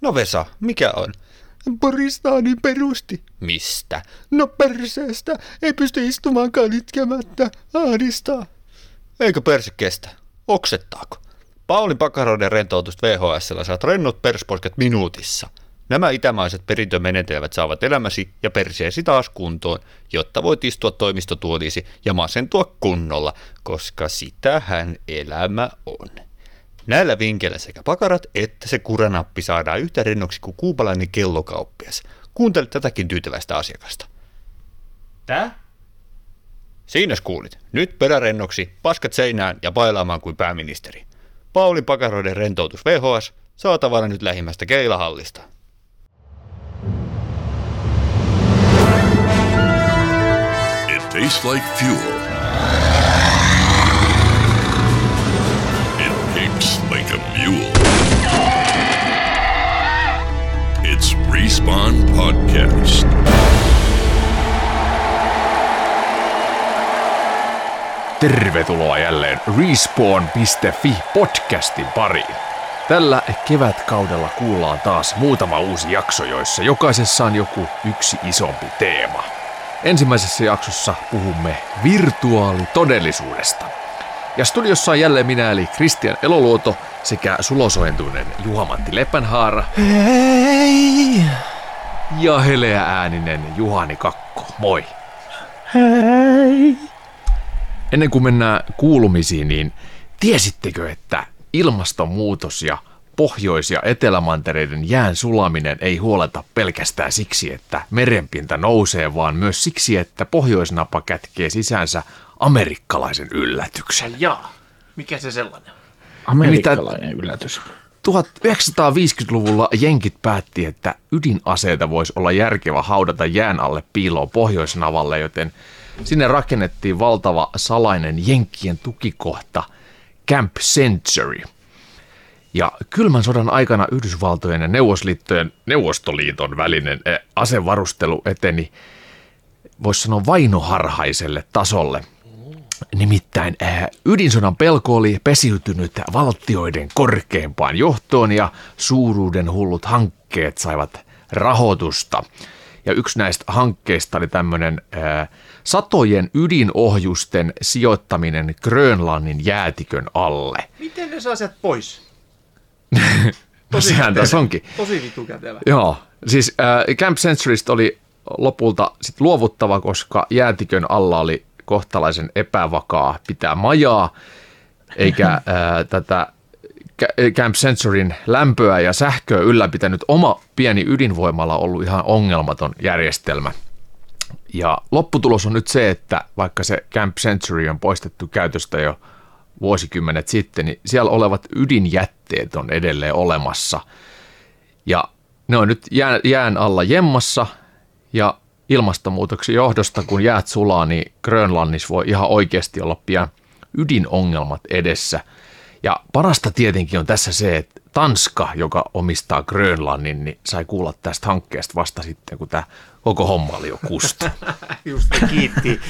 No Vesa, mikä on? Boristani perusti. Mistä? No perseestä. Ei pysty istumaankaan itkemättä. Ahdistaa. Eikö perse kestä? Oksettaako? Paulin pakaroiden rentoutusta VHSllä saat rennot persposket minuutissa. Nämä itämaiset perintömenetelmät saavat elämäsi ja perseesi taas kuntoon, jotta voit istua toimistotuoliisi ja masentua kunnolla, koska sitähän elämä on. Näillä vinkkeillä sekä pakarat että se kuranappi saadaan yhtä rennoksi kuin kuupalainen kellokauppias. Kuuntele tätäkin tyytyväistä asiakasta. Tää? Siinä kuulit. Nyt perärennoksi, paskat seinään ja bailaamaan kuin pääministeri. Paulin pakaroiden rentoutus VHS, saatavana nyt lähimmästä keilahallista. It tastes like fuel. Respawn Podcast. Tervetuloa jälleen Respawn.fi podcastin pariin. Tällä kevätkaudella kuullaan taas muutama uusi jakso, joissa jokaisessa on joku yksi isompi teema. Ensimmäisessä jaksossa puhumme virtuaalitodellisuudesta. Ja studiossa on jälleen minä eli Kristian Eloluoto sekä sulosoentuinen Juha-Matti Lepänhaara. Hei! Ja heleä ääninen Juhani Kakko. Moi! Hei. Ennen kuin mennään kuulumisiin, niin tiesittekö, että ilmastonmuutos ja Pohjois- ja Etelämantereiden jään sulaminen ei huoleta pelkästään siksi, että merenpinta nousee, vaan myös siksi, että pohjoisnapa kätkee sisäänsä amerikkalaisen yllätyksen. Jaa. Mikä se sellainen on? Amerikkalainen yllätys. 1950-luvulla jenkit päätti, että ydinaseita voisi olla järkevä haudata jään alle piiloon pohjoisnavalle, joten sinne rakennettiin valtava salainen jenkkien tukikohta Camp Century. Ja kylmän sodan aikana Yhdysvaltojen ja Neuvostoliittojen, Neuvostoliiton välinen eh, asevarustelu eteni, voisi sanoa vainoharhaiselle tasolle. Nimittäin äh, ydinsodan pelko oli pesiytynyt valtioiden korkeimpaan johtoon ja suuruuden hullut hankkeet saivat rahoitusta. Ja yksi näistä hankkeista oli tämmöinen satojen ydinohjusten sijoittaminen Grönlannin jäätikön alle. Miten ne saa sieltä pois? No sehän tässä onkin. Tosi vittu kätevä. Joo, siis äh, Camp Centurystä oli lopulta sit luovuttava, koska jäätikön alla oli kohtalaisen epävakaa pitää majaa, eikä äh, tätä Ca- Camp Centuryn lämpöä ja sähköä ylläpitänyt oma pieni ydinvoimala ollut ihan ongelmaton järjestelmä. Ja lopputulos on nyt se, että vaikka se Camp Century on poistettu käytöstä jo vuosikymmenet sitten, niin siellä olevat ydinjätteet on edelleen olemassa. Ja ne on nyt jään, jään alla jemmassa ja ilmastonmuutoksen johdosta, kun jäät sulaa, niin Grönlannissa voi ihan oikeasti olla pian ydinongelmat edessä. Ja parasta tietenkin on tässä se, että Tanska, joka omistaa Grönlannin, niin sai kuulla tästä hankkeesta vasta sitten, kun tämä koko homma oli jo kustu. Just kiitti.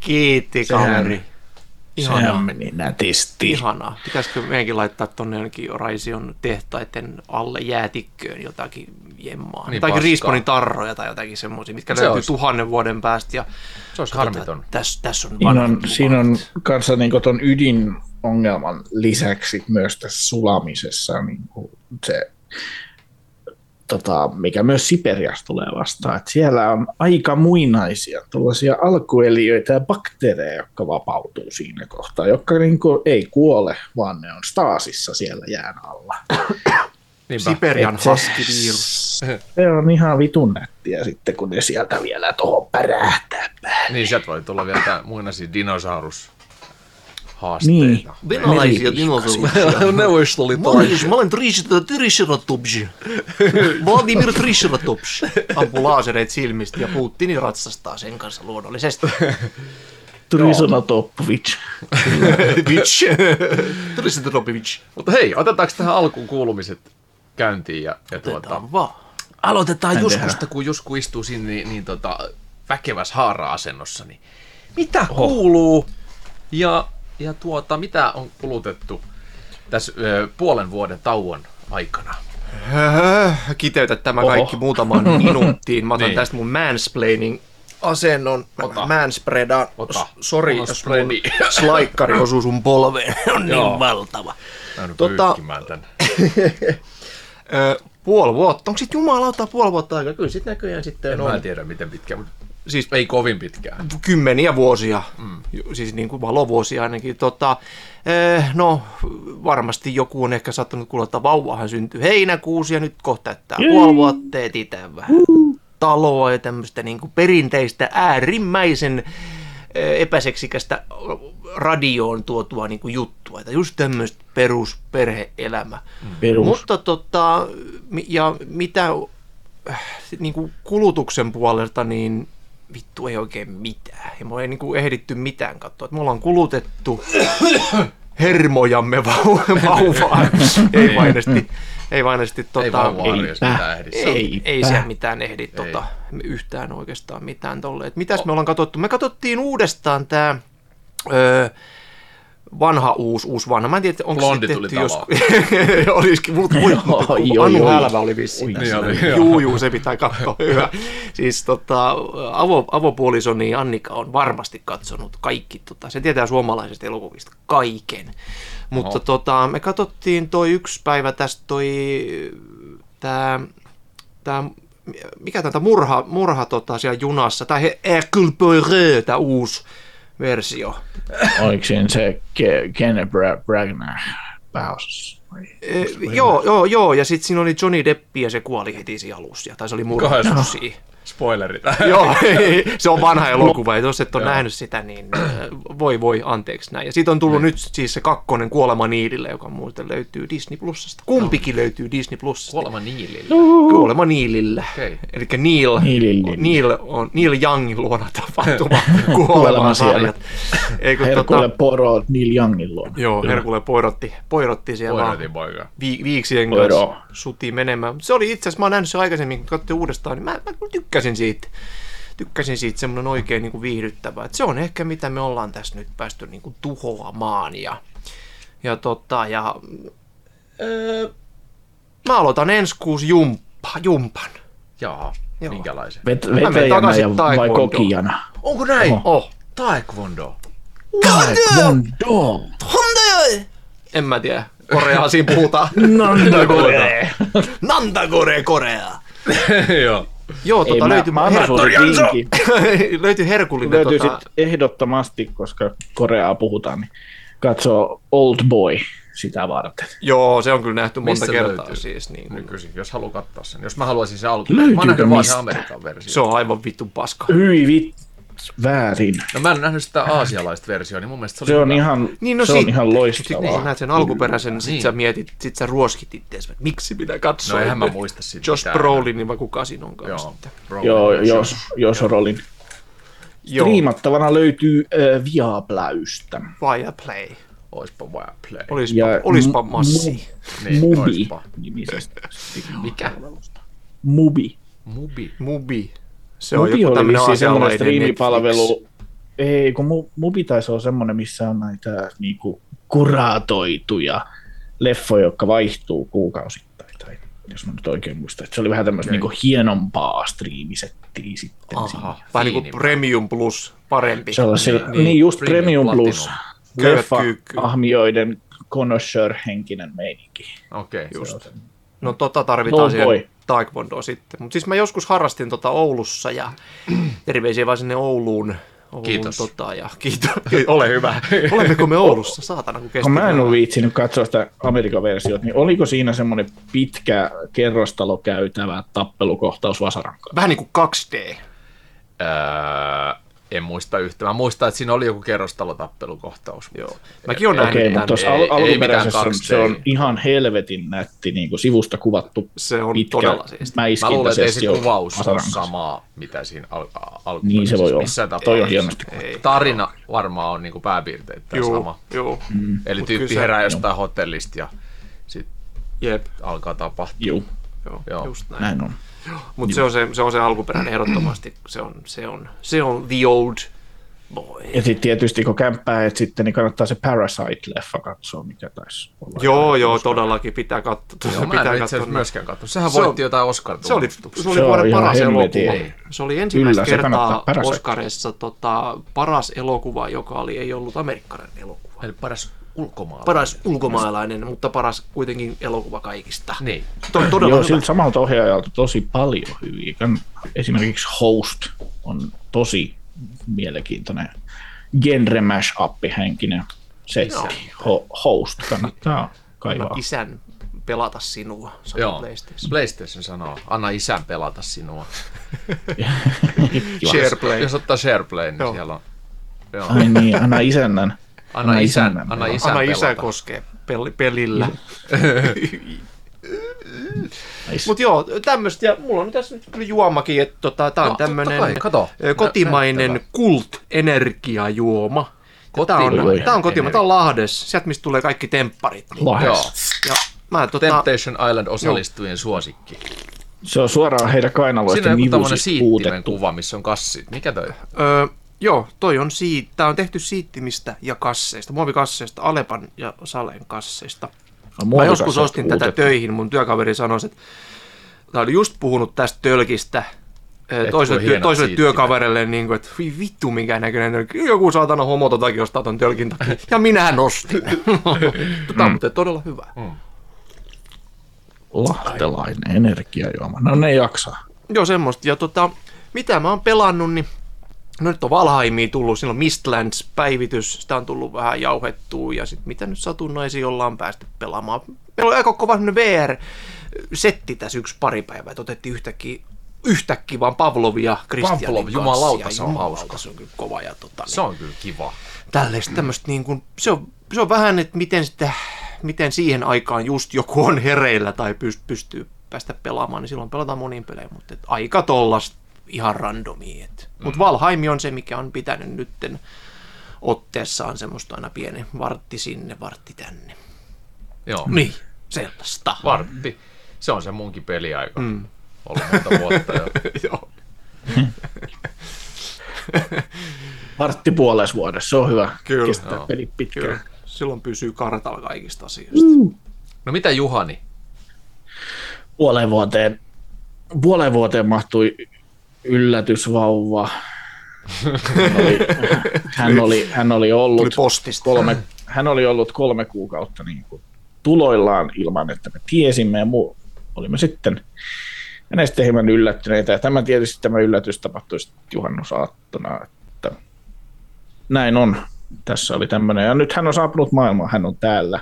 Kiitti, kaveri. Sehän Ihanaa. meni nätisti. Ihanaa. Pitäisikö meidänkin laittaa tonne jonnekin Raision tehtaiden alle jäätikköön jotakin jemmaa? Niin tai. Responin tarroja tai jotakin semmoisia, mitkä Se löytyy olisi. tuhannen vuoden päästä. Ja Se olisi harmiton. Tässä täs on Siinä on, siinä on kanssa niin ton ydinongelman lisäksi myös tässä sulamisessa niin se, tota, mikä myös Siperiasta tulee vastaan, että siellä on aika muinaisia tällaisia alkueliöitä ja bakteereja, jotka vapautuu siinä kohtaa, jotka niin kuin, ei kuole, vaan ne on staasissa siellä jään alla. Niinpä. Siperian Et se- haskivirus. Se on ihan vitun nättiä sitten, kun ne sieltä vielä tuohon pärähtää päälle. Niin, sieltä voi tulla vielä tämä muinaisia dinosaurus haasteita. Niin. Venäläisiä dinosauruksia. Neuvostoliittolaisia. Mä, mä olen Trish- Triceratops. Vladimir Triceratops. Ampuu laasereet silmistä ja Putin ratsastaa sen kanssa luonnollisesti. Trisonatopovic. Bitch. Triceratopovic. Mutta hei, otetaanko tähän alkuun kuulumiset käyntiin? Ja, ja tuota, Otetaan vaan. aloitetaan Juskusta, kun Jusku istuu siinä niin, niin tota, väkeväs haara-asennossa. Niin mitä kuuluu ja, ja tuota, mitä on kulutettu tässä ö, puolen vuoden tauon aikana? Kiteytä tämä Oho. kaikki muutamaan minuuttiin. Mä otan Niin. tästä mun mansplaining asennon. Ota. Manspreadaan. Ota. Sori, jos mun slaikkari osuu sun polveen. On Joo. niin valtava. En Tota- puoli vuotta. Onko sit jumalauta puoli vuotta aikaa? Kyllä sit näköjään sitten En on. mä tiedä miten pitkään, mutta siis ei kovin pitkään. kymmeniä vuosia, mm. siis niin kuin valovuosia ainakin. Tota, eh, no, varmasti joku on ehkä saattanut kuulla, että vauvahan syntyi heinäkuussa ja nyt kohta täyttää puoli vuotta, etitään vähän taloa ja tämmöistä niin kuin perinteistä äärimmäisen eh, epäseksikästä radioon tuotua niin kuin juttua, että just tämmöistä perusperhe-elämä. Perus. Mutta tota, ja mitä äh, sit niinku kulutuksen puolelta, niin vittu ei oikein mitään. Ja me ei niinku ehditty mitään katsoa. Me ollaan kulutettu hermojamme vau- vauvaan. ei vainesti, ei vainesti tota, Ei vauvaa ehdi. ei, Eipä. ei siellä mitään ehdi tota, yhtään oikeastaan mitään tolle. Et mitäs me ollaan katsottu? Me katsottiin uudestaan tämä öö, vanha uusi, uusi vanha. Mä en tiedä, onko Blondi se tuli tehty jos... Olisikin, mutta Joo, Anu. Hälvä oli vissiin niin oli, joo. Juu, juu, se pitää katsoa. Hyvä. Siis tota, avo, avopuolisoni Annika on varmasti katsonut kaikki, tota, se tietää suomalaisesta elokuvista kaiken. Mutta Oho. tota, me katsottiin toi yksi päivä tästä toi, tää, tää mikä tätä murha, murha tota, siellä junassa, tai Hercule Poirot, tämä uusi versio. Oliko siinä se Ke- Kenneth Bra- Bragner pääosassa? E, joo, joo, joo, ja sitten siinä oli Johnny Deppi ja se kuoli heti siinä alussa, ja- tai se oli murhattu siihen. Spoilerit. Joo, se on vanha elokuva, ja jos et ole Joo. nähnyt sitä, niin äh, voi voi, anteeksi näin. Ja siitä on tullut nyt siis se kakkonen Kuolema Niilille, joka muuten löytyy Disney Plusasta. Kumpikin löytyy Disney Plusasta. Kuolema Niilille. Kuolema Niilille. Okei. Eli Neil. Neil, on, Neil Youngin luona tapahtuma Kuolema. Eikö Herkule tota, Poro Neil Youngin luona. joo. Herkule poirotti, poirotti siellä poika. vi- viiksien Poiro. kanssa suti menemään. Se oli itse asiassa, mä oon nähnyt sen aikaisemmin, kun katsoin uudestaan, niin mä, mä kyllä tykkäsin siitä. Tykkäsin siitä semmoinen oikein niin kuin viihdyttävä. Et se on ehkä mitä me ollaan tässä nyt päästy niin kuin tuhoamaan. Ja, ja, tota, ja öö, mä aloitan ensi kuusi jumppa, jumpan. Jaa, Joo. minkälaisen? Vet- menen vetäjänä takaisin ja vai kokijana? Onko näin? Oho. Oh. Taekwondo. Taekwondo! En mä tiedä. Koreaa siinä puhutaan. Nandagore! Nandagore Korea. Joo. Joo, Ei, tota mä, löytyi, mä annan sulle vinkin. löytyi herkullinen. Löytyy tota, sit ehdottomasti, koska Koreaa puhutaan, niin katsoo Old Boy sitä varten. Joo, se on kyllä nähty monta Missä kertaa löytyy? siis. Niin kuin, Nykyisin, jos haluaa katsoa sen. Jos mä haluaisin se alku. Löytyykö Mä nähnyt vaan se? Amerikan versio. se on aivan vittu paska. Hyi vit, väärin. No mä en nähnyt sitä aasialaista versiota, niin mun mielestä se oli Se on hyvä. ihan, Niin, no se on sit- ihan Sitten loistavaa. kun sä näet sen alkuperäisen, sit Niin. sä mietit, sit sä ruoskit ittees, että miksi minä katsoin. No eihän mä muista siitä Josh mitään. Brolinin vai kuka siinä onkaan Joo. sitten. Bro, Joo, jos, jos Rolin. Joo, Striimattavana löytyy äh, Viapläystä. Viaplay. Oispa Wild Play. Olispa, Ja olispa mu- massi. Niin, Mubi oispa. nimisestä. Mikä? Mubi. Mubi. Mubi. Se on Mubi joku oli semmoinen striimipalvelu. Ei, kun Mu- Mubi taisi olla semmoinen, missä on näitä niinku, kuratoituja leffoja, jotka vaihtuu kuukausittain. Tai jos mä nyt oikein muistan. Että se oli vähän tämmöistä niinku hienompaa striimisettiä sitten. Aha. siinä. Vähän niin kuin. Premium Plus parempi. Sellaisia, Niin, niin, niin, just Premium Premium. Plus, Köyhät leffa kyykky. ahmioiden connoisseur-henkinen meininki. Okei. Just. No tota tarvitaan No siihen taekwondoa sitten. Mutta siis mä joskus harrastin tota Oulussa ja terveisiä vaan sinne Ouluun. Ouluun Kiitos. Tota, ja kiitos. Ole hyvä. Olemmeko me Oulussa? Saatana, kun kesti. Kun mä en ole viitsinyt katsoa sitä Amerikan versiota, niin oliko siinä semmoinen pitkä kerrostalo käytävä tappelukohtaus Vasaran? Vähän niin kuin 2D. Öö, en muista yhtä. Mä muistan, että siinä oli joku kerrostalotappelukohtaus. Joo. Mäkin olen nähnyt mutta tämän. tuossa Ei- al- ei alkuperäisessä mitään se on 2D. ihan helvetin nätti niin kuin sivusta kuvattu Se on pitkä todella siisti. Mä luulen, että ei se kuvaus ole kanssa. samaa, mitä siinä al- al- Niin se voi olla. Missään Toi on hienosti. Ei. Tarina varmaan on niinku pääpiirteittäin Joo, sama. joo. Eli Mut tyyppi se- herää jostain hotellista ja sitten Jep. alkaa tapahtua. Joo, Joo, Joo. just näin. näin on. Mutta se on se, se on se alkuperäinen ehdottomasti. Se on, se on, se on the old Voi. Ja sitten tietysti kun kämppää et sitten, niin kannattaa se Parasite-leffa katsoa, mikä taisi olla. Joo, joo, todellakin pitää katsoa. Joo, mä en pitää ole itse katsoa. asiassa myöskään katsonut. Sehän Se on- voitti jotain oscar Se oli, se oli Se on vuoden paras elokuva. Se oli ensimmäistä Kyllä, kertaa. Oscarissa tota, paras elokuva, joka oli, ei ollut amerikkalainen elokuva. Eli paras ulkomaalainen. Paras ulkomaalainen, mutta paras kuitenkin elokuva kaikista. Niin. To, todella Joo, hyvä. siltä samalta ohjaajalta tosi paljon hyviä. Esimerkiksi Host on tosi mielenkiintoinen genre mash henkinen setti. Ho- host kannattaa Anna kaivaa. isän pelata sinua, sanoo Joo. PlayStation. PlayStation sanoo, anna isän pelata sinua. Shareplay. Jos ottaa SharePlay, niin Joo. siellä on. Joo. Ai niin, anna isännän. Anna isän, isännän anna isän Anna isä pelata. koskee peli, pelillä. Nice. Mutta joo, tämmöistä, ja mulla on tässä nyt kyllä juomakin, että tota, tää on No, totta tämmönen kai, kato. ö, kotimainen Näyttävä. kult-energiajuoma. Tää on, tää on kotimainen, tää on Lahdessa, sieltä mistä tulee kaikki tempparit. Niin. Lahes. Joo. Ja mä tota, Temptation Island osallistujien suosikki. Se on suoraan heidän Siinä kainaloista on joku tämmönen kuva, missä on kassit. Mikä toi? Öö, joo, toi on siitä. Tää on tehty siittimistä ja kasseista, muovikasseista, Alepan ja Salen kasseista. On Mä joskus ostin tätä uutettu. töihin, mun työkaveri sanoi, että tää oli just puhunut tästä tölkistä ö, toiselle, työ, toiselle siittimet. työkaverille, niin kuin, että vi, vittu minkä näköinen. Joku saatana homo totakin ostaa ton tölkin takia. Ja minähän ostin. Tämä on muuten todella hyvä. Lahtelainen energiajuoma. No ne jaksaa. Joo, semmoista. Ja tota, mitä mä oon pelannut, niin no nyt on Valheimia tullut, siinä on Mistlands-päivitys, sitä on tullut vähän jauhettua, ja sitten mitä nyt satunnaisia ollaan päästy pelaamaan. Meillä oli aika kova VR-setti tässä yksi pari päivää, että otettiin yhtäkkiä, yhtäkkiä vaan Pavlovia Kristianin Pavlov, kanssa. jumalauta, se on jumalauta, hauska. Se on kyllä kova. Ja tota, niin, Se on kyllä kiva. tällaista tämmöistä niin kuin, se on, se on vähän, että miten, sitä, miten siihen aikaan just joku on hereillä tai pyst- pystyy päästä pelaamaan, niin silloin pelataan monin pelejä, mutta et aika tollasta ihan randomia. Et. Mutta Valheim on se, mikä on pitänyt nytten otteessaan semmoista aina pieni vartti sinne, vartti tänne. Joo. Niin, sellaista. Vartti. Se on se munkin peliaika. Mm. Ollut monta vuotta jo. Joo. Vartti puolessa vuodessa, se on hyvä. Kyllä. Kestää Joo. peli pitkään. Kyllä. Silloin pysyy kartalla kaikista asioista. No mitä Juhani? Puoleen vuoteen, puoleen vuoteen mahtui yllätysvauva. Hän oli, hän oli, hän oli ollut kolme, hän oli ollut kolme kuukautta niin kuin tuloillaan ilman, että me tiesimme ja muu, olimme sitten hänestä hieman yllättyneitä. Ja tämä tietysti tämä yllätys tapahtui sitten juhannusaattona, että näin on. Tässä oli tämmöinen. Ja nyt hän on saapunut maailmaan, hän on täällä.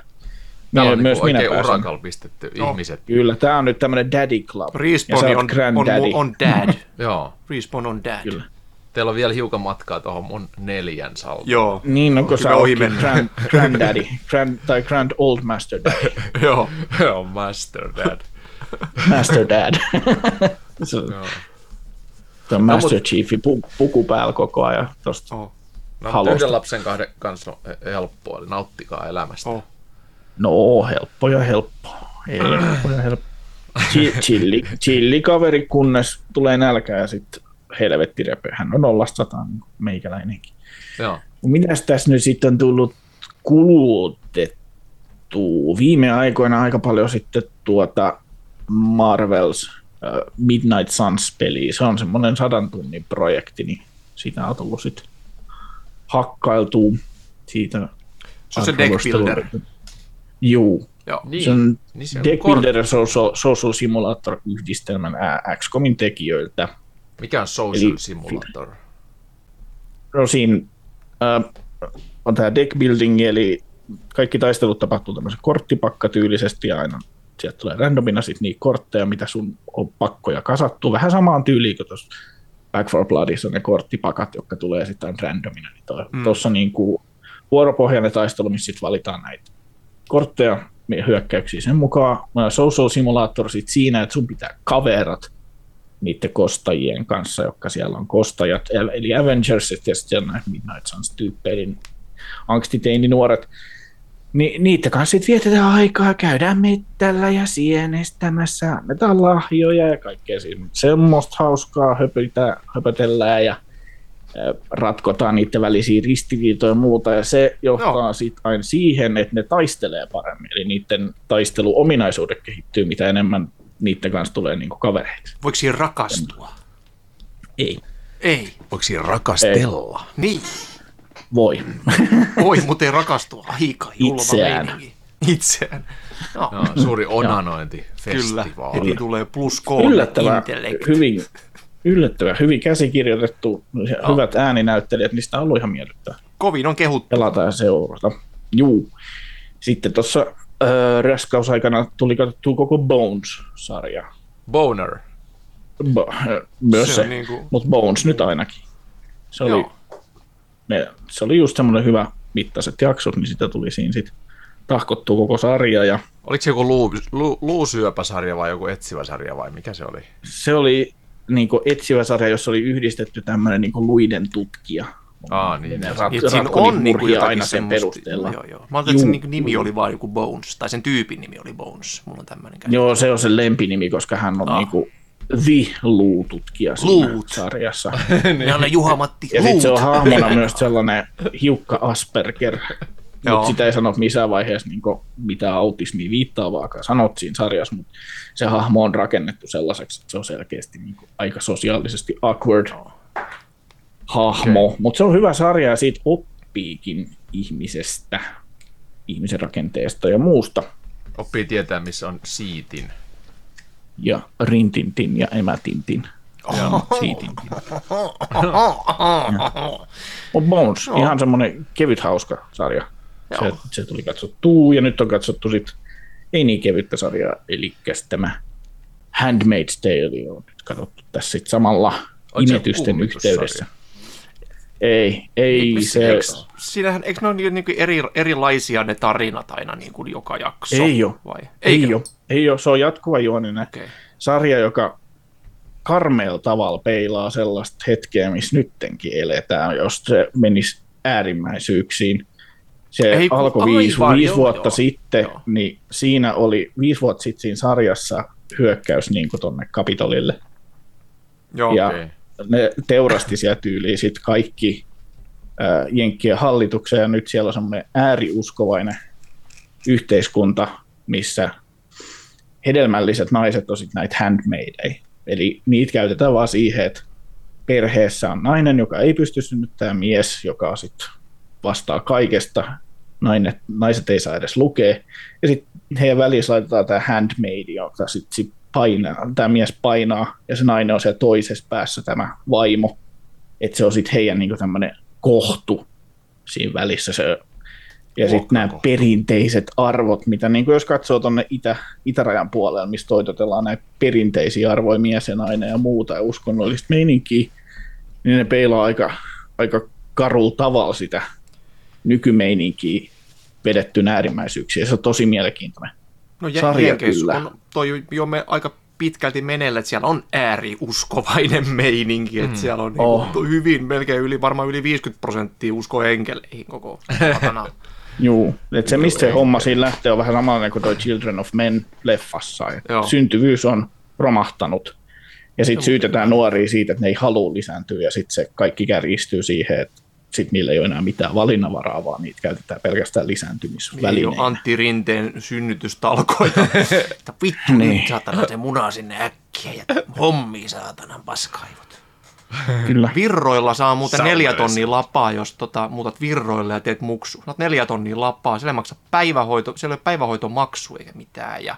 Täällä on Myös niinku minä oikein pääsen. urakalla pistetty No. ihmiset. Kyllä, tämä on nyt tämmöinen daddy club. Respawn on, on, granddaddy. on dad. Joo. Respawn on dad. Kyllä. Teillä on vielä hiukan matkaa tuohon mun neljän saldoon. Joo. Niin, no kun sä ohi grand, granddaddy, grand, tai grand old master daddy, Joo. Joo, Master Dad. master dad. se on Joo. on master chiefi pu, puku päällä koko ajan tosta. Oh. No, yhden lapsen kahden kanssa on he- helppoa, eli nauttikaa elämästä. Oh. No, helppo ja helppo. Helppo ja helppo. Chi- Chilli, chilli kaveri, kunnes tulee nälkä ja sitten helvetti repö. Hän on nollasta sataan, niin meikäläinenkin. Joo. Mitäs tässä nyt sitten on tullut kulutettua? Viime aikoina aika paljon sitten tuota Marvels Midnight Suns-peliä. Se on semmoinen sadan tunnin projekti, niin siitä on tullut sitten hakkailtua siitä. Se on se deck builder. Juu. Joo. Niin, Se on niin se on Deck Builder Social, Social Simulator-yhdistelmän XCOMin tekijöiltä. Mikä on Social Eli- Simulator? No siinä äh, on tämä deck building, eli kaikki taistelut tapahtuu tämmöisen korttipakkatyylisesti ja aina sieltä tulee randomina sit niitä kortteja, mitä sun on pakkoja kasattu. Vähän samaan tyyliin kuin tuossa Back for Bloodissa on ne korttipakat, jotka tulee sitten randomina. Niin Tuossa mm. niinku vuoropohjainen taistelu, missä sit valitaan näitä kortteja, hyökkäyksiä sen mukaan. Social Simulator sit siinä, että sun pitää kaverat niiden kostajien kanssa, jotka siellä on kostajat, el- eli Avengersit ja sitten Midnight Suns-tyyppejä, eli angstiteini nuoret. Ni, niiden kanssa sitten vietetään aikaa, käydään mettällä ja sienestämässä, annetaan lahjoja ja kaikkea siinä. Semmoista hauskaa höpötellään ja ratkotaan niiden välisiä ristiriitoja ja muuta, ja se johtaa sitten aina siihen, että ne taistelee paremmin, eli niiden taisteluominaisuudet kehittyy, mitä enemmän niiden kanssa tulee niin kavereiksi. Voiko siihen rakastua? Ei. Ei. Voiko siinä rakastella? Niin. Voi. Voi, mutta ei rakastua. Aika julma Itseään. meininki. Itseään. No, No, suuri kyllä. onanointifestivaali. Heti tulee plus kolme yllättävän hyvin, yllättävän hyvin käsikirjoitettu, ja hyvät ääninäyttelijät, niistä on ollut ihan miellyttävää Kovin on kehuttu. pelata ja seurata. Juu. Sitten tuossa äh, raskausaikana tuli katsottua koko Bones-sarja. Boner. Bo- myös Se se, on niinku- mutta Bones nyt ainakin. Se oli, Joo. ne, se oli just semmoinen hyvä mittaiset jaksot, niin sitä tuli siinä sitten tahkottua koko sarja ja Oliko se joku luu, luu, luusyöpäsarja vai joku etsivä sarja vai mikä se oli? se oli niin etsivä sarja, jossa oli yhdistetty tämmöinen niin luiden tutkija. Aa, niin. Ne niin. rat, Niin, siinä on niinku murhia jotakin aina sen perusteella. Joo, joo. Mä ajattelin, että sen niinku nimi oli vaan joku Bones, tai sen tyypin nimi oli Bones. Mulla on tämmöinen käsitys. Joo, se on se lempinimi, koska hän on Ah. niinku the luututkija siinä Luut. sarjassa. Ne Juha-Matti Ja sitten se on hahmona myös sellainen hiukka Asperger, Joo. mutta sitä ei sano missään vaiheessa niin mitään autismia viittaavaakaan sanot siinä sarjassa, mutta se hahmo on rakennettu sellaiseksi, että se on selkeästi niin aika sosiaalisesti awkward hahmo, okay. mutta se on hyvä sarja ja siitä oppiikin ihmisestä, ihmisen rakenteesta ja muusta. Oppii tietää, missä on siitin. Ja rintintin ja emätintin. Ja siitintin. Mutta Bones, ihan semmoinen kevyt hauska sarja. Se, Joo. se tuli katsottua ja nyt on katsottu sit ei niin kevyttä sarjaa, eli tämä Handmaid's Tale on nyt katsottu tässä sit samalla Oliko imetysten yhteydessä. Ei, ei se, Eiks- Siinähän, eikö ne ole niinku eri, erilaisia ne tarinat aina niin kuin joka jakso? ei ole, Vai? ei Eikö? ole, ei ole, se on jatkuva juoninen Okei. sarja, joka karmeella tavalla peilaa sellaista hetkeä, missä nyttenkin eletään, jos se menisi äärimmäisyyksiin. Se Ei alkoi aivan, viisi, viisi joo, vuotta joo, sitten, joo. niin siinä oli viisi vuotta sitten siinä sarjassa hyökkäys niin tuonne Kapitolille. Joo, ja okei. ne teurasti siellä tyyliin sit kaikki ää, Jenkkien hallituksen ja nyt siellä on semmoinen ääriuskovainen yhteiskunta, missä hedelmälliset naiset on sitten näitä handmaideja. Eli niitä käytetään vaan siihen, että perheessä on nainen, joka ei pysty synnyttämään mies, joka sitten vastaa kaikesta. Nainen, naiset ei saa edes lukea. Ja sitten heidän välissä laitetaan tämä handmaid, joka sitten sit painaa, tämä mies painaa, ja se nainen on siellä toisessa päässä tämä vaimo. Että se on sitten heidän niinku tämmöinen kohtu siinä välissä. Se, ja sitten nämä perinteiset arvot, mitä niin jos katsoo tuonne itä, itärajan puolella, missä toitotellaan näitä perinteisiä arvoja, mies ja nainen ja muuta, ja uskonnollista meininkiä, niin ne peilaa aika, aika karulla tavalla sitä nykymeininkiä vedetty äärimmäisyyksiä. Se on tosi mielenkiintoinen. No jä- sarja kyllä. on toi jo me aika pitkälti meneillä, että siellä on ääriuskovainen meininki, että siellä on Oh. niinku hyvin, melkein yli, varmaan yli 50 prosenttia usko enkeleihin koko saatana. Juu, että se mistä se homma siinä lähtee on vähän samanlainen kuin toi Children of Men leffassa. että Joo. Syntyvyys on romahtanut ja sitten syytetään nuoria siitä, että ne ei halua lisääntyä ja sitten se kaikki kärjistyy siihen, että sitten niillä ei ole enää mitään valinnanvaraa, vaan niitä käytetään pelkästään Ei ole lisääntymisvälineinä. Antti Rinteen synnytystalkoita. Että vittu Niin. nyt saatana se munaa sinne äkkiä ja hommi saatanan paskaivot. Kyllä. Virroilla saa muuten Sauna neljä tonnia lapaa, jos tota, muutat virroille ja teet muksu. Saat neljä tonnia lapaa, siellä ei maksa päivähoito, siellä ei ole päivähoitomaksu eikä mitään. Ja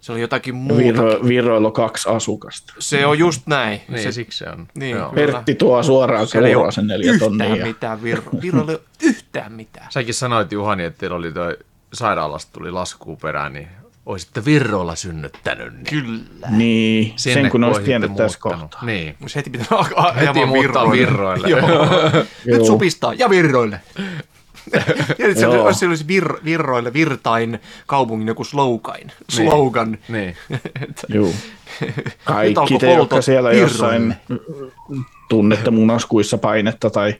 se oli jotakin muuta. Viro, kaksi asukasta. Se on just näin. Niin, se, siksi se on. Niin. Joo. Pertti tuo suoraan ei seuraa sen neljä yhtään tonnia. ja- mitään virro. Virroilla ei ole yhtään mitään. Säkin sanoit Juhani, että teillä oli toi sairaalasta tuli laskuun perään, niin olisitte virroilla synnyttänyt. Niin Kyllä. Niin, sinne sen kun olisi tiennyt tässä kohtaa. Niin. Olisi heti pitänyt alkaa Heti ajamaan muuttaa virroille. Joo. Nyt supistaa ja virroille. se Joo. olisi, se olisi vir, virroille virtain kaupungin joku slogan. slogan. Niin. Joo. Nyt Kaikki te, jotka siellä jossain virroille. tunnette munaskuissa painetta tai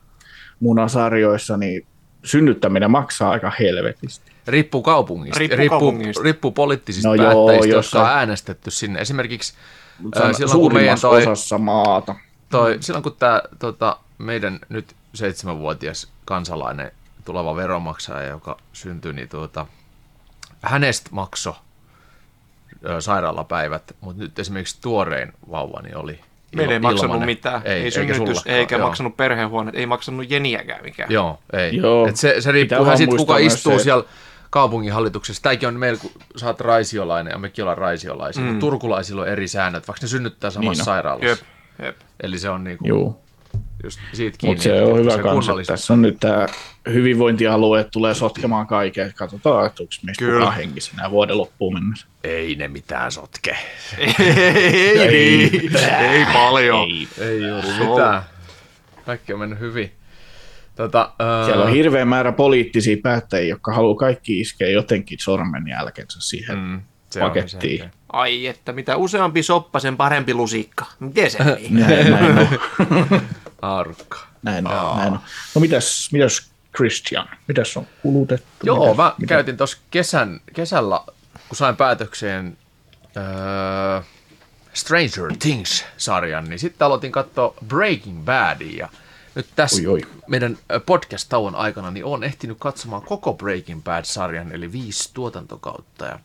munasarjoissa, niin synnyttäminen maksaa aika helvetisti. Riippuu kaupungista. Riippuu riippuu, kaupungista. riippuu poliittisista No joo, päättäjistä, jos jotka on äänestetty sinne. Esimerkiksi on silloin, kun meidän toi, osassa maata. toi, silloin kun tämä tota, meidän nyt seitsemänvuotias kansalainen tuleva veronmaksaja, joka syntyi, niin tuota, hänestä makso ö, sairaalapäivät, mutta nyt esimerkiksi tuorein vauvani oli Meillä ei maksanut ilmanen. mitään. Ei, ei eikä synnytys, sullakaan, eikä joo. maksanut perhehuoneet, ei maksanut jeniäkään mikään. Joo, ei. Joo. Et se, se riippuu vähän siitä, kuka istuu se, siellä kaupunginhallituksessa. Tämäkin on meillä, kun sä oot raisiolainen ja mekin ollaan raisiolaisia. Mm. Turkulaisilla on eri säännöt, vaikka ne synnyttää samassa Niin on. sairaalassa. Jep, jep. Eli se on niinku Juu. Just siitä kiinni. Mutta se on hyvä kanssa. Tässä on nyt tämä hyvinvointialue tulee sotkemaan kaiken. Katsotaan, että onko meistä Kyllä. kukaan henkisenä vuoden loppuun mennessä. Ei ne mitään sotke. ei, ei, ei paljon. Ei. Ei juuri mitään. Kaikki on mennyt hyvin. Tota, ää, Siellä on hirveä määrä poliittisia päättäjiä, jotka haluaa kaikki iskeä jotenkin sormenjälkensä siihen mm, se on pakettiin. Ai että mitä useampi soppa, sen parempi lusikka. Miten se meni? Näin, näin on. Arka. Näin on, näin on. No mitäs, mitäs Christian? Mitäs on kulutettu? Joo, mitäs, mä mitä- käytin tuossa kesän, kesällä, kun sain päätökseen öö, Stranger Things-sarjan, niin sitten aloitin katsoa Breaking Badia. Ja nyt tässä Oi, oi. meidän podcast-tauon aikana niin olen ehtinyt katsomaan koko Breaking Bad-sarjan, eli viisi tuotantokautta. Ja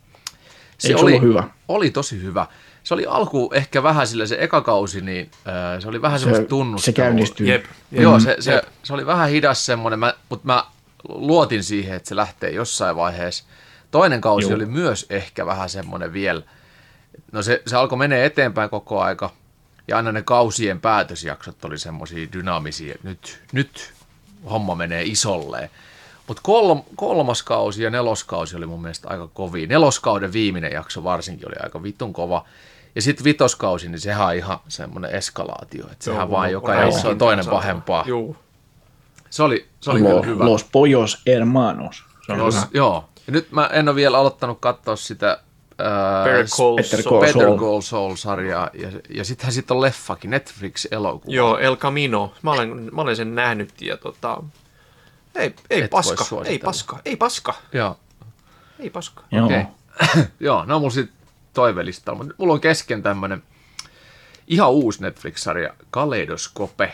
se Eikö se oli, hyvä? oli tosi hyvä. Se oli alku ehkä vähän sillä se eka kausi, niin äh, se oli vähän semmoista tunnustelua. se käynnistyy. Jep. Joo, se, se, se oli vähän hidas semmoinen, mä, mutta mä luotin siihen, että se lähtee jossain vaiheessa. Toinen kausi Joo. oli myös ehkä vähän semmoinen vielä, no se, se alkoi menee eteenpäin koko aika, ja aina ne kausien päätösjaksot oli semmoisia dynaamisia, että nyt, nyt homma menee isolleen. Mutta kolm, kolmas kausi ja neloskausi oli mun mielestä aika kovia. Neloskauden viimeinen jakso varsinkin oli aika vitun kova. Ja sitten vitoskausi, niin sehän on ihan semmoinen eskalaatio. Että sehän vaan joka jakso on toinen pahempaa. Juu. Se oli, se oli Lo- kyllä hyvä. Los Pollos Hermanos. On hyvä. joo. Ja nyt mä en ole vielä aloittanut katsoa sitä ää, Better Call Better Saul. Call Better Saul. Call Saul-sarjaa. Ja, ja sittenhän sitten on leffakin, Netflix-elokuva. Joo, El Camino. Mä olen, mä olen sen nähnyt ja tota... Ei, ei paska, ei paska, ei paska, Joo. ei paska. Joo. Okei. Joo, no mulla sitten toivelistalla. Mutta mulla on kesken tämmönen ihan uusi Netflix-sarja, Kaleidoskope,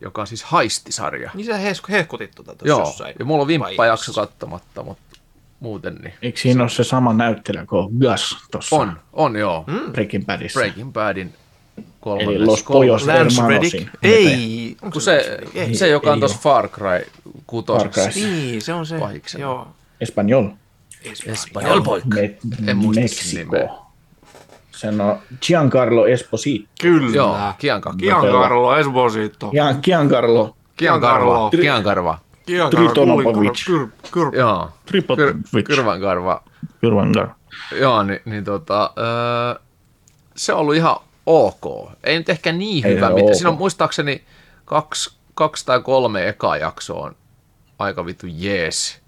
joka on siis haistisarja. Niin sä hehkutit tota tuossa Joo, jossain. ja mulla on vimppajakso vaiheessa. katsomatta, mutta muuten niin. Eikö siinä ole se sama näyttelijä kuin Gus tuossa On, on joo. Breaking Badissa? Breaking Badin Eli kolmannes. Los Pollos Lance Hermanosin. Reddick? Ei. Onko Kun se, Ei. se, joka on ei tuossa Far Cry kutosessa. Far Cry. Niin, se on se. Pahiksena. Joo. Espanjol. Espanjol poika. Me- En muista sen nimeä. Meksiko. Sen on Giancarlo Esposito. Kyllä. Joo, Giancarlo. Giancarlo Esposito. Gian, Giancarlo Giancarva. Tri- Giancarva. Giancarlo Tritonopovic. Joo. Kyrvankarva. Kyrvangar. Joo, niin, niin tota, öö, se on ollut ihan ok. Ei nyt ehkä niin Ei hyvä. Mitä. ok. Siinä on muistaakseni kaksi, kaksi tai kolme ekaa jaksoa on aika vittu jees.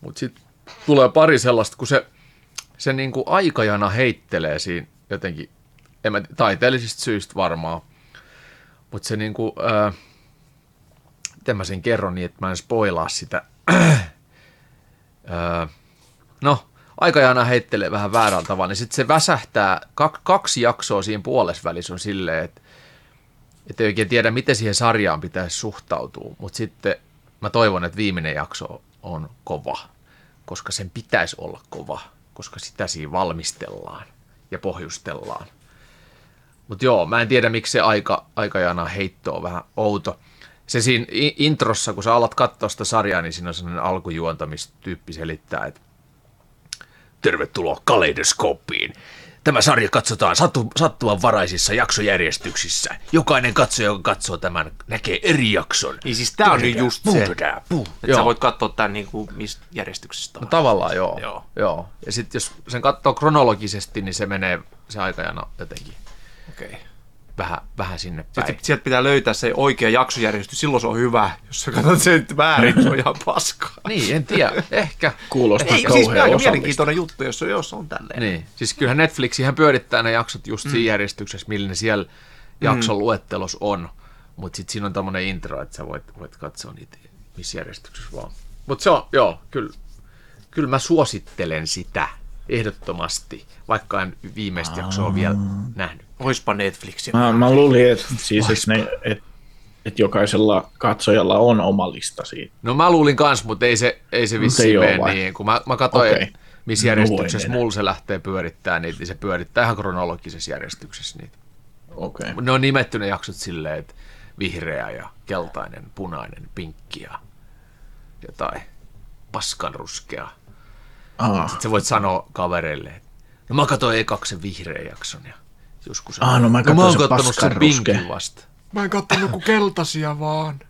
Mutta sitten tulee pari sellaista, kun se, se niinku aikajana heittelee siinä jotenkin, en mä, taiteellisista syistä varmaan. Mutta se niinku, öö, miten mä sen kerron niin, että mä en spoilaa sitä. öö, no, aikajana heittelee vähän väärällä tavalla, niin sitten se väsähtää, kak, kaksi jaksoa siinä puolesvälissä on silleen, että et ei oikein tiedä, miten siihen sarjaan pitäisi suhtautua, mutta sitten mä toivon, että viimeinen jakso on kova, koska sen pitäisi olla kova, koska sitä siinä valmistellaan ja pohjustellaan. Mutta joo, mä en tiedä, miksi se aika, aikajana heitto on vähän outo. Se siinä introssa, kun sä alat katsoa sitä sarjaa, niin siinä on sellainen alkujuontamistyyppi selittää, että Tervetuloa Kaleidoskooppiin. Tämä sarja katsotaan sattu, sattumanvaraisissa jaksojärjestyksissä. Jokainen katsoja, joka katsoo tämän, näkee eri jakson. Niin siis tää on nyt just se. Että sä voit katsoa tän niinku mistä järjestyksestä No, tavallaan joo. Joo. joo. Ja sitten jos sen katsoo kronologisesti, niin se menee se aikajana jotenkin Okei. Vähän, vähän sinne päin. Sitten sieltä pitää löytää se oikea jaksojärjestys, silloin se on hyvä. Jos sä katsot sen väärin, se on ihan paskaa. Niin, en tiedä. Ehkä. Kuulostaa Ei, siis kauhean aika osallista. mielenkiintoinen juttu, jos, jos on tälleen. Niin. Siis kyllähän Netflix ihan pyörittää ne jaksot just Mm. siinä järjestyksessä, millä ne siellä jakson luettelos on. Mutta sitten siinä on tämmöinen intro, että sä voit, voit katsoa niitä missä järjestyksessä vaan. Mutta se on, joo, kyllä, kyllä mä suosittelen sitä ehdottomasti, vaikka en viimeistä jaksoa vielä nähnyt. Oispa Netflix. Mä, mä luulin, että siis, et ne, et että jokaisella katsojalla on oma lista siitä. No mä luulin kans, mutta ei se, ei se vissiin mene vai? niin. Kun mä, mä katsoin, okay. missä No järjestyksessä mulla se lähtee pyörittää niitä, niin se pyörittää ihan kronologisessa järjestyksessä niitä. Okei. Okay. Ne on nimetty ne jaksot silleen, että vihreä ja keltainen, punainen, pinkki ja jotain paskanruskea. Ah, Sitten sä voit sanoa kavereille, että no mä katsoin ekaksi sen vihreän jakson ja joskus Ah, no mä mä oon sen kattonut sen paskanruskea." pinkin vasta. Mä en kattonut kuin keltaisia vaan.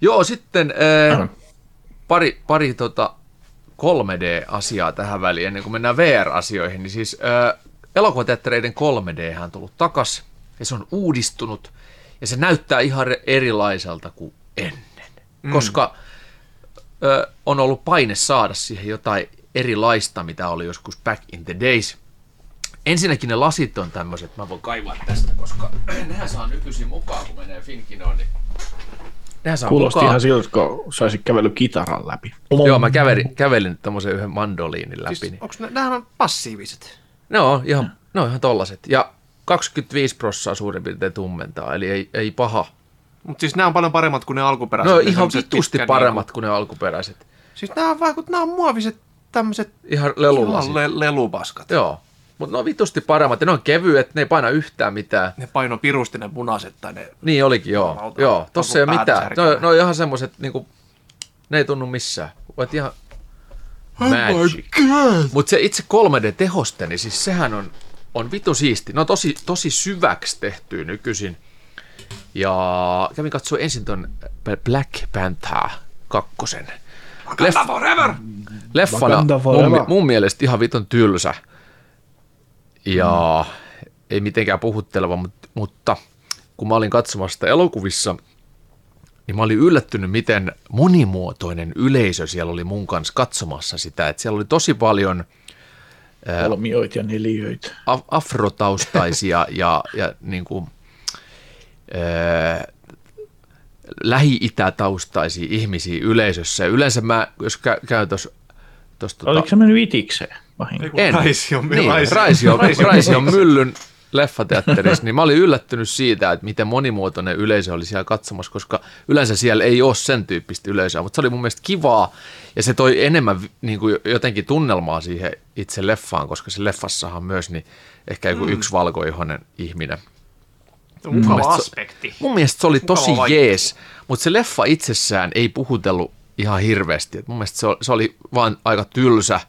Joo, sitten äh, pari, pari tota 3D-asiaa tähän väliin, ennen kuin mennään VR-asioihin. Niin siis äh, elokuvateattereiden 3D on tullut takas, ja se on uudistunut, ja se näyttää ihan erilaiselta kuin ennen. Mm. Koska äh, on ollut paine saada siihen jotain erilaista, mitä oli joskus back in the days. Ensinnäkin ne lasit on tämmöiset, mä voin kaivaa tästä, koska nehän saa nykyisin mukaan, kun menee Finkinoon, niin nehän saa kuulosti mukaan. ihan siltä, kun saisit kävellyt kitaran läpi. Joo, mä kävelin, kävelin tämmöisen yhden mandoliinin läpi. Siis, Niin. onks ne, nämähän on passiiviset? Ne on ihan, ne on ihan tollaset. Ja 25 prossaa suurin piirtein tummentaa, eli ei, ei paha. Mutta siis nämä on paljon paremmat kuin ne alkuperäiset. Ne ihan semmoset vitusti pitkät paremmat kuin ne alkuperäiset. Siis nämä on vaikut, nämä on muoviset tämmöiset Ihan ihan le, lelupaskat. Joo, mutta ne on vitusti paremmat ja ne on kevyet, ne ei paina yhtään mitään. Ne paino pirusti ne punaiset tai ne... Niin olikin, joo. Jumalauta, joo tossa ei ole mitään. Ne on, ne on ihan semmoset, niinku, ne ei tunnu missään. Voit ihan magic. Mutta se itse 3D-tehoste, niin siis sehän on, on vitu siisti. Ne on tosi, tosi syväksi tehty nykyisin. Ja kävin katsoa ensin ton Black Panther kakkosen. Leff, Forever! leffana mun, mun mielestä ihan vitun tylsä. Ja ei mitenkään puhutteleva, mutta, mutta kun mä olin katsomassa sitä elokuvissa, niin mä olin yllättynyt, miten monimuotoinen yleisö siellä oli mun kanssa katsomassa sitä. Että siellä oli tosi paljon Kolmioit ja neliöitä. af- afrotaustaisia ja, ja niin kuin, ää, lähi-itätaustaisia ihmisiä yleisössä. Yleensä mä, jos kä- käyn tuossa... Tota, Oliko se mennyt itikseen? Vahinko? en. Raisio, niin, Raisio. Raisio, Raisio. Raisio myllyn leffateatterissa, niin mä olin yllättynyt siitä, että miten monimuotoinen yleisö oli siellä katsomassa, koska yleensä siellä ei ole sen tyyppistä yleisöä, mutta se oli mun mielestä kivaa ja se toi enemmän niin kuin jotenkin tunnelmaa siihen itse leffaan, koska se leffassahan myös niin ehkä joku mm. yksi valkoihoinen ihminen. Mukava mielestä se- aspekti. Mun mielestä se oli tosi Mukava vaihtoehto. jees, mutta se leffa itsessään ei puhutellut ihan hirveästi. Et mun mielestä se oli, se oli vaan aika tylsä.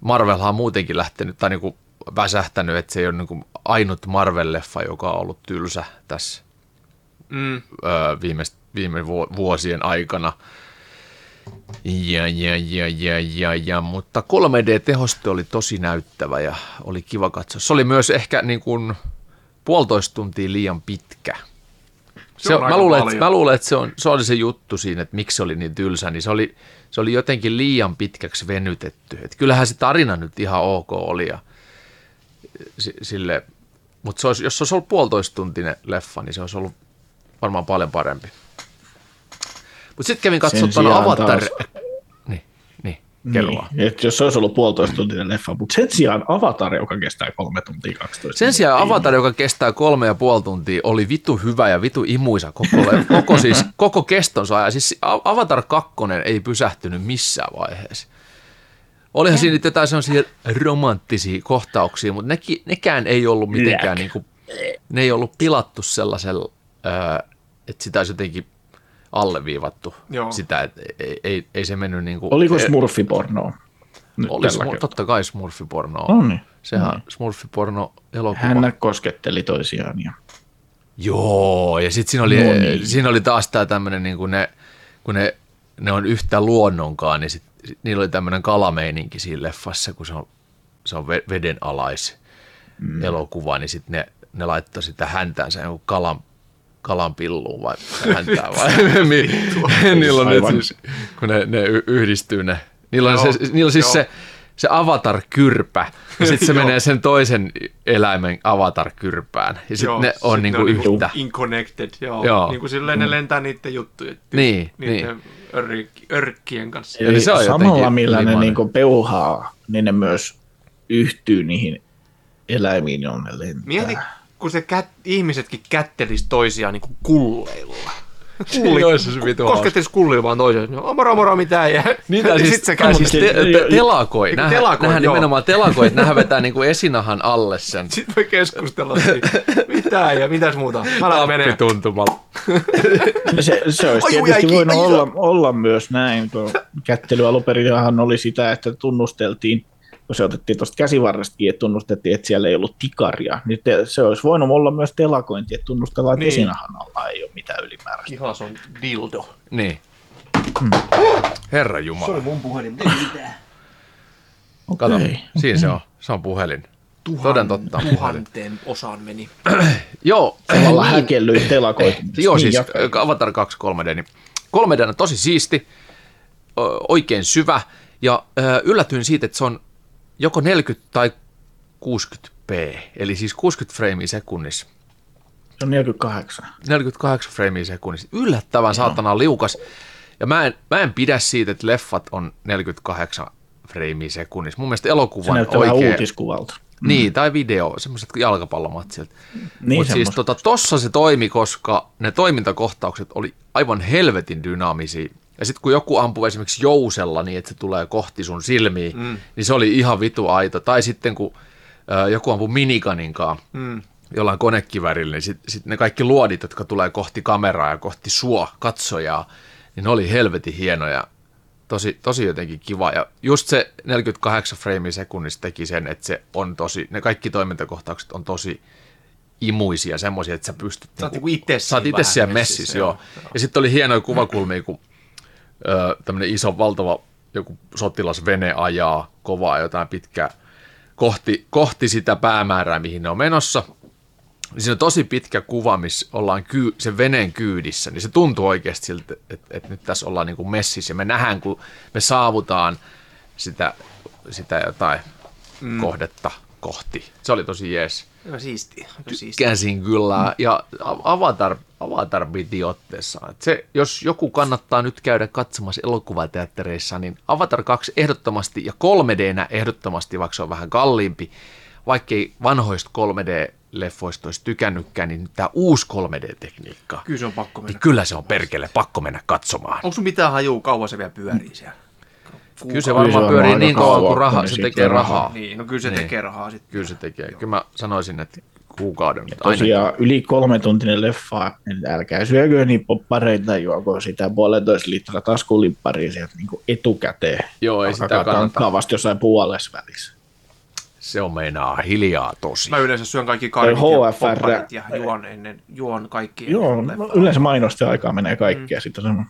Marvelhan on muutenkin lähtenyt tai niinku väsähtänyt, että se ei ole niinku ainut Marvel-leffa, joka on ollut tylsä tässä Mm. öö, viime, viime vu- vuosien aikana. Ja, ja, ja, ja, ja, ja, mutta 3D-tehoste oli tosi näyttävä ja oli kiva katsoa. Se oli myös ehkä niin kuin puolitoista tuntia liian pitkä. Se Se, on mä, aika luulen, että, mä luulen, että se, on, se oli se juttu siinä, että miksi se oli niin tylsä, niin se oli, se oli jotenkin liian pitkäksi venytetty. Et kyllähän se tarina nyt ihan ok oli ja si- sille, mutta se olisi, jos se olisi ollut puolitoista tuntinen leffa, niin se olisi ollut varmaan paljon parempi. Mutta sitten kävin katsomaan Avatar. Niin, vaan. Niin, että jos se olisi ollut puolitoista tuntinen leffa, mutta sen sijaan Avatar, joka kestää kolme tuntia 12 Sen sijaan. Avatar, joka kestää kolme ja puoli tuntia, oli vitu hyvä ja vitu imuisa koko, koko, siis, koko kestonsa ajan. Siis Avatar 2 ei pysähtynyt missään vaiheessa. Olihan siinä nyt jotain sellaisia romanttisia kohtauksia, mutta nekin, nekään ei ollut mitenkään, niin kuin, ne ei ollut pilattu sellaisella, että sitä olisi jotenkin alleviivattu Joo. sitä, että ei, ei, ei se mennyt niin kuin... Oliko smurfipornoa? Nyt Oli smur, totta kai smurfipornoa. No niin. Sehän on smurfiporno elokuva. Hän kosketteli toisiaan. Ja... Joo, ja sitten siinä oli, No niin. siinä oli taas tämä tämmöinen, niin kun, ne, kun ne, ne on yhtä luonnonkaan, niin sit, sit niillä oli tämmöinen kalameininki siinä leffassa, kun se on, se on ve- veden alais mm. elokuva, niin sitten ne, ne laittoi sitä häntäänsä jonkun kalan, kalan pilluun vai häntää vai mi- niillä on siis, kun ne, ne yhdistyy ne. Niillä on, Joo, se, niillä on siis joo. se, se avatar-kyrpä, ja sitten se menee sen toisen eläimen avatar-kyrpään, ja sitten ne on sit niinku ne niinku yhtä. Inconnected, joo. Joo. joo. Niin kuin silleen ne lentää niiden juttujen. Niin, niiden örk- örkkien kanssa. Eli Eli se on samalla millä ne niinku peuhaa, niin ne myös yhtyy niihin eläimiin, jonne lentää. Mieti, kun se kät, ihmisetkin kättelis toisiaan niin kuin kulleilla. Kulli. Olisi se vitu. Koskettelis kullilla vaan toiseen. No, moro moro mitään. Ja, Niin, ja tai siis, sit se tai siis te, te, telakoi. Niinku Nähdään, telakoi, nähdään joo. nimenomaan telakoi, että nähdään vetää niinku esinahan alle sen. Sitten voi keskustella siitä. Mitä ja mitäs muuta. Mä lähden menee. Tappituntumalla. Se, se olisi jäi tietysti kiinni, voinut aju. olla, olla myös näin, kun kättely alunperinhan oli sitä, että tunnusteltiin, kun se otettiin tuosta käsivarresta kiinni, että tunnustettiin, että siellä ei ollut tikaria, niin te, se olisi voinut olla myös telakointi, että tunnustellaan, että Niin. esinahan alla ei ole mitään ylimääräistä. Kihas on dildo. Niin. Herra Jumala. mun puhelin, mutta ei mitään. Kato, Okei. siinä se on. Se on puhelin. Toden totta. Tuhanteen osaan meni. Joo, Samalla häkellyin telakointi. Joo, Niin, siis jatka. äh, Avatar 2 3D, niin 3D on tosi siisti, oikein syvä, ja yllätyin siitä, että se on joko 40 tai 60p, eli siis 60 freimiä sekunnissa. Se on 48. 48 freimiä sekunnissa. Yllättävän saatana liukas. Ja mä en, mä en pidä siitä, että leffat on 48 freimiä sekunnissa. Mun mielestä Se elokuvan näyttää vähän uutiskuvalta. Niin, tai video, semmoiset jalkapallomatsilta. Niin, Mutta siis tota, tossa se toimi, koska ne toimintakohtaukset oli aivan helvetin dynaamisia. Ja sitten kun joku ampuu esimerkiksi jousella niin, että se tulee kohti sun silmiä, mm. niin se oli ihan vitu aito. Tai sitten kun ö, joku ampuu minikaninkaan mm. jollain konekivärillä, niin sitten sit ne kaikki luodit, jotka tulee kohti kameraa ja kohti sua, katsojaa, niin ne oli helvetin hienoja. Tosi, tosi jotenkin kiva. Ja just se 48 freimiä sekunnissa teki sen, että se on tosi, ne kaikki toimintakohtaukset on tosi imuisia, semmoisia, että sä pystyt... Sä oot niinku- niinku itse siinä vähän siellä messissä, messissä, joo. joo. Ja sitten oli hienoja kuvakulmia, kun tämmöinen iso, valtava joku sotilasvene ajaa kovaa jotain pitkää kohti, kohti sitä päämäärää, mihin ne on menossa. Niin siinä on tosi pitkä kuva, missä ollaan kyy, sen veneen kyydissä, niin se tuntuu oikeasti siltä, että, että nyt tässä ollaan niin kuin messissä. Me nähdään, kun me saavutaan sitä, sitä jotain mm. kohdetta kohti. Se oli tosi jees. Aika siistiä. Aika siistiä. Käsin kyllä. Ja Avatar, Avatar piti otteessa. Et se, jos joku kannattaa nyt käydä katsomassa elokuvateattereissa, niin Avatar 2 ehdottomasti ja 3Dnä ehdottomasti, vaikka se on vähän kalliimpi, vaikkei vanhoista 3D-leffoista olisi tykännytkään, niin tämä uusi 3D-tekniikka, Kyllä se on pakko mennä. niin kyllä se on perkele pakko mennä katsomaan. Onko sun mitään hajua, kauan se vielä pyörii siellä? Kyllä se se varmaan on pyörii aika niin kauan kuin kauan, raha, kun se tekee rahaa. rahaa. Niin, no kyllä se Niin. tekee rahaa sitten. Kyllä se tekee. Kyllä mä sanoisin, että kuukauden. ainakin. Tosiaan yli kolme tuntinen leffa, niin älkää syökö niin poppareita, juoko sitä puolentoista litraa taskulimpparia sieltä niin etukäteen. Joo, ei sitä Alkakaa kannata. tankkaa vasta jossain puolessa välissä. Se on meinaa hiljaa tosi. Mä yleensä syön kaikki karkit ja HFR. popparit ja juon ennen, juon kaikki Joo, ennen no, yleensä mainosten aikaa menee kaikkea. Mm. Sitten on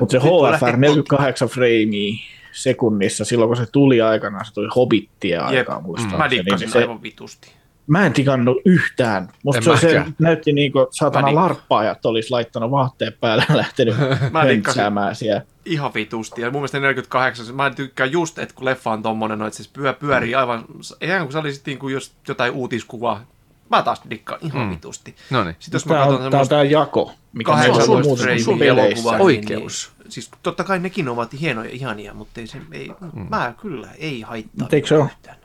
Mutta se HFR 48 freimiä sekunnissa, silloin kun se tuli aikanaan, se tuli Hobbittia Jep. aikaa muistaakseni. Mä dikkasin niin se, aivan vitusti. Mä en tikannut yhtään. Musta En se, se näytti niin kuin saatana larppaajat olisi laittanut vaatteet päälle ja lähtenyt höntsäämään siellä. Ihan vitusti. Ja mun mielestä 48, mä tykkään just, että kun leffa on tommonen, no, että se pyö, pyörii aivan, ihan kuin sä olisit niin kuin jos jotain uutiskuvaa. Mä taas dikkaan ihan Mm. vitusti. No niin. Sitten jos mä Tämä katson on, tämä on semmoista tämä jako, mikä meillä on 18 ollut muutenkin framein peleissä. elokuvaa, niin, Oikeus. Niin, siis totta kai nekin ovat hienoja, ihania, mutta ei se, ei, mm. mä kyllä, ei haittaa. Eikö se ole? yhtään.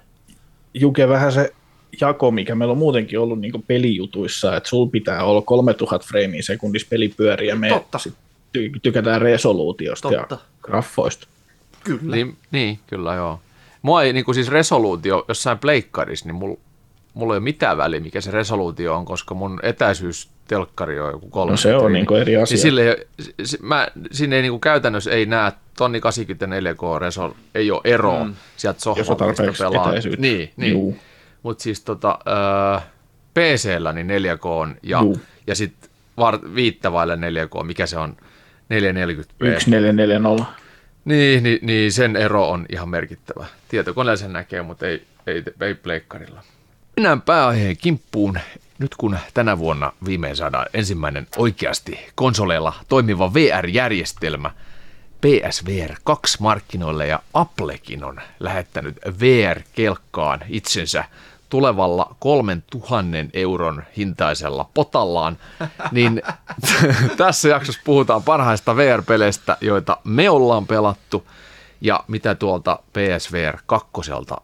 Juke vähän se jako, mikä meillä on muutenkin ollut niin pelijutuissa, että sul pitää olla 3000 freimiä sekunnissa pelipyöriä, ja me Totta. ty- tykätään resoluutiosta Totta. ja graffoista. Kyllä. Niin, niin, kyllä joo. Mua ei niin kuin siis resoluutio jossain pleikkarissa, niin mulla mulla ei ole mitään väliä, mikä se resoluutio on, koska mun etäisyys telkkari on joku kolme No se on niinku eri asia. Niin sille, ei- s- s- mä, sinne ei niinku käytännössä ei näe tonni 84K resol, ei ole eroa mm. sieltä Jos on sohvalta, mistä pelaa. etäisyyttä. Niin, niin. Mutta siis tota, äh, PC-llä niin 4K on ja, Juu. ja sitten viittavaille 4K, mikä se on 440p. 1440. Niin, niin, niin, sen ero on ihan merkittävä. Tietokoneella sen näkee, mutta ei, ei, ei pleikkarilla. Mennään pääaiheen kimppuun. Nyt kun tänä vuonna viimein saadaan ensimmäinen oikeasti konsoleilla toimiva VR-järjestelmä PSVR 2 markkinoille ja Applekin on lähettänyt VR-kelkkaan itsensä tulevalla 3000 euron hintaisella potallaan, niin tässä jaksossa puhutaan parhaista VR-peleistä, joita me ollaan pelattu ja mitä tuolta PSVR 2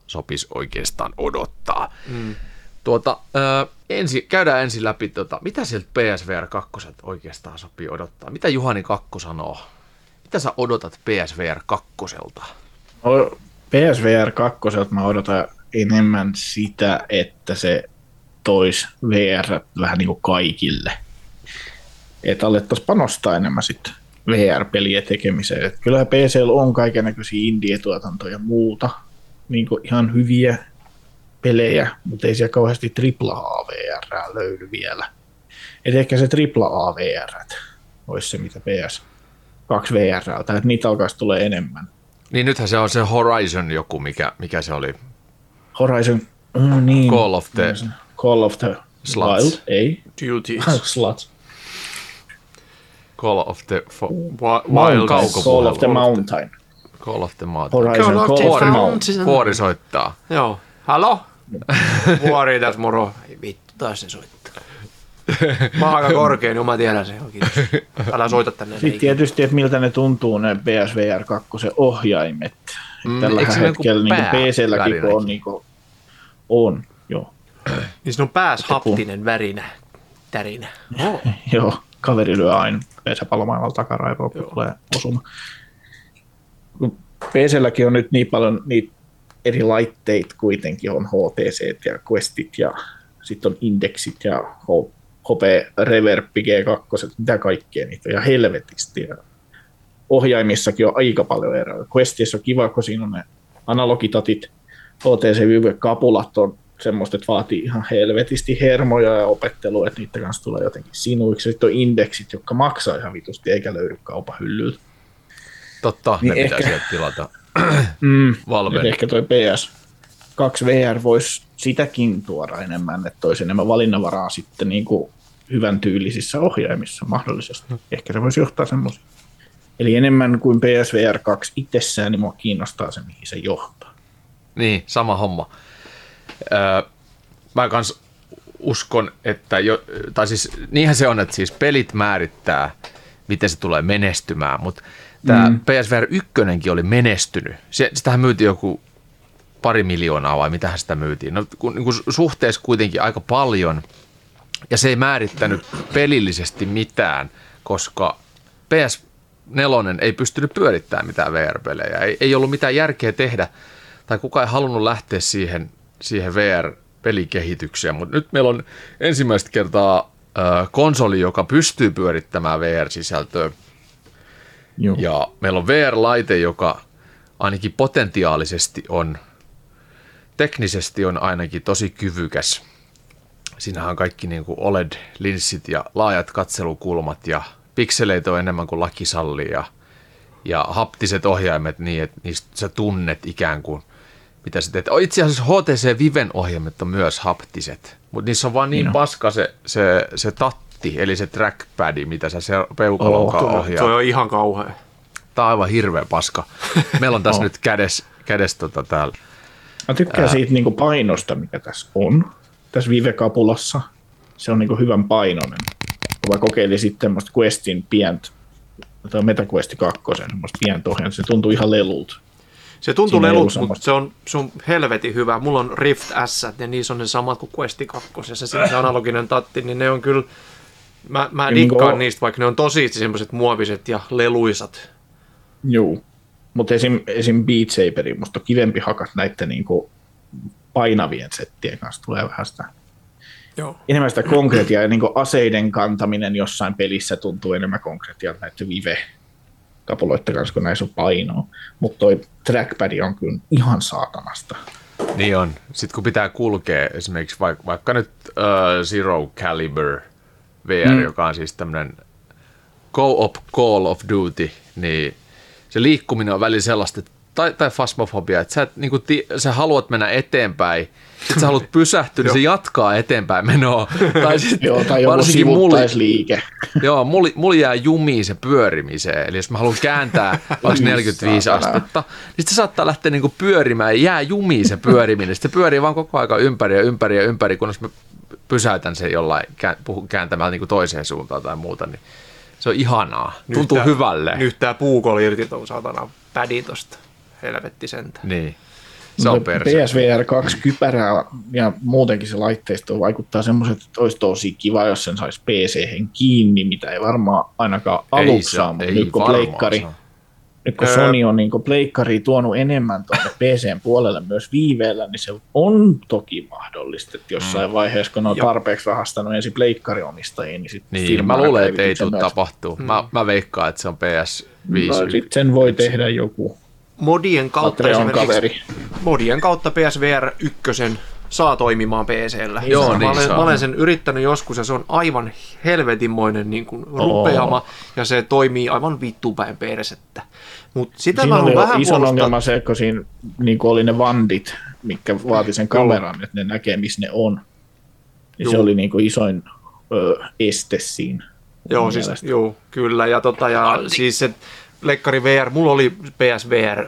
sopisi oikeastaan odottaa. Mm. Tuota, ö, ensi, käydään ensin läpi, tota, mitä sieltä PSVR 2 oikeastaan sopii odottaa. Mitä Juhani Kakko sanoo? Mitä sä odotat PSVR 2? No, PSVR 2 mä odotan enemmän sitä, että se tois VR vähän niin kuin kaikille. Että alettaisiin panostaa enemmän sitten VR-pelien tekemiseen. Et kyllähän PCL on kaikenlaisia indie-tuotantoja ja muuta, niin kuin ihan hyviä pelejä, mutta ei siellä kauheasti AAA VR löydy vielä. Et ehkä se AAA VR olisi se, mitä PS 2 VR, että niitä alkaisi tulee enemmän. Niin nythän se on se Horizon joku, mikä, mikä se oli. Horizon, mm, niin. Call of the Call of the Sluts. Wild, ei. Duty. Sluts. Call of the fo- Wild. Call of the Mountain. Call of the Mountain. Horizon Call of the. Mountain. Vuori soittaa. Joo. Halo? Vuori tässä moro. Ei vittu, taas se soittaa. Mä oon aika korkea, niin mä tiedän sen. Kiitos. Älä soita tänne. Sitten Sitten tietysti, että miltä ne tuntuu ne PSVR 2 ohjaimet. Mm, Tällä se hetkellä niin PClläkin kun päävärinäkin? on, niin kuin, on, joo. niin siinä on pääs haptinen värinä. Tärinä. Oh. joo. Kaveri lyö aina pesäpallomaailmalla takaraivoa, kun tulee osuma. PClläkin on nyt niin paljon niitä eri laitteita kuitenkin, on HTC ja Questit ja sitten on Indexit ja HP Reverb G2, mitä kaikkea niitä on, ja helvetisti. Ja ohjaimissakin on aika paljon eroja. Questissa on kiva, kun siinä on ne analogitatit, HTC Vive-kapulat on semmoista, että vaatii ihan helvetisti hermoja ja opettelua, että niiden kanssa tulee jotenkin sinuiksi. Sitten on indeksit, jotka maksaa ihan vitusti eikä löydy kaupan hyllyltä. Totta, Niin ne pitää ehkä- sieltä tilata. Mm. Valve. Ehkä toi PS 2 VR voisi sitäkin tuoda enemmän, että toisi enemmän valinnanvaraa sitten niin kuin hyvän tyylisissä ohjaimissa mahdollisesti. Ehkä se voisi johtaa semmoisiin. Eli enemmän kuin PSVR 2 itsessään, niin mua kiinnostaa se, mihin se johtaa. Niin, sama homma. Öö, mä kans uskon, että jo, tai siis niinhän se on, että siis pelit määrittää, miten se tulee menestymään, mutta tämä mm. PSVR 1 oli menestynyt. Se, sitähän myytiin joku pari miljoonaa vai mitähän sitä myytiin. No, kun, niin kuin suhteessa kuitenkin aika paljon, ja se ei määrittänyt pelillisesti mitään, koska PS4 ei pystynyt pyörittämään mitään VR-pelejä. Ei, ei ollut mitään järkeä tehdä, tai kukaan ei halunnut lähteä siihen, siihen VR-pelikehitykseen, mutta nyt meillä on ensimmäistä kertaa konsoli, joka pystyy pyörittämään VR-sisältöä, Joo. ja meillä on VR-laite, joka ainakin potentiaalisesti on, teknisesti on ainakin tosi kyvykäs. Siinähän on kaikki niin kuin OLED-linssit ja laajat katselukulmat ja pikseleitä on enemmän kuin laki sallii ja, ja haptiset ohjaimet niin, että niistä sä tunnet ikään kuin, mitä sä teet. Itse asiassa HTC Viven ohjaimet on myös haptiset, mutta niissä on vaan niin, on. paska se, se, se tatti, eli se trackpad, mitä sä se peukalonkaan Oh, oh, ohjaat. Toi on ihan kauhea. Tämä on aivan hirveä paska. Meillä on tässä Oh. nyt kädes, kädes tota täällä. Mä tykkään Ää. siitä niin kuin painosta, mikä tässä on. Tässä Vive-kapulassa. Se on niin kuin hyvän painoinen. Kun mä kokeilin sitten semmoista Questin pientä, tai MetaQuest 2, semmoista pientä ohjelmaa, se tuntuu ihan lelulta. Se tuntuu lelut, mutta semmoista. se on, se on helvetin hyvä. Mulla on Rift S, ja niissä on ne samat kuin Quest 2, ja se, se analoginen tatti, niin ne on kyllä... Mä, mä niinku dikkaan on- niistä, vaikka ne on tosi semmoiset muoviset ja leluisat. Joo. Mutta esim, esim Beat Saberin musta on kivempi hakat näiden niin kuin painavien settien kanssa. Tulee vähän sitä Joo. enemmän sitä konkretiaa ja niin kuin aseiden kantaminen jossain pelissä tuntuu enemmän konkretialta näiden vive kapuloiden kanssa, kun näissä on painoa. Mutta toi trackpad on kyllä ihan saatanasta. Niin on. Sitten kun pitää kulkea esimerkiksi vaikka, vaikka nyt uh, Zero Caliber VR, mm. joka on siis tämmöinen Go-Op Call of Duty, niin se liikkuminen on välillä sellaista, että tai, tai fasmofobia, että sä, et, niin ti, sä haluat mennä eteenpäin, sitten sä haluat pysähtyä, niin se jatkaa eteenpäin menoa. Tai sit, Joo, tai joku varsinkin mulla, sivuttaisliike. Joo, mulla, mulla jää jumiin se pyörimiseen. Eli jos mä haluan kääntää vaikka 45 saatana. astetta, niin se saattaa lähteä niinku pyörimään ja jää jumiin se pyöriminen. Sitten se pyörii vaan koko aika ympäri ja ympäri ja ympäri, kunnes mä pysäytän sen jollain kääntämällä niinku toiseen suuntaan tai muuta. Niin se on ihanaa. Tuntuu Nyhtää- hyvälle. Nyhtää puukoli irti tuon saatana pädi tosta. Helvetti sentä. Niin. Se on No, perse. PSVR 2 kypärää ja muutenkin se laitteisto vaikuttaa semmoiset, että olisi tosi kiva, jos sen saisi pc kiinni, mitä ei varmaan ainakaan aluksi saa, mutta ei nyt kun pleikkari, saa. Nyt kun Öö. Sony on niin pleikkari tuonut enemmän tuonne PCn puolelle myös viiveellä, niin se on toki mahdollista, että jossain vaiheessa, kun ne on Joo. tarpeeksi rahastanut ensin pleikkariomistajia, niin sitten Niin, mä luulen, että ei tule tapahtuu. Mä, mä veikkaan, että se on PS5. No, sit sen voi tehdä joku Modien kautta esimerkiksi, Patreon-kaveri. modien kautta PSVR 1 saa toimimaan PCllä. Joo, mä, niin olen, saa. mä olen sen yrittänyt joskus ja se on aivan helvetinmoinen niin kuin rupeama ja se toimii aivan vittu päin persettä. Mutta sitä Siinä mä oli vähän ison puolustaa. ongelma se, kun siinä niin oli ne vandit, mitkä vaati sen kameran, että ne näkee, missä ne on. Niin se oli niin isoin ö, este siinä. Joo, siis, mielestä. joo, kyllä. Ja, tota, ja siis se Leikkari VR, mulla oli PSVR,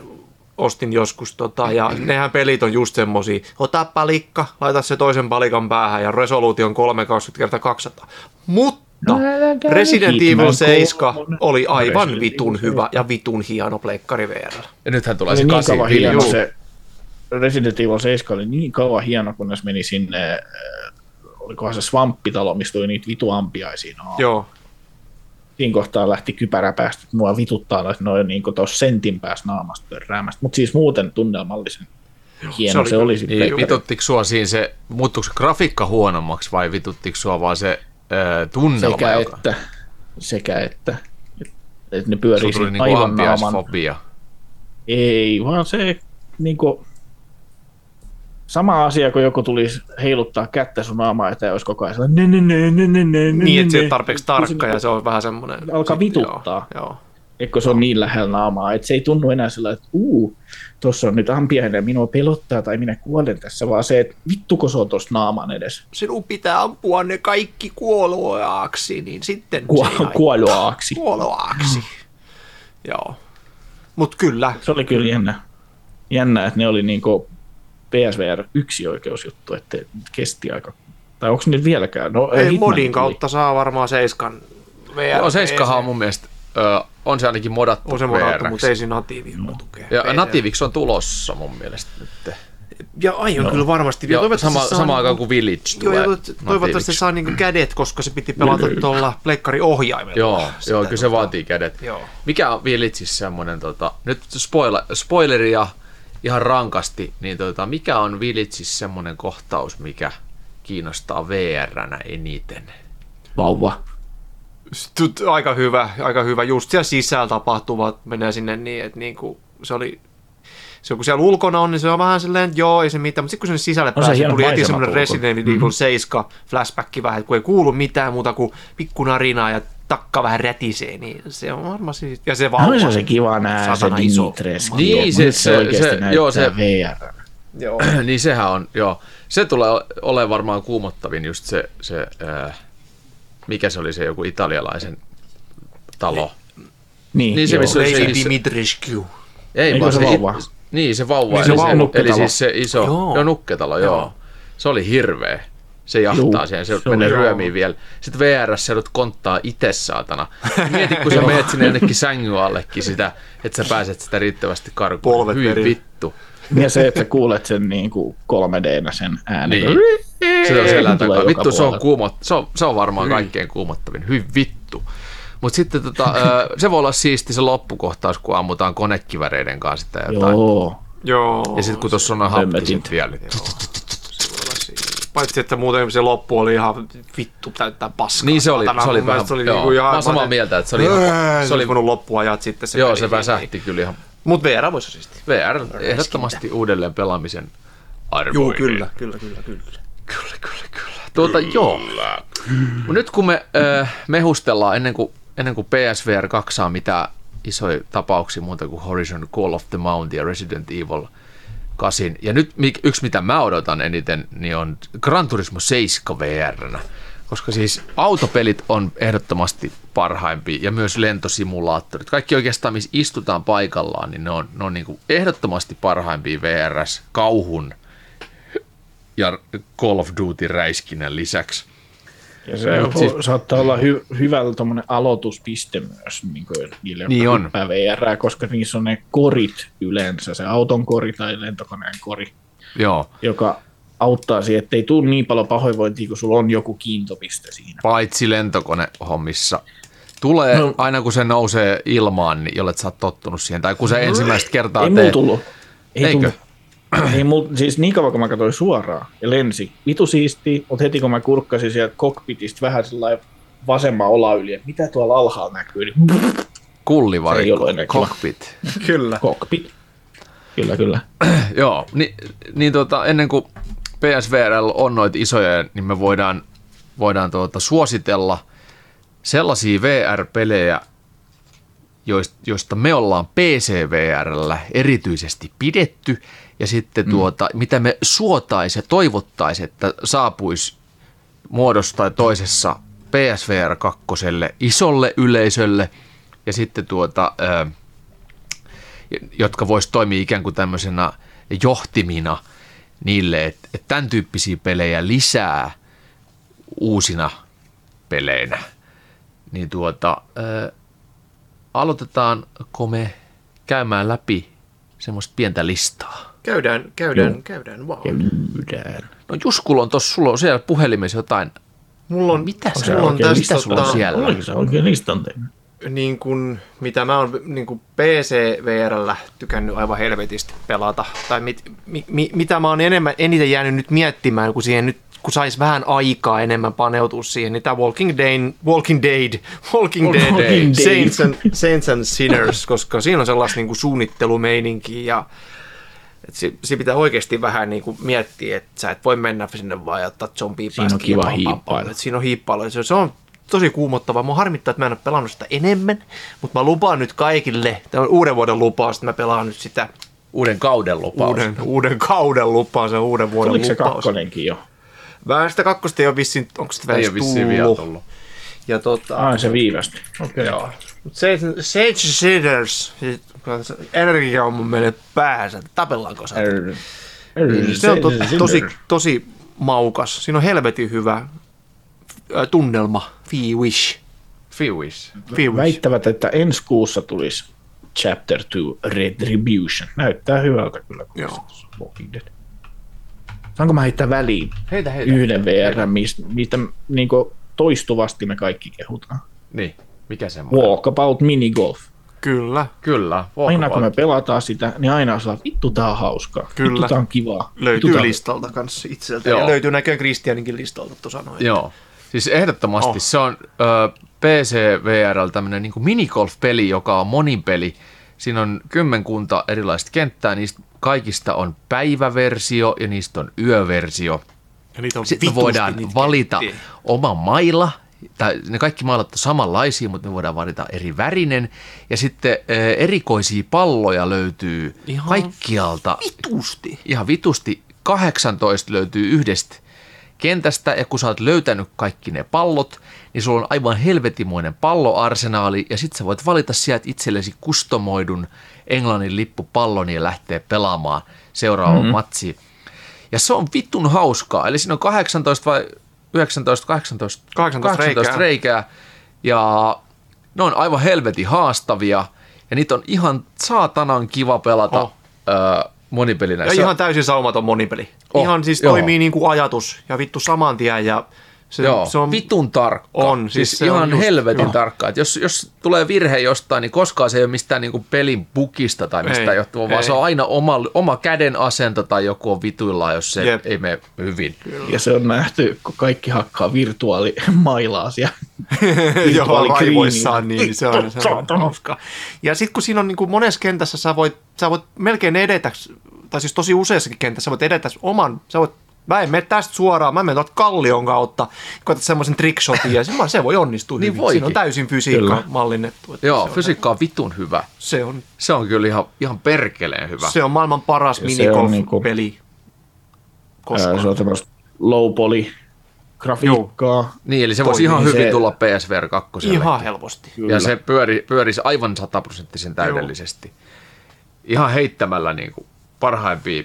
ostin joskus, tota, ja nehän pelit on just semmosia, ota palikka, laita se toisen palikan päähän, ja resoluutio on 320 x 200. Mutta No, älkää Resident Evil 7 kolmonen. oli aivan Resident vitun hyvä ja vitun hieno Pleikkari VR. Ja nythän tulee se niin hieno se Resident Evil 7 oli niin kauan hieno, kunnes meni sinne, äh, olikohan se svamppitalo, mistä oli niitä vituampiaisia. No, Joo, Siinä kohtaa lähti kypärä päästä, että mua vituttaa noin niin tuossa sentin päästä naamasta törräämästä. Mutta siis muuten tunnelmallisen hieno se oli se oli, se oli Niin, vituttiko sua siinä se, muuttuiko se grafiikka huonommaksi vai vituttiko sua vaan se tunnelma, sekä joka että, sekä että, että ne pyörii sulla tuli niinku aivan naaman. ambiasfobia. Ei, vaan se niinku, sama asia, kun joku tulisi heiluttaa kättä sun naamaa eteen, olisi koko ajan sellainen, ne, ne, ne, ne, ne, ne, niin että se on tarpeeksi tarkka ja se on vähän semmoinen... Alkaa vituttaa. Joo, joo. Kun se on niin lähellä naamaa, että se ei tunnu enää sillä, että uu, tuossa on nyt ampiainen ja minua pelottaa tai minä kuolen tässä, vaan se, että vittuko se on tuossa naaman edes. Sinun pitää ampua ne kaikki kuoloaksi, niin sitten Kuo- haittaa. kuoloaaksi. Kuoloaksi. Joo. Mut kyllä, Se oli kyllä jännä, jännä että ne oli niinku PSVR yksi oikeusjuttu, että kesti aika, tai onko nyt vieläkään? No, ei, Hitman modin tuli. kautta saa varmaan Seiskan VR. Joo, Seiskahan on mun mielestä, ö, on se ainakin modattu on se modattu, mutta ei se natiivi no. tukea. Ja PC. natiiviksi on tulossa mun mielestä nyt. Ja aion no. kyllä varmasti. Ja Toivottavasti sama, saa sama niinku- aikaan kuin Village Joo, tulee ja toivottavasti natiiviksi. saa niinku kädet, koska se piti pelata tuolla pleikkari ohjaimella. Joo, joo kyllä se vaatii kädet. Joo. Mikä on Villageissa semmoinen, tota, nyt spoiler, spoileria ihan rankasti, niin tota, mikä on Villageissa semmoinen kohtaus, mikä kiinnostaa VR-nä eniten? Vauva. Tut, aika hyvä, aika hyvä. Just siellä sisällä tapahtuvat menee sinne niin, että niinku, se oli se kun siellä ulkona on, niin se on vähän silleen, että joo, ei se mitään, mutta sitten kun sen sisälle On se pääsee, tuli heti semmoinen. Resident Evil 7 flashback vähän, että kun ei kuulu mitään muuta kuin pikku narinaa ja takka vähän rätisee, niin se on varmasti, ja se On vauva. se, se kiva nähdä se. Dimitrescu. Niin, se- se- se- joo, se- VR. Joo. niin sehän on, joo. Se tulee olemaan varmaan kuumottavin just se, se äh, mikä se oli se joku italialaisen talo. Niin, Niin se, joo. missä oli se Dimitrescu. ei Eikö vaan se vauva? it- niin se vauva, Niin se eli, vauva, se, eli siis se iso, Joo. joo, nukketalo, joo. Joo. Se oli hirveä. Se jahtaa siihen, se, se menee ryömiin vielä. Sitten VRS se joudut konttaa itse saatana. Mieti, kun sä menet sinne jonnekin sängyn allekin sitä, että sä pääset sitä riittävästi karkuun. Polvet Hyi vittu. Ja se, että sä kuulet sen niin kuin 3D-nä sen äänen. Niin. Se on Tulee takaa. Vittu, se on, kuumot, se on, se on varmaan kaikkein kuumottavin. Hyi vittu. Mutta sitten tota, se voi olla siisti se loppukohtaus, kun ammutaan konekiväreiden kanssa sitä jotain. Joo. Joo. Ja sitten kun tuossa on haptiset vielä. niin- Paitsi, että muuten se loppu oli ihan vittu täyttää paskaa. Niin se oli, saatana. se oli vähän, se oli joo, niinku ihan, mä oon samaa mieltä, että se oli, ihan, se oli voinut loppuajat sitten se joo, se väsähti kyllä ihan. Mut VR voisi siisti. VR ehdottomasti uudelleen pelaamisen arvoinen. Joo, kyllä, kyllä, kyllä, kyllä. Kyllä, kyllä, kyllä. Tuota, joo. Mut Nyt kun me äh, mehustellaan ennen kuin, ennen kuin PSVR 2 saa mitään isoja tapauksia muuta kuin Horizon Call of the Mount ja Resident Evil 8. Ja nyt yksi, mitä mä odotan eniten, niin on Gran Turismo 7 VR. Koska siis autopelit on ehdottomasti parhaimpia ja myös lentosimulaattorit. Kaikki oikeastaan, missä istutaan paikallaan, niin ne on, ne on niin kuin ehdottomasti parhaimpia VRS kauhun ja Call of Duty räiskinnän lisäksi. Ja se Mut siis... saattaa olla hy- hyvä aloituspiste myös niin kuin niille, Niin on. VR, koska niissä on ne korit yleensä, se auton kori tai lentokoneen kori, Joo, joka auttaa siihen, ettei tule niin paljon pahoinvointia, kun sulla on joku kiintopiste siinä. paitsi lentokonehommissa. Tulee No. no. aina kun se nousee ilmaan, niin jollet sä oot tottunut siihen. Tai kun se ensimmäistä kertaa Ei teet. tullut. Ei Eikö? tullut. Ei mul, siis niin kauan kun mä katsoin suoraan ja lensi, vitu siisti, mutta heti kun mä kurkkasin sieltä cockpitista vähän sellainen vasemman ola yli, että mitä tuolla alhaalla näkyy, niin Kullivarikko, cockpit. Kyllä. cockpit. Kyllä, kyllä. Joo, niin, niin tota, ennen kuin PSVRL on noita isoja, niin me voidaan, voidaan tuota, suositella sellaisia VR-pelejä, joista, me ollaan PCVRllä erityisesti pidetty, ja sitten tuota, mitä me suotais ja toivottaisi, että saapuisi muodossa tai toisessa PSVR 2 isolle yleisölle, ja sitten tuota, jotka vois toimia ikään kuin tämmöisenä johtimina niille, että, että tämän tyyppisiä pelejä lisää uusina peleinä. Niin tuota, ää, aloitetaanko me käymään läpi semmoista pientä listaa? Käydään, käydään, käydään vaan. Käydään. No Juskulla on tuossa, sulla on siellä puhelimessa jotain. Mulla on, Mitä Se se mulla on tästä lista sulla tota, siellä? Oliko se oikein listan tehnyt? Niin kuin, mitä mä oon niin kuin PC-VRllä tykännyt aivan helvetisti pelata, tai mit, mi, mi, mitä mä oon enemmän, eniten jäänyt nyt miettimään, kun siihen nyt kun sais vähän aikaa enemmän paneutua siihen, niin tämä Walking Dead, Walking Dead, Walking Dead, Walking Dead. Saints, and, Saints and Sinners, koska siinä on sellaista niin kuin suunnittelumeininkiä ja et se, se, pitää oikeasti vähän niin kuin miettiä, että sä et voi mennä sinne vaan ja ottaa zombia Siinä on kiva hiippailla. Siinä on hiippailla. Se, se on tosi kuumottavaa. Mua harmittaa, että mä en ole pelannut sitä enemmän, mutta mä lupaan nyt kaikille, tämä on uuden vuoden lupaus, että mä pelaan nyt sitä Uuden kauden lupaus. uuden, uuden kauden lupaus, se uuden vuoden Oliko se lupaus. kakkonenkin jo? Mä sitä kakkosta ei ole vissiin, onko sitä Ei edes ole vissiin vielä tullut. tullut. Ja tota, Ai se viivästi. Okei. Joo. Mut Sage, Sage Sinners, siis energia on mun mielestä päässä. Tapellaanko sä? Er- Se on to, er- tosi, tosi maukas. Siinä on helvetin hyvä tunnelma. Fee wish. Fiwis. Fee wish. Väittävät, että ensi kuussa tulisi Chapter 2 Retribution. Näyttää hyvältä kyllä. kun Joo. se on Walking Dead. Saanko mä heittää väliin Heitä, heitä. yhden VR, mistä, mistä niin toistuvasti me kaikki kehutaan? Niin, mikä semmoinen? Walkabout Minigolf. Kyllä. Kyllä. Aina kun me walkabout. pelataan sitä, niin aina on sellainen, vittu tää on hauskaa. Kyllä. Vittu tää on kivaa. vittu Löytyy on- listalta kanssa itseltä. Joo. Ja löytyy näköjään Kristianinkin listalta tuossa noin. Joo. Siis ehdottomasti Oh. se on ö, PCVRL tämmöinen niin minigolf-peli, joka on monipeli. Siinä on kymmenkunta erilaista kenttää, niistä kaikista on päiväversio ja niistä on yöversio. Ja niitä on Sitten voidaan niitä valita kenttiä. oma maila, tai ne kaikki mailat on samanlaisia, mutta me voidaan valita eri värinen. Ja sitten erikoisia palloja löytyy Ihan kaikkialta. Vitusti. ihan vitusti 18 löytyy yhdestä kentästä, ja kun sä oot löytänyt kaikki ne pallot, niin sulla on aivan helvetimoinen palloarsenaali, ja sit sä voit valita sieltä itsellesi kustomoidun Englannin lippupallon ja lähteä pelaamaan seuraava mm-hmm. matsi. Ja se on vitun hauskaa, eli siinä on 18 vai 19, 18, 18 reikää. reikää, ja ne on aivan helvetin haastavia, ja niitä on ihan saatanan kiva pelata Oh. oh. Monipelinä. Ja Se- ihan täysin saumaton monipeli. Oh, ihan siis joo. toimii niin kuin ajatus ja vittu saman tien ja se, Joo, se on vitun tarkka. On, siis, siis se ihan on just- helvetin joo. tarkka. Et jos, jos tulee virhe jostain, niin koskaan se ei ole mistään niinku pelin bukista tai mistään johtuva, vaan ei. se on aina oma, oma käden asento tai joku on vituillaan, jos se Jep. ei mene hyvin. Ja se on nähty, kun kaikki hakkaa virtuaalimailaa siellä. Joo, raivoissaan, niin se on, se on. Ja sitten kun siinä on niin kuin monessa kentässä, sä voit, sä voit melkein edetä, tai siis tosi useassakin kentässä, sä voit edetä oman, sä voit Mä en mene tästä suoraan, mä menen tuolta kallion kautta, koetat semmoisen trickshotin ja se, se voi onnistua Niin hyvin. voikin. Siinä on täysin fysiikka Kyllä. mallinnettu. että Joo, se, fysiikka on vitun hyvä. on, se, on, Se on kyllä ihan, ihan perkeleen hyvä. se on maailman paras Ja se on niinku- Koskaan. Se on tämmöistä low poly grafiikkaa. Niin, eli se voisi ihan hyvin se- tulla PSVR 2. Ihan helposti. Ja se pyöri, pyörisi aivan sataprosenttisen täydellisesti. Ihan heittämällä niin kuin parhaimpia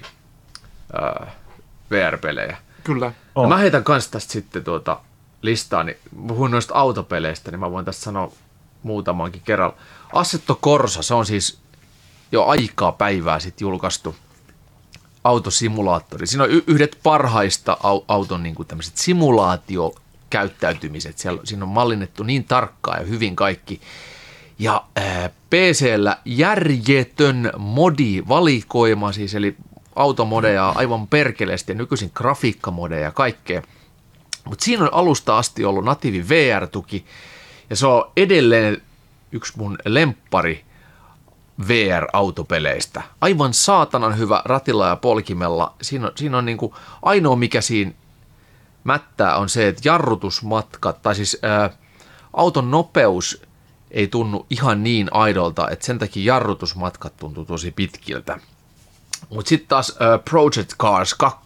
äh, VR-pelejä. Kyllä. Oh. No mä heitän kans tästä sitten tuota listaa, niin puhun noista autopeleistä, niin mä voin tästä sanoa muutamankin kerralla. Assetto Corsa, se on siis jo aikaa päivää sitten julkaistu autosimulaattori. Siinä on y- yhdet parhaista au- auton niin kuin tämmöiset simulaatiokäyttäytymiset. Siellä, siinä on mallinnettu niin tarkkaan ja hyvin kaikki. Ja äh, PCllä järjetön modi-valikoima, siis eli automodeja aivan perkeleesti ja nykyisin grafiikkamodeja ja kaikkea. Mutta siinä on alusta asti ollut natiivi VR-tuki ja se on edelleen yksi mun lemppari VR-autopeleistä. Aivan saatanan hyvä ratilla ja polkimella. Siinä on, siinä on niinku, ainoa mikä siinä mättää on se, että jarrutusmatkat, tai siis ää, auton nopeus ei tunnu ihan niin aidolta, että sen takia jarrutusmatkat tuntuu tosi pitkiltä. Mutta sitten taas ää, Project Cars 2,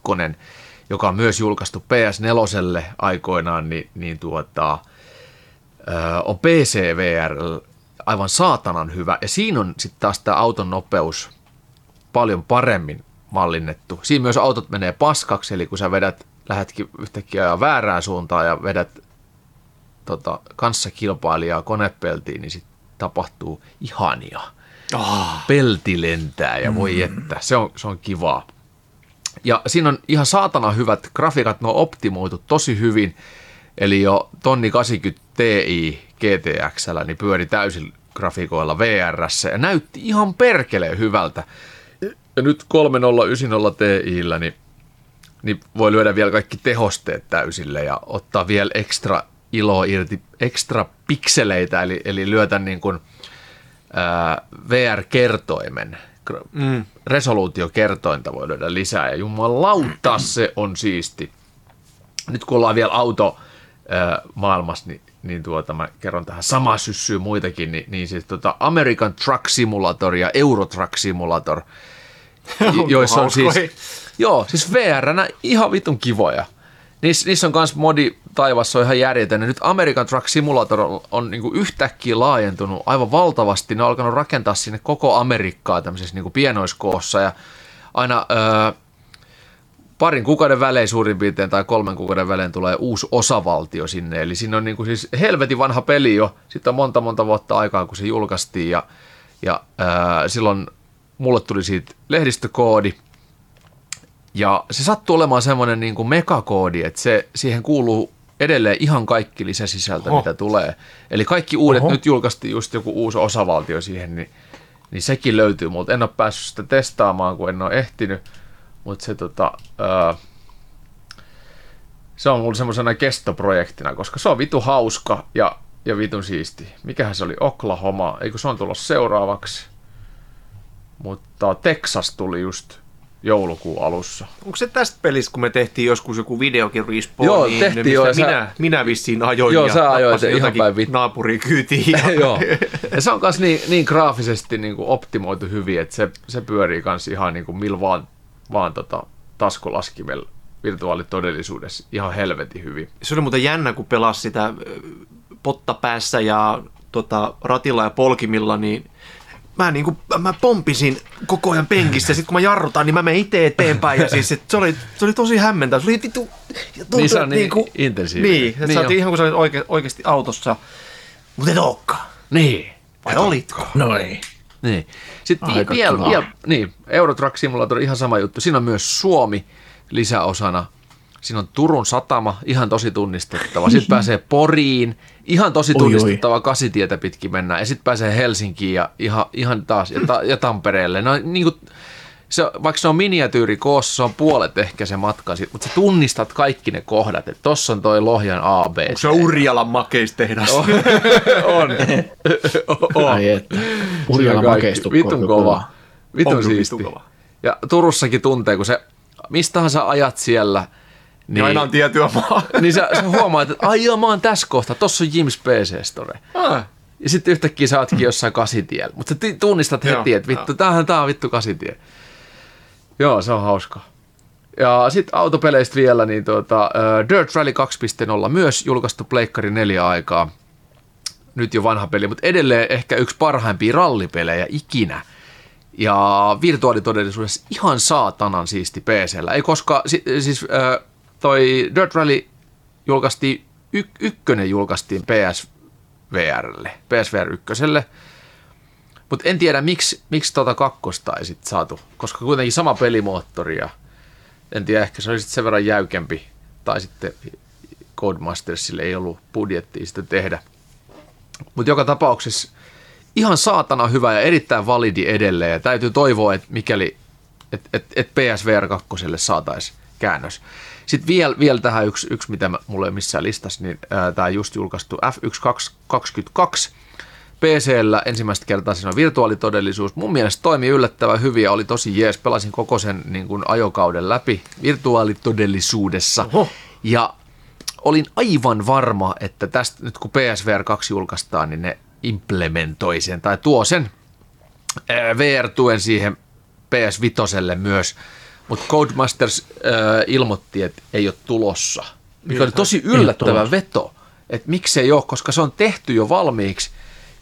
joka on myös julkaistu PS4 aikoinaan, niin, niin tuota, ää, on PCVR aivan saatanan hyvä. Ja siinä on sitten taas tämä auton nopeus paljon paremmin mallinnettu. Siinä myös autot menee paskaksi, eli kun sä vedät, lähdetkin yhtäkkiä ajaa väärään suuntaan ja vedät tota, kanssakilpailijaa konepeltiin, niin sitten tapahtuu ihania. Oh. Pelti lentää ja voi että, se on, se on kivaa. Ja siinä on ihan saatana hyvät grafiikat, ne on optimoitu tosi hyvin. Eli jo tonni 80 Ti GTXllä niin pyöri täysin grafiikoilla VRssä ja näytti ihan perkeleen hyvältä. Ja nyt 3090 Tiillä niin, niin voi lyödä vielä kaikki tehosteet täysille ja ottaa vielä ekstra iloa irti, ekstra pikseleitä, eli, eli lyötä niin kuin, VR-kertoimen, mm. resoluutiokertointa voi lyödä lisää, ja jumalauta se on siisti. Nyt kun ollaan vielä auto maailmassa, niin, niin tuota, mä kerron tähän sama syssyy muitakin, niin, niin siis tota American Truck Simulator ja Euro Truck Simulator, joissa on siis, joo, siis vr ihan vitun kivoja. Niissä, niissä on myös modi taivassa on ihan järjetön. nyt American Truck Simulator on, niin yhtäkkiä laajentunut aivan valtavasti. Ne on alkanut rakentaa sinne koko Amerikkaa tämmöisessä niin pienoiskoossa ja aina öö, parin kuukauden välein suurin piirtein tai kolmen kuukauden välein tulee uusi osavaltio sinne. Eli siinä on niin kuin siis helvetin vanha peli jo. Sitten on monta monta vuotta aikaa, kun se julkaistiin ja, ja öö, silloin mulle tuli siitä lehdistökoodi – ja se sattuu olemaan semmoinen niin kuin megakoodi, että se, siihen kuuluu edelleen ihan kaikki lisäsisältö, Oho. mitä tulee. Eli kaikki uudet, Oho. nyt julkaistiin just joku uusi osavaltio siihen, niin, niin sekin löytyy mutta En ole päässyt sitä testaamaan, kun en ole ehtinyt, mutta se tota, ää, se on mulla semmoisena kestoprojektina, koska se on vitu hauska ja, ja vitun siisti. Mikähän se oli? Oklahoma, eikö se on tulossa seuraavaksi? Mutta Texas tuli just joulukuun alussa. Onko se tästä pelistä, kun me tehtiin joskus joku videokin respawn, Joo, niin tehtiin mistä jo, minä, sä... minä vissiin ajoin Joo, ja sä ajoit ihan päin vit... naapuri kyytiin. Ja... Joo, ja se on myös niin, niin graafisesti niin kuin optimoitu hyvin, että se, se pyörii myös ihan niin kuin millä vaan, vaan tota, taskulaskimella virtuaalitodellisuudessa ihan helvetin hyvin. Se oli muuten jännä, kun pelasi sitä potta päässä ja tota, ratilla ja polkimilla, niin mä, niin kuin, mä pompisin koko ajan penkissä, ja sitten kun mä jarrutan, niin mä menen itse eteenpäin, ja siis se oli, se oli tosi hämmentävä. Se oli vittu... Niin se on niin, niin kuin, intensiivinen. Niin, että niin saatiin ihan kuin sä olit oike, oikeasti autossa, mutta et olekaan. Niin. Vai olitko? No ei. Niin. Sitten Aika vielä, vielä, niin, Eurotrack Simulator, ihan sama juttu. Siinä on myös Suomi lisäosana Siinä on Turun satama, ihan tosi tunnistettava. Sitten pääsee Poriin, ihan tosi tunnistettava oi, oi. kasitietä pitkin mennään. Ja sitten pääsee Helsinkiin ja ihan, ihan taas, ja, ta, ja Tampereelle. No, niin kuin, se, vaikka se on miniatyyri koossa, se on puolet ehkä se matka, mutta sä tunnistat kaikki ne kohdat, että tossa on toi Lohjan A, B, Onko se Urjalan makeistehdas? on. on. on. Ai että. Urjalan makeistukko. Vitun kova. Vitun siisti. Ja Turussakin tuntee, kun se, mistähän sä ajat siellä – niin, aina on tiettyä maa. Niin sä, sä huomaat, että ai joo, mä oon tässä kohtaa, tossa on Jims PC Store. Ah. Ja sitten yhtäkkiä sä ootkin jossain kasitiellä. Mutta sä tunnistat heti, että vittu, tämähän tää on vittu kasitie. Joo, se on hauska. Ja sitten autopeleistä vielä, niin tuota, Dirt Rally 2.0 myös julkaistu Pleikkari 4 aikaa. Nyt jo vanha peli, mutta edelleen ehkä yksi parhaimpia rallipelejä ikinä. Ja virtuaalitodellisuudessa ihan saatanan siisti PCllä. Ei koska, si, siis uh, toi Dirt Rally julkaistiin y- ykkönen julkaistiin PSVRlle, PSVR ykköselle, mutta en tiedä, miksi, miksi tuota kakkosta ei sit saatu, koska kuitenkin sama pelimoottori ja en tiedä, ehkä se oli sit sen verran jäykempi, tai sitten Codemastersille ei ollut budjettia sitä tehdä. Mutta joka tapauksessa ihan saatana hyvä ja erittäin validi edelleen, ja täytyy toivoa, että mikäli et, et, et PSVR 2 saataisiin käännös. Sitten vielä, vielä tähän yksi, yksi, mitä mä- mulla ei missään listassa, niin tämä just julkaistu F1222 PCllä ensimmäistä kertaa siinä on virtuaalitodellisuus. Mun mielestä toimi yllättävän hyvin ja oli tosi jees. Pelasin koko sen niin kuin ajokauden läpi virtuaalitodellisuudessa. Oho. Ja olin aivan varma, että tästä nyt kun PSVR 2 julkaistaan, niin ne implementoi sen tai tuo sen VR-tuen siihen PS Vitoselle myös. Mutta Codemasters äh, ilmoitti, että ei ole tulossa. Mikä oli tosi yllättävä veto, että miksei ole, koska se on tehty jo valmiiksi.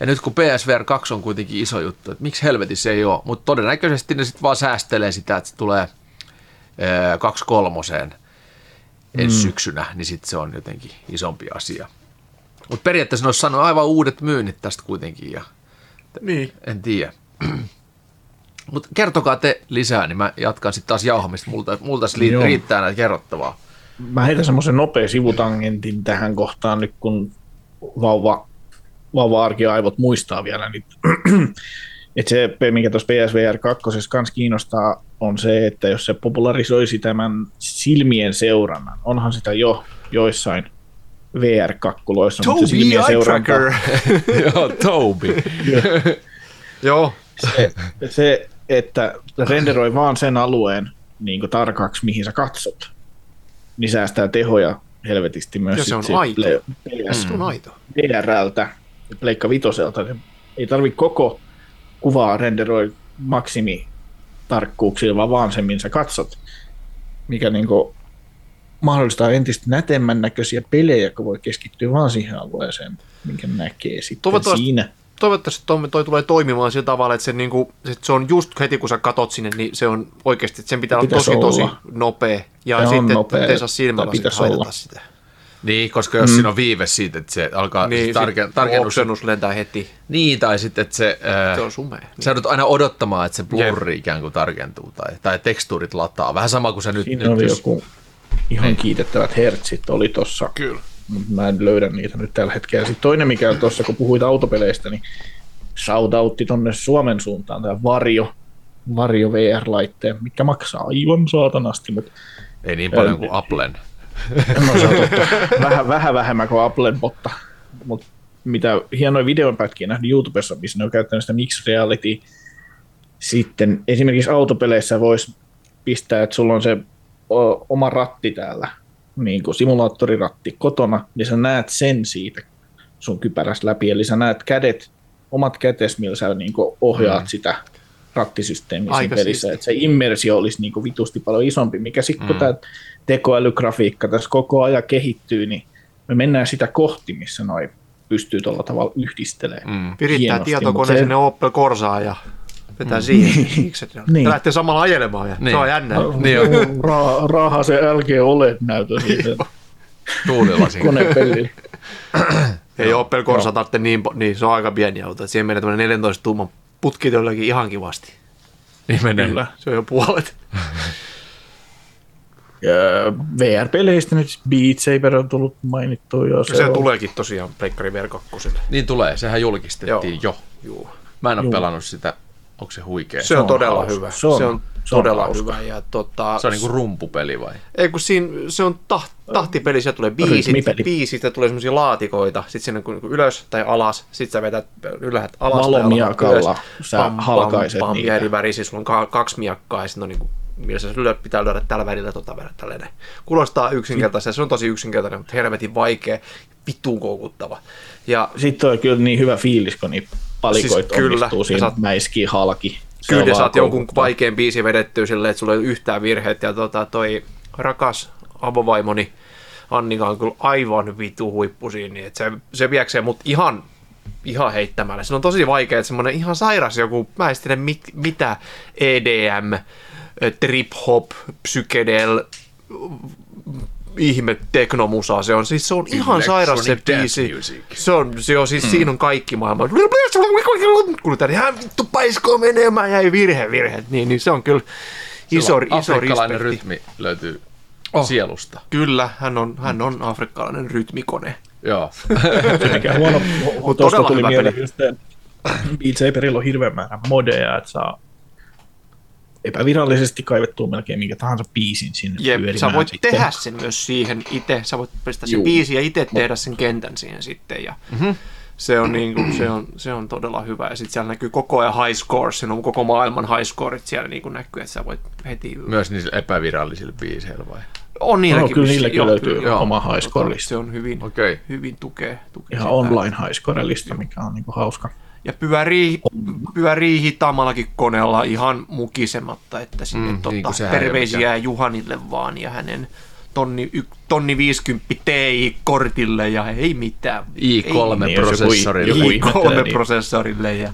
Ja nyt kun PSVR 2 on kuitenkin iso juttu, että miksi helvetissä ei ole. Mutta todennäköisesti ne sitten vaan säästelee sitä, että se tulee äh, 2 kolmoseen ensi syksynä, niin sitten se on jotenkin isompi asia. Mutta periaatteessa ne olisi saanut aivan uudet myynnit tästä kuitenkin ja Niin. en tiedä. Mutta kertokaa te lisää, niin mä jatkan sitten taas jauhamista. Multa, multa li- riittää näitä kerrottavaa. Mä heitän semmoisen nopea sivutangentin tähän kohtaan nyt, kun vauva, vauva-arkiaivot muistaa vielä. Niin, että se, mikä tuossa PSVR 2 kanssa kiinnostaa, on se, että jos se popularisoisi tämän silmien seurannan, onhan sitä jo joissain VR-kakkuloissa, mutta se Toby silmien Eye seuranta, Tracker. Joo, Toby. Joo. se, se, että renderoi vaan sen alueen niin tarkaksi, mihin sä katsot, niin säästää tehoja helvetisti myös Ja se on aito. PS Se on aito. VRltä ja Pleikka Vitoselta. Se ei tarvi koko kuvaa renderoi maksimi tarkkuuksilla, vaan vaan sen, minkä sä katsot, mikä niinku mahdollistaa entistä nätemmän näköisiä pelejä, kun voi keskittyä vaan siihen alueeseen, minkä näkee sitten Toivottavasti- siinä. Toivottavasti toi, toi tulee toimimaan sillä tavalla, että se, niinku, että se on just heti kun sä katot sinne, niin se on oikeasti, että sen pitää olla tosi tosi olla. nopea. Ja Se on sitten, nopea, että ei saa silmällä haitata sitä. Niin, koska jos mm. siinä on viive siitä, että se alkaa Niin, niin, tarke, tarkennus. oksennus lentää heti. Niin, tai sitten, että se... Ää, Se on sumea. Sä joudut aina odottamaan, että se blurri ikään kuin tarkentuu tai, tai tekstuurit lataa. Vähän sama kuin se nyt... Siinä nyt oli jos- joku ihan kiitettävät hertsit oli tossa. Kyllä. Mutta mä en löydä niitä nyt tällä hetkellä. Sitten toinen, mikä on tuossa, kun puhuit autopeleistä, niin shoutoutti tonne Suomen suuntaan, tämä Varjo, Varjo VR-laitteen, mikä maksaa aivan saatanasti, mutta Ei niin paljon kuin Applen. no, se on totta. vähän, vähän vähemmän kuin Applen botta, mutta mitä hienoja videonpätkiä nähnyt YouTubessa, missä ne on käyttänyt sitä mixed reality. Sitten esimerkiksi autopeleissä voisi pistää, että sulla on se o, oma ratti täällä, niin kuin simulaattoriratti kotona, niin sä näet sen siitä sun kypärästä läpi, eli sä näet kädet, omat kätes, millä sä niin kuin ohjaat mm. sitä rattisysteemiä Aika pelissä, siisti. että se immersio olisi niin kuin vitusti paljon isompi, mikä sitten kun tämä tekoälygrafiikka tässä koko ajan kehittyy, niin me mennään sitä kohti, missä noi pystyy tuolla tavalla yhdistelemään. Mm. Virittää tietokone se- sinne Opel Corsaan ja vetää siihen. Mikset ne on? Niin. Ne lähtee samalla ajelemaan ja Niin. se on jännä. Niin on. Ra- Raaha se LG OLED-näytö siitä Tuulilasin. konepelillä. Ei Opel Corsa tarvitse niin, niin, se on aika pieni auto. Siihen menee tämmöinen 14 tuuman putki todellakin ihan kivasti. Niin menee. Kyllä. Se on jo puolet. Ja VR-peleistä nyt Beat Saber on tullut mainittua jo. Se, se on- tuleekin tosiaan Pleikkari VR 2. Niin tulee, sehän julkistettiin jo. Juu. Mä en ole Juu. pelannut sitä. Onko se huikea? Se on, on todella hauska. hyvä. Se on- se on, se on todella hauska. hyvä. Ja tota, Se on niinku rumpupeli vai? Ei kun siinä, se on taht, tahtipeli, sieltä tulee biisit, Rytmipeli. biisit ja tulee semmoisia laatikoita, sitten sinne kun kun ylös tai alas, sitten sä vetät ylhäältä alas tai Valomiakalla alhaalta sä halkaiset pam, niitä. eri värisiä, sulla on ka- kaksi miakkaa ja sitten on niinku, millä sä pitää lyödä tällä värillä tota värillä tälleen. Kuulostaa yksinkertaisesti, se on tosi yksinkertainen, mutta helvetin vaikea, vittuun koukuttava. Ja Sitten on kyllä niin hyvä fiilis, kun niitä palikoita Siis kyllä, onnistuu siinä saat- mäiskii halki. Se kyllä saat jonkun vaikean biisin vedettyä silleen, että sulla ei ole yhtään virheet. Ja tota, toi rakas avovaimoni Annika on kyllä aivan vitu huippu siinä, niin että se, se vieksee mut ihan, ihan heittämällä. Se on tosi vaikea, että semmoinen ihan sairas joku, mä en tiedä mit, mitä, EDM, trip hop, psykedel, ihme teknomusaa se on. Siis se on ihan sairas se biisi. music. Se on, se on siis, mm. siinä on kaikki maailma. Kuulutaan ihan vittu paiskoo menemään, jäi virhe, virhe. Niin, niin se on kyllä iso, iso Afrikkalainen respekti. rytmi löytyy Oh. sielusta. Kyllä, hän on, hän on afrikkalainen rytmikone. Joo. Mikä huono, Mut tuosta todella tuli mieleen just se, Beat Saberilla on hirveän määrä modeja, että saa epävirallisesti kaivettua melkein minkä tahansa biisin sinne Jep, pyörimään sä voit sitten. tehdä sen myös siihen itse, sä voit pistää sen biisin ja itse tehdä sen kentän siihen sitten ja mm-hmm. se, on niin kuin, se, on, se on todella hyvä ja sitten siellä näkyy koko ajan high scores, siinä on koko maailman high scoret siellä niin kuin näkyy, että sä voit heti, Myös niillä epävirallisilla biiseillä vai? on niilläkin, No, kyllä niilläkin joo, löytyy joo. oma high score-lista. Se on hyvin, Okei. hyvin tukee, tukee Ihan sitä. online high score-lista, mikä on niinku hauska. Ja pyörii, pyörii hitaammallakin koneella ihan mukisematta, että sinne Mm, tota, niin terveisiä Juhanille vaan ja hänen tonni, y, tonni 50 Ti-kortille ja ei mitään. Ei, Niin, jos i3-prosessorille. joku- joku ihmettelee, niin- i3-prosessorille ja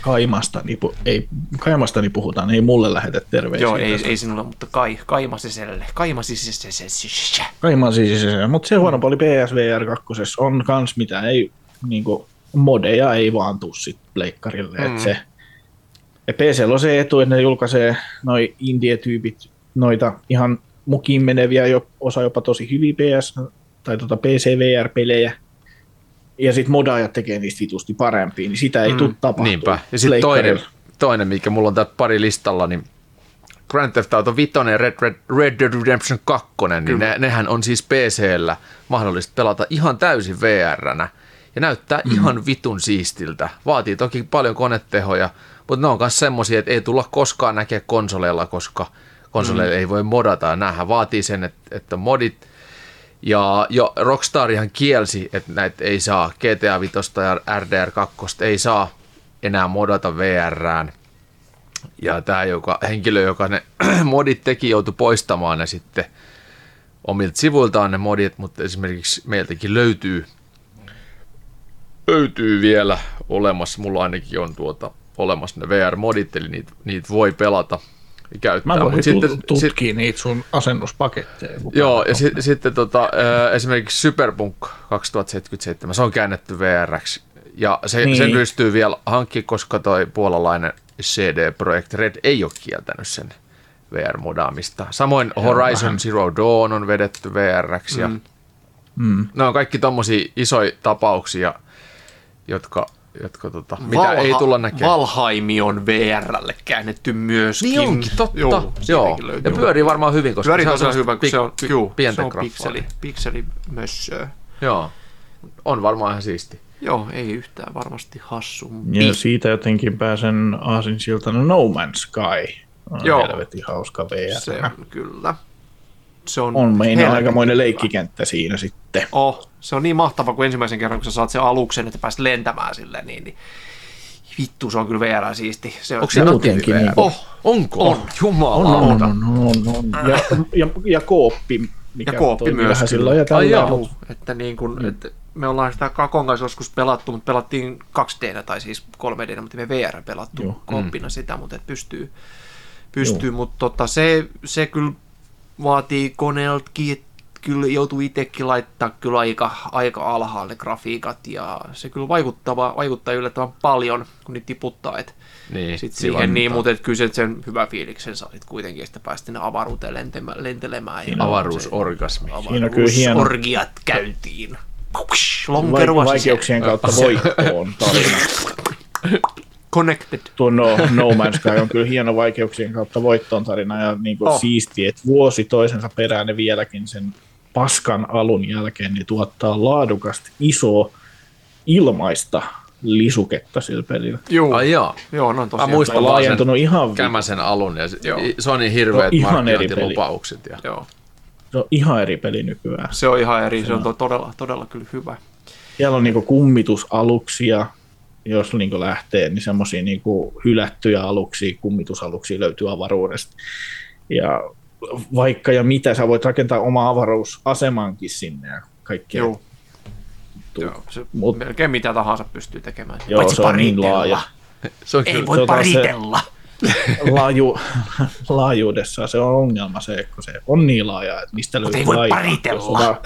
Kaimasta, niin, pu- ei, Kaimasta niin puhutaan, ei mulle lähetä terveisiä. joo, ei, ei sinulla, mutta kai, kaimasiselle, kaimasiselle, Kaimaan se, mutta se huono puoli PSVR 2 on kans mitä ei, niinku, modeja ei vaan tuu sit pleikkarille, mm. et se, ja PCllä on se etu, että ne julkaisee noi indie-tyypit, noita ihan mukiin meneviä, jo, osa jopa tosi hyviä PS, tai tota PCVR-pelejä, ja sitten modaajat tekee niistä vitusti parempia, niin sitä ei mm. tule tapahtua. Niinpä. Ja sitten toinen, toinen, mikä mulla on tää pari listalla, niin Grand Theft Auto 5 ja Red, Red, Red Dead Redemption 2, niin ne, nehän on siis PCllä mahdollista pelata ihan täysin VR-nä. Ja näyttää mm. ihan vitun siistiltä. Vaatii toki paljon konetehoja, mutta ne on myös semmosia, että ei tulla koskaan näkee konsoleilla, koska konsoleilla mm. ei voi modata. Ja näähän vaatii sen, että, että modit ja jo Rockstarihan kielsi, että näitä ei saa, GTA 5 ja RDR 2 ei saa enää modata VRään. Ja tämä joka, henkilö, joka ne modit teki, joutui poistamaan ne sitten omilta sivuiltaan ne modit, mutta esimerkiksi meiltäkin löytyy, löytyy vielä olemassa, mulla ainakin on tuota, olemassa ne VR-modit, eli niitä, niitä voi pelata käyttää. Mä voin Mut sitten, sit- tutkia niitä sun asennuspaketteja. Joo, ja si- sitten tota, esimerkiksi Cyberpunk 2077, se on käännetty VRX. Ja se, niin. Sen pystyy vielä hankkimaan, koska toi puolalainen CD Projekt Red ei ole kieltänyt sen VR-modaamista. Samoin Horizon vähän. Zero Dawn on vedetty VRX. Ja Mm. Mm. Ne on kaikki tommosia isoja tapauksia, jotka, jotka tota, mitä ei tulla näkemään. Valhaimi on VRlle käännetty myöskin. Niin onkin, totta. Joo, Joo. Ja pyörii varmaan hyvin, koska Pyörii se on tosiaan sellaista hyvä, kun se on, pik- juu, pientä se on graffaa. pikseli, pikselimössöä. Joo, on varmaan ihan siisti. Joo, ei yhtään varmasti hassumpi. Ja siitä jotenkin pääsen aasinsiltana No Man's Sky. On Joo. helvetin hauska VR. Se on kyllä. Se on, on meidän helvetin aikamoinen leikkikenttä siinä sitten. Oh, se on niin mahtava, kun ensimmäisen kerran, kun sä saat sen aluksen, että pääst lentämään sille, niin, niin vittu, se on kyllä VR siisti. Se on, Onko se Muutenkin niinku- Oh, onko? On. Jumala. On, on, on, on, on. Ja, ja, ja kooppi, mikä Ja kooppi myös silloin ja Ai tällä. jaa. mut että, niin kun, että me ollaan sitä Kakon kanssa joskus pelattu, mutta pelattiin 2D tai siis 3D, mutta me VR pelattu Joo. kooppina sitä, mutta et pystyy, pystyy mutta tota, se, se kyllä vaatii koneeltakin, kyllä joutuu itsekin laittaa kyllä aika, aika alhaalle grafiikat ja se kyllä vaikuttaa, vaikuttaa yllättävän paljon, kun niitä tiputtaa, että Niin, sitten siihen niin, mutta et kyllä se, sen hyvä fiiliksen sait kuitenkin, että pääsit sinne avaruuteen lentemään, lentelemään. Ja Avaruusorgasmi. Siinä on kyllä hieno- Orgiat käytiin. Vaik- vaikeuksien kautta voittoon tarina. Connected. Tuo no, no Man's Sky on kyllä hieno vaikeuksien kautta voittoon tarina ja niin kuin Oh. siisti, että vuosi toisensa perään ne vieläkin sen paskan alun jälkeen niin tuottaa laadukasta isoa ilmaista lisuketta sillä pelillä. Joo, Ai jaa. joo no Mä tosiaan. muistan Se on vaan sen ihan, Kämäsen alun ja se, Joo. se on niin hirveät No, ihan eri markkinointilupaukset. Ja, Joo, se on ihan eri peli nykyään. se on ihan eri, se on to- todella, todella kyllä hyvä. Siellä on niinku kummitusaluksia, jos niinku lähtee, niin semmoisia niinku hylättyjä aluksia, kummitusaluksia löytyy avaruudesta. Ja vaikka ja mitä, sä voit rakentaa oma avaruusasemankin sinne ja kaikkea. Joo. Tuu. Joo, se Mut- melkein mitä tahansa pystyy tekemään. Joo, Paitsi se on niin paritella. laaja. se on Ei kyllä, voi se paritella. laaju, laajuudessa se on ongelma se, kun se on niin laaja, että mistä löytyy ei voi laaja. paritella.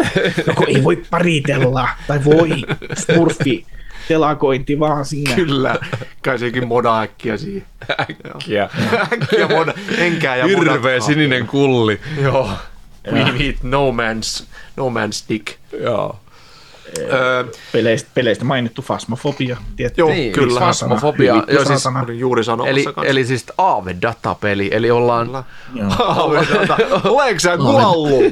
No ei voi paritella, tai voi, smurfi, telakointi vaan siinä. Kyllä, kai sekin moda äkkiä siihen. Äkkiä. Äkkiä moda, enkää ja Hirveä modatkaa. sininen kulli. Joo. We need no man's, no man's dick. Joo. Öö, Peleistä, peleistä mainittu fasmofobia, tietty. Joo, Niin, kyllä. Fasmofobia. Hyvin, Joo, siis, juuri sanomassa eli, kanssa. eli siis Aave-datapeli, eli ollaan... Oletko sä kuollut?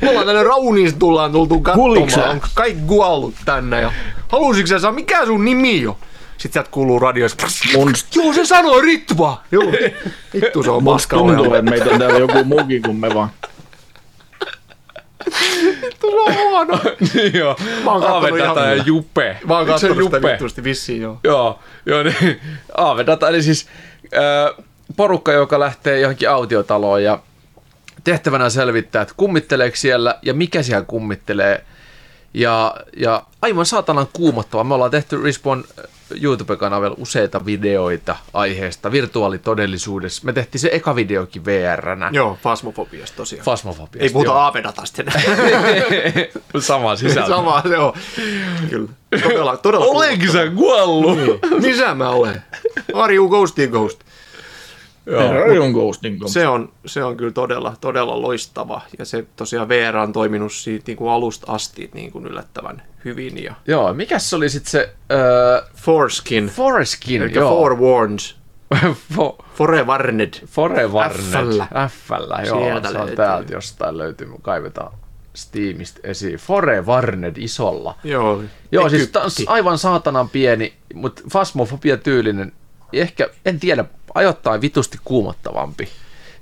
Me ollaan tänne Rauniin tullaan tultu katsomaan. Onko kaikki kuollut tänne? Ja halusitko sä saa, mikä sun nimi on? Sitten sieltä kuuluu radioista. Mun Joo, se sanoi Ritva. Joo. Vittu se on Musta paska tuntuu, että meitä on täällä joku muukin kuin me vaan. Se on huono. Niin joo, Mä oon Aave-data ja Jupe. Mä oon kattonut sitä Jupe? vittusti vissiin, joo. Joo, joo niin, Aavedata, eli siis äh, porukka, joka lähtee johonkin autiotaloon ja tehtävänä selvittää, että kummitteleeko siellä ja mikä siellä kummittelee. Ja, ja aivan saatanan kuumottava. Me ollaan tehty Respawn YouTube-kanavalla useita videoita aiheesta virtuaalitodellisuudessa. Me tehtiin se eka videokin VR-nä. Joo, fasmofobiasta tosiaan. Fasmofobiasta. Ei puhuta enää. Sama sisältö. Sama, joo. Kyllä. Todella, todella Olenkin sä kuollut? Missä mä olen? Are you ghosty ghost? Rajun Ghostin Se on, se on kyllä todella, todella loistava. Ja se tosiaan VR on toiminut siitä niin kuin alusta asti niin kuin yllättävän hyvin. Ja Joo, mikäs se oli sitten se äh, Foreskin, Foreskin? eli joo. Forewarned, Fo- Forewarned. F-llä. F-llä, joo. Sieltä se on löytyy. täältä jostain löytyy. Me kaivetaan Steamista esiin. Forewarnet isolla. Joo, Joo, siis on Egypti. aivan saatanan pieni, mutta fasmofobia tyylinen. Ehkä, en tiedä, ajoittain vitusti kuumottavampi.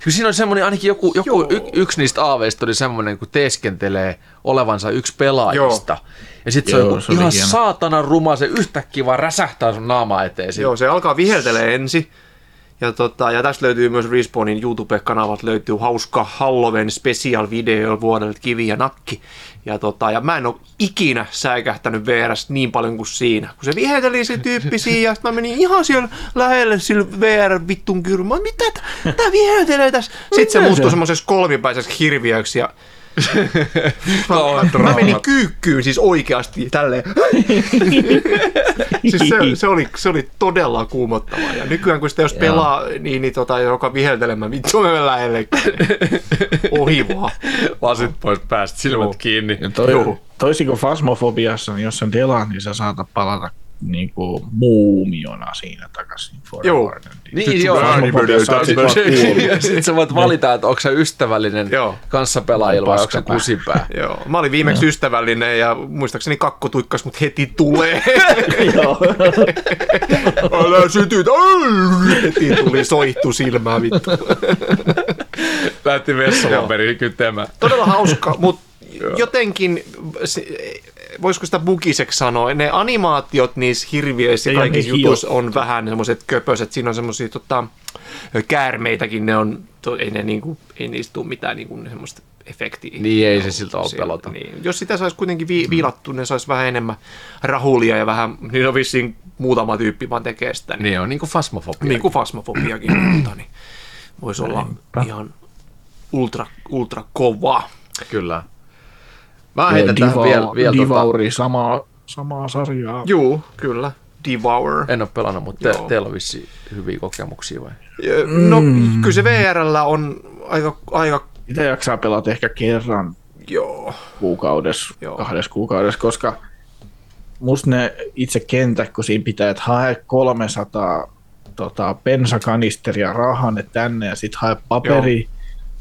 Kun siinä on semmoinen, ainakin joku, joku y, yksi niistä aaveista oli semmoinen, kun teeskentelee olevansa yksi pelaajista. Ja sitten se on Joo, joku se oli ihan hieno. saatanan ruma, se yhtäkkiä vaan räsähtää sun naama eteen. Joo, se alkaa viheltelee ensin. Ja, tota, ja tästä löytyy myös Respawnin YouTube-kanavat, löytyy hauska Halloween special video vuodelta Kivi ja Nakki. Ja, tota, ja mä en ole ikinä säikähtänyt VRstä niin paljon kuin siinä. Kun se vihelteli se tyyppi siinä, ja mä menin ihan siellä lähelle sillä VR-vittun kyrmään. Mitä tää viheltelee tässä? Sitten se muuttui semmoisessa kolmipäiseksi hirviöksi ja mä, mä menin kyykkyyn siis oikeasti tälleen. siis se, se, oli, se oli todella kuumottavaa. Ja nykyään kun sitä jos pelaa, niin, niin tota, joka viheltelemään, vittu me lähelle. Ohi vaan. Lasit pois päästä, silmät Joo. kiinni. Ja toi, Joo. toisin kuin fasmofobiassa, niin jos sen delaat, niin sä saatat palata niin kuin muumiona siinä takaisin. Joo. Niin, joo. Fasmofobiassa oot sit vaan kuollut. Ja sitten sä voit valita, että onko sä ystävällinen Joo. kanssapelaajilla vai onko sä Paskapää. kusipää. Joo, mä olin viimeksi ystävällinen ja muistaakseni kakko tuikkas mut heti tulee. Joo. Älä sytyt, heti tuli soihtu silmää vittu. Lähti Joo. vessalaperi kytemään. Todella hauska, mutta jotenkin, se- voisiko sitä bukiseksi sanoa, ne animaatiot niissä hirviöissä ja kaikissa niin jutuissa on vähän semmoiset köpöset, siinä on semmoisia tota, käärmeitäkin, ne on, to, ei, ne niinku, ei niistä tule mitään niinku, semmoista efektiä. Niin, ei se siltä ole pelota. Niin. Jos sitä saisi kuitenkin vi- viilattua, ne saisi vähän enemmän rahulia ja vähän, niin on vissiin muutama tyyppi vaan tekee sitä. Niin, Niin on niinku fasmofobia. niin kuin fasmofobiakin, mutta niin voisi olla ihan ultra, ultra kovaa. Kyllä. Mä heitän tähän Diva, vielä, vielä tota, Divauri, samaa, samaa sarjaa. Juu, kyllä. Devour. en ole pelannut, mutta te, Joo. teillä on vissi hyviä kokemuksia vai? No, kyllä se VRllä on aika, aika Sitä jaksaa pelata ehkä kerran joo. kuukaudessa, Joo. kahdessa kuukaudessa, koska musta ne itse kentät, kun siinä pitää, että hae 300 tota, bensakanisteria rahanne tänne ja sitten hae paperi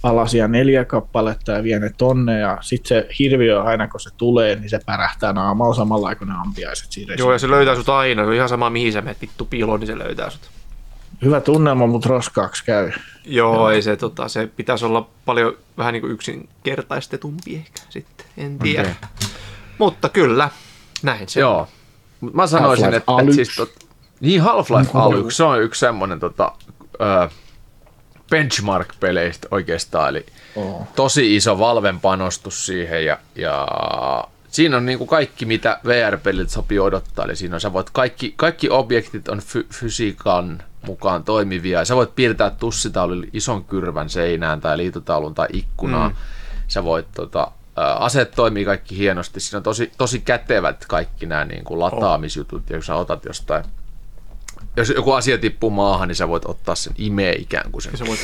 alasia neljä kappaletta ja vie ne tonne ja sitten se hirviö aina kun se tulee, niin se pärähtää naamalla samalla kun ne ampiaiset siinä. Joo, ja se löytää sut aina. Se on ihan sama, mihin sä menet vittu piiloon, niin se löytää sut. Hyvä tunnelma, mutta roskaaksi käy. Joo, ei se, tota, se pitäisi olla paljon vähän niin kuin yksinkertaistetumpi ehkä sitten, en tiedä. Okei. Mutta kyllä, näin se. Joo. Mut mä sanoisin, Half-Life että, että Alyx. siis tot, niin Half-Life Alyx, se on yksi semmoinen tota, ö, benchmark-peleistä oikeastaan, eli Oo. tosi iso Valven panostus siihen ja, ja siinä on niin kuin kaikki, mitä VR-pelit sopii odottaa, eli siinä on, sä voit kaikki, kaikki objektit on fy, fysiikan mukaan toimivia. Sä voit piirtää tussitaulun ison kyrvän seinään tai liitotaulun tai ikkunaan. Mm. Sä voit tota, ä, aseet toimii kaikki hienosti. Siinä on tosi, tosi kätevät kaikki nämä niin kuin lataamisjutut, ja jos sä otat jostain jos joku asia tippuu maahan, niin sä voit ottaa sen imee ikään kuin sen. Sä voit,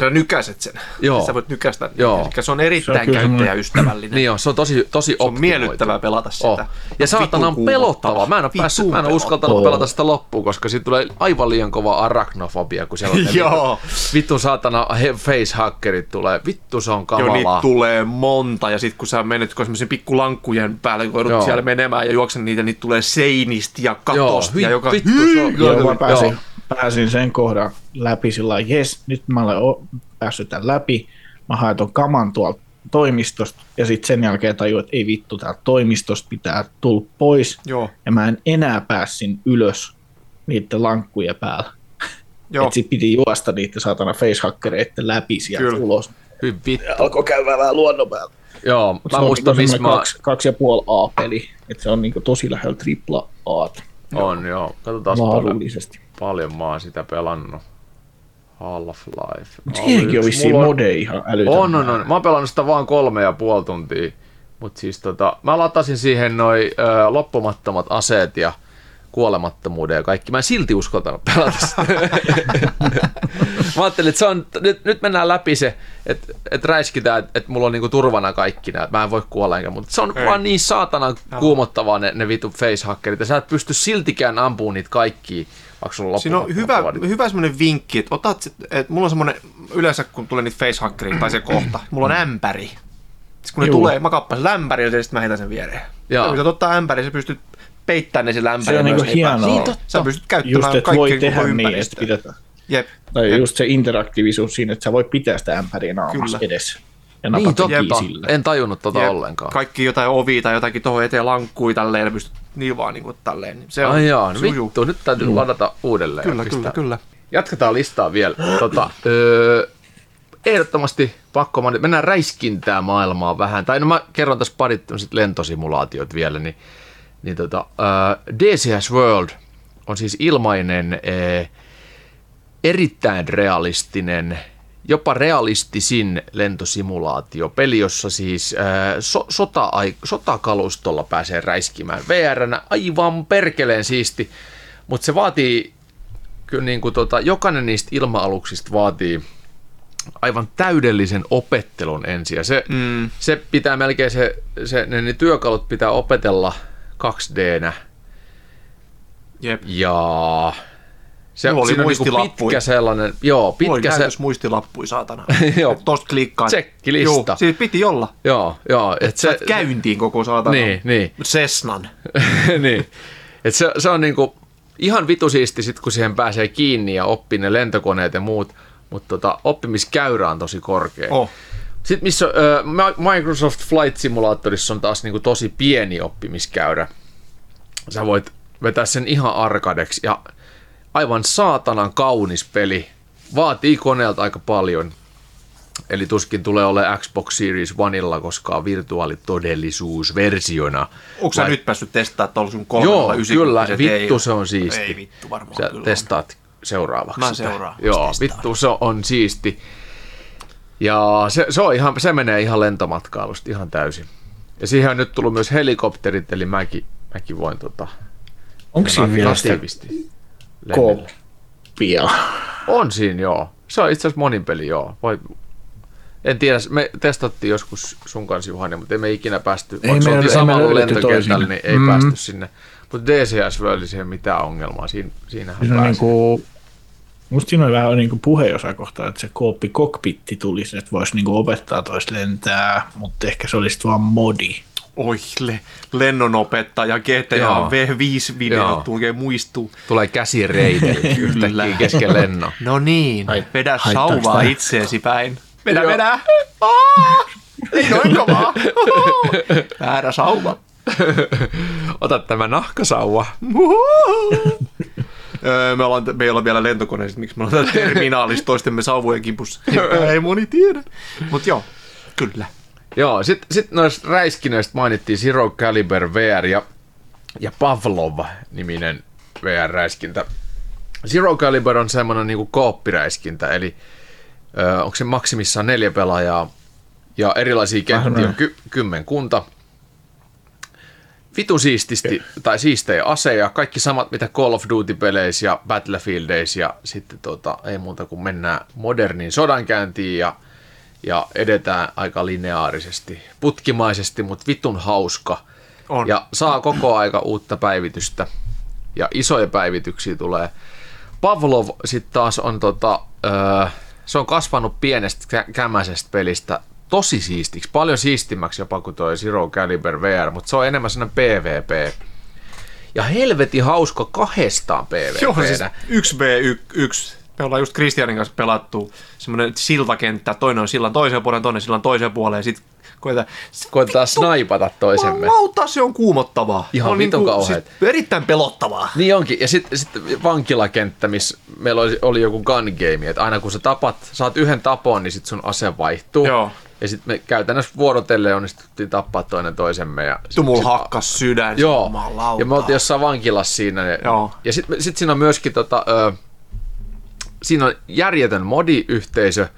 sä nykäset sen. Joo. Sä voit nykästä. Joo. Eli se on erittäin Se on käyttäjäystävällinen. Niin on, se on tosi, tosi Se on miellyttävää pelata sitä. Oh. Ja saatana on Vitun pelottavaa. Mä en ole päässyt, mä en ole uskaltanut pelottavaa. pelata sitä loppuun, koska siitä tulee aivan liian kova arachnofobia, kun siellä on Joo. vittu saatana facehackerit tulee. Vittu se on Joo, niitä kamalaa. tulee monta, ja sitten kun sä menet semmoisen pikkulankkujen päälle, kun joudut Joo. siellä menemään ja juoksen niitä, niitä tulee seinistä ja Joo, katosta. vi- ja joka... vittu se on. Joo, mä pääsin, Joo. pääsin sen kohdan läpi sillä lailla, jes, nyt mä olen o- päässyt tämän läpi, mä haen ton kaman tuolta toimistosta, ja sitten sen jälkeen tajuin, että ei vittu, täältä toimistosta pitää tulla pois, Joo, ja mä en enää pääsin ylös niiden lankkujen päällä. joo. Että sit piti juosta niiden saatana facehackereiden läpi sieltä Kyllä. ulos. Vittu. Ja alkoi käydä vähän luonnon päällä. Joo, Mut mä muistan, niinku missä mä... kaksi, kaksi ja puoli A-peli, että se on niinku tosi lähellä tripla A On, joo. Katsotaan paljon, laadullisesti. paljon mä oon sitä pelannut. Half-Life. Siihenkin on vissiin on- mode ihan älytön. On, on, on. Mä oon pelannut sitä vaan kolme ja puoli tuntia. Mutta siis tota, mä latasin siihen noi ö, loppumattomat aseet ja kuolemattomuuden ja kaikki. Mä en silti uskaltanut pelata sitä. mä ajattelin, että se on, nyt, nyt mennään läpi se, että et räiskitään, että et mulla on niinku turvana kaikki nämä, mä en voi kuolla enkä, mutta se on Ei. vaan niin saatana kuumottavaa ne, ne vitu facehackerit, ja sä et pysty siltikään ampumaan niitä kaikki, vaikka sulla on Siinä on hyvä, hyvä semmoinen vinkki, että otat, sit- että mulla on semmoinen, yleensä kun tulee niitä facehackeria tai se kohta, mulla on ämpäri. Sitten kun ne Juu. tulee, mä kappasin lämpäri ja sitten mä heitän sen viereen. Joo. Ja kun sä ottaa ämpäri, sä pystyt peittämään ne sillä ämpärillä. Se on niinku niin hienoa. Niin, pääse. Sä pystyt Just, käyttämään että voi kaikkea tehdä niin, että. Jep. Tai Jep. just se interaktiivisuus siinä, että sä voit pitää sitä ämpäriä naamassa Kyllä. edessä. Ja Niin napata totta, sillä. en tajunnut tota Jep. ollenkaan. Kaikki jotain ovia tai jotakin tuohon eteen lankkui tälleen, ja pystyt niin vaan niin kuin tälleen. niin Se on, Ai jaa, no vittu, nyt täytyy ladata uudelleen. Kyllä, pistää. kyllä, kyllä. Jatketaan listaa vielä. Tota, öö, ehdottomasti pakko. Mennään räiskintää maailmaa vähän. Tai no mä kerron tässä parit lentosimulaatiot vielä. Niin, niin tota, öö, DCS World on siis ilmainen, ee, erittäin realistinen, jopa realistisin lentosimulaatio. Peli, jossa siis ää, so, sota, sotakalustolla pääsee räiskimään. VRnä aivan perkeleen siisti, mutta se vaatii kyllä niin kuin tota, jokainen niistä ilma-aluksista vaatii aivan täydellisen opettelun ensin. Ja se, mm. se pitää melkein, se, se, ne, ne työkalut pitää opetella 2Dnä. Jep. Ja se, Mulla oli niinku muistilappuja. pitkä sellainen, joo, pitkä se, muistilappui, saatana. Joo. Tosta klikkaa. Tsekkilista. Joo, siitä piti olla. joo, joo, et Se, käyntiin koko saatana. Niin, niin. Cessnan. niin. Et se, se on niinku ihan vitusiisti sit, kun siihen pääsee kiinni ja oppii ne lentokoneet ja muut, mutta tota, oppimiskäyrä on tosi korkea. Oh. Sitten missä Mi- Microsoft Flight Simulatorissa on taas niinku tosi pieni oppimiskäyrä. Sä voit vetää sen ihan arkadeksi ja aivan saatanan kaunis peli. Vaatii koneelta aika paljon. Eli tuskin tulee ole Xbox Series Oneilla koskaan virtuaalitodellisuusversiona. Onko sä Vai- nyt päässyt testaamaan tuolla sun Joo, kolmella kyllä, ei vittu oo. se on siisti. Ei vittu varmaan Sä kyllä. testaat seuraavaksi. Mä sitä. seuraan, Joo, testaan. vittu se on siisti. Ja se, se, on ihan, se menee ihan lentomatkailusta ihan täysin. Ja siihen on nyt tullut myös helikopterit, eli mäkin, mäkin voin tota, Onko siinä vielä sitä lennellä. koppia? On siinä, joo. Se on itse asiassa monin peli, joo. Voi, en tiedä, me testattiin joskus sun kanssa Juhani, mutta emme ikinä päästy, Ei vaikka se me- ei samalla lentokentällä, niin ei Mm. päästy sinne. Mutta DCS World siihen mitään ongelmaa, siinä, siinähän Siinä on pääsee. niinku, musta siinä on vähän niinku puheosakohta, että se kooppi kokpitti tulisi, että voisi niinku opettaa toista lentää, mutta ehkä se olisi vaan modi. Oi, le, lennonopettaja, GTA Joo. V5-video Joo. tulee muistuu. Tulee käsireideli yhtäkkiä kesken lennon. No niin, Ai- vedä sauvaa itseesi päin. Vedä, Joo. vedä. Aa, ei noin kovaa. Väärä sauva. Ota tämä nahkasauva. Öö, me ollaan, me ei olla vielä lentokoneessa, miksi me ollaan terminaalissa toistemme sauvojen kimpussa. ei moni tiedä. Mutta joo, kyllä. Joo, sitten sit noista räiskinnöistä mainittiin Zero Caliber VR ja, ja Pavlov-niminen VR-räiskintä. Zero Caliber on semmoinen niinku kooppiräiskintä, eli ö, onko se maksimissaan neljä pelaajaa ja erilaisia kenttiä on ky- kymmenkunta. Vitun siististi, tai siistejä aseja, kaikki samat mitä Call of Duty-peleissä ja Battlefieldeissa ja sitten tota, ei muuta kuin mennään moderniin sodankäyntiin ja, ja edetään aika lineaarisesti, putkimaisesti, mutta vitun hauska. On. Ja saa koko aika uutta päivitystä ja isoja päivityksiä tulee. Pavlov sitten taas on tota, öö, se on kasvanut pienestä kä- kämäisestä pelistä tosi siistiksi, paljon siistimmäksi jopa kuin toi Zero Caliber VR, mutta se on enemmän sellainen PvP. Ja helvetin hauska kahdestaan PvP. Joo, siis 1v1. Me ollaan just Kristianin kanssa pelattu semmoinen siltakenttä, toinen on sillan toiseen puoleen, toinen sillan toiseen puoleen, ja sitten koetaan... Koitetaan snaipata toisemme. Lauta, se on kuumottavaa. Ihan on vitun niinku- kauheet. siis erittäin pelottavaa. Niin onkin. Ja sitten sit vankilakenttä, missä meillä oli, oli joku gun game, että aina kun sä tapat, saat yhden tapon, niin sit sun ase vaihtuu. Joo. Ja sitten me käytännössä vuorotellen onnistuttiin tappaa toinen toisemme. Ja Vittu mulla sit- hakkas sydän. Joo, jumalauta. ja me oltiin jossain vankilassa siinä. Ja, Joo. ja sitten sit siinä on myöskin tota, ö, siinä on järjetön modiyhteisö,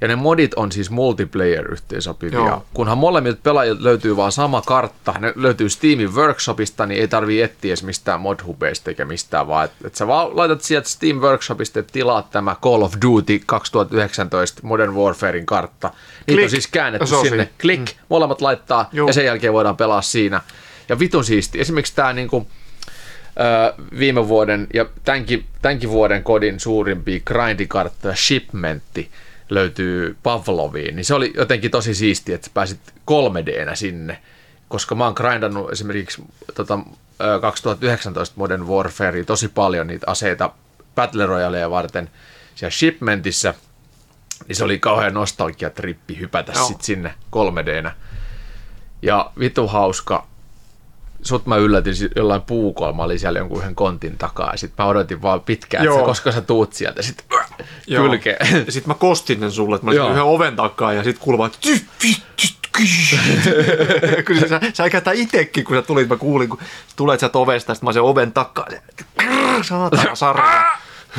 ja ne modit on siis multiplayer-yhteensopivia. Joo. Joo. Kunhan molemmilta pelaajilta löytyy vaan sama kartta, ne löytyy Steamin Workshopista, niin ei tarvii etsiä edes mistään modhubeista eikä mistään, vaan että et sä vaan laitat sieltä Steam Workshopista, että tilaat tämä Call of Duty 2019 Modern Warfarein kartta. Niitä on siis käännetty on sinne. Klik, mm. molemmat laittaa Juu. ja sen jälkeen voidaan pelaa siinä. Ja vitun siisti. Esimerkiksi tämä niinku, viime vuoden ja tämänkin, tämänkin vuoden kodin suurimpia grindikarttoja Shipmentti löytyy Pavloviin, niin se oli jotenkin tosi siistiä, että pääsit 3Dnä sinne, koska mä oon grindannut esimerkiksi tota, ö, 2019 Modern Warfarea tosi paljon niitä aseita Battle Royaleja varten siellä Shipmentissä, niin se oli kauhean nostalgiatrippi hypätä Joo. sit sinne 3Dnä. Ja vitu hauska. Sut mä yllätin jollain puukolla, mä olin siellä jonkun yhden kontin takaa ja sit mä odotin vaan pitkään, että sä, koska sä tuut sieltä sit Joo. kylkeen. Ja sit mä kostin sen sulle, että mä olin yhden oven takaa ja sit kuuluu vaan... Kyllä sä, sä käytä itekin, kun sä tulit, mä kuulin, kun tulet sieltä ovesta, sit mä sen oven takaa. ja- Saatana sarja.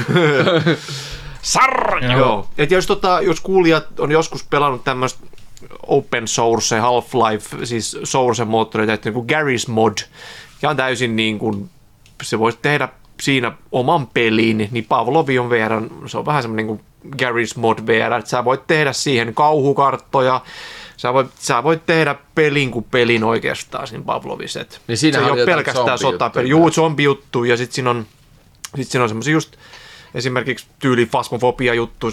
sarja! Joo. Et jos, tota, jos kuulijat on joskus pelannut tämmöistä open source, Half-Life, siis source moottoreita, että niin kuin Garry's Mod, ja on täysin niin kuin, se voisi tehdä siinä oman pelin, niin Pavlovi on VR, se on vähän semmoinen niin kuin Garry's Mod VR, että sä voit tehdä siihen kauhukarttoja, sä voit, sä voit tehdä pelin kuin pelin oikeastaan siinä Pavlovissa. Niin se ei ole pelkästään sotapeli. Juu, zombi-juttu ja sitten siinä on, sit siinä on semmoisia just esimerkiksi tyyli fasmofobia juttu,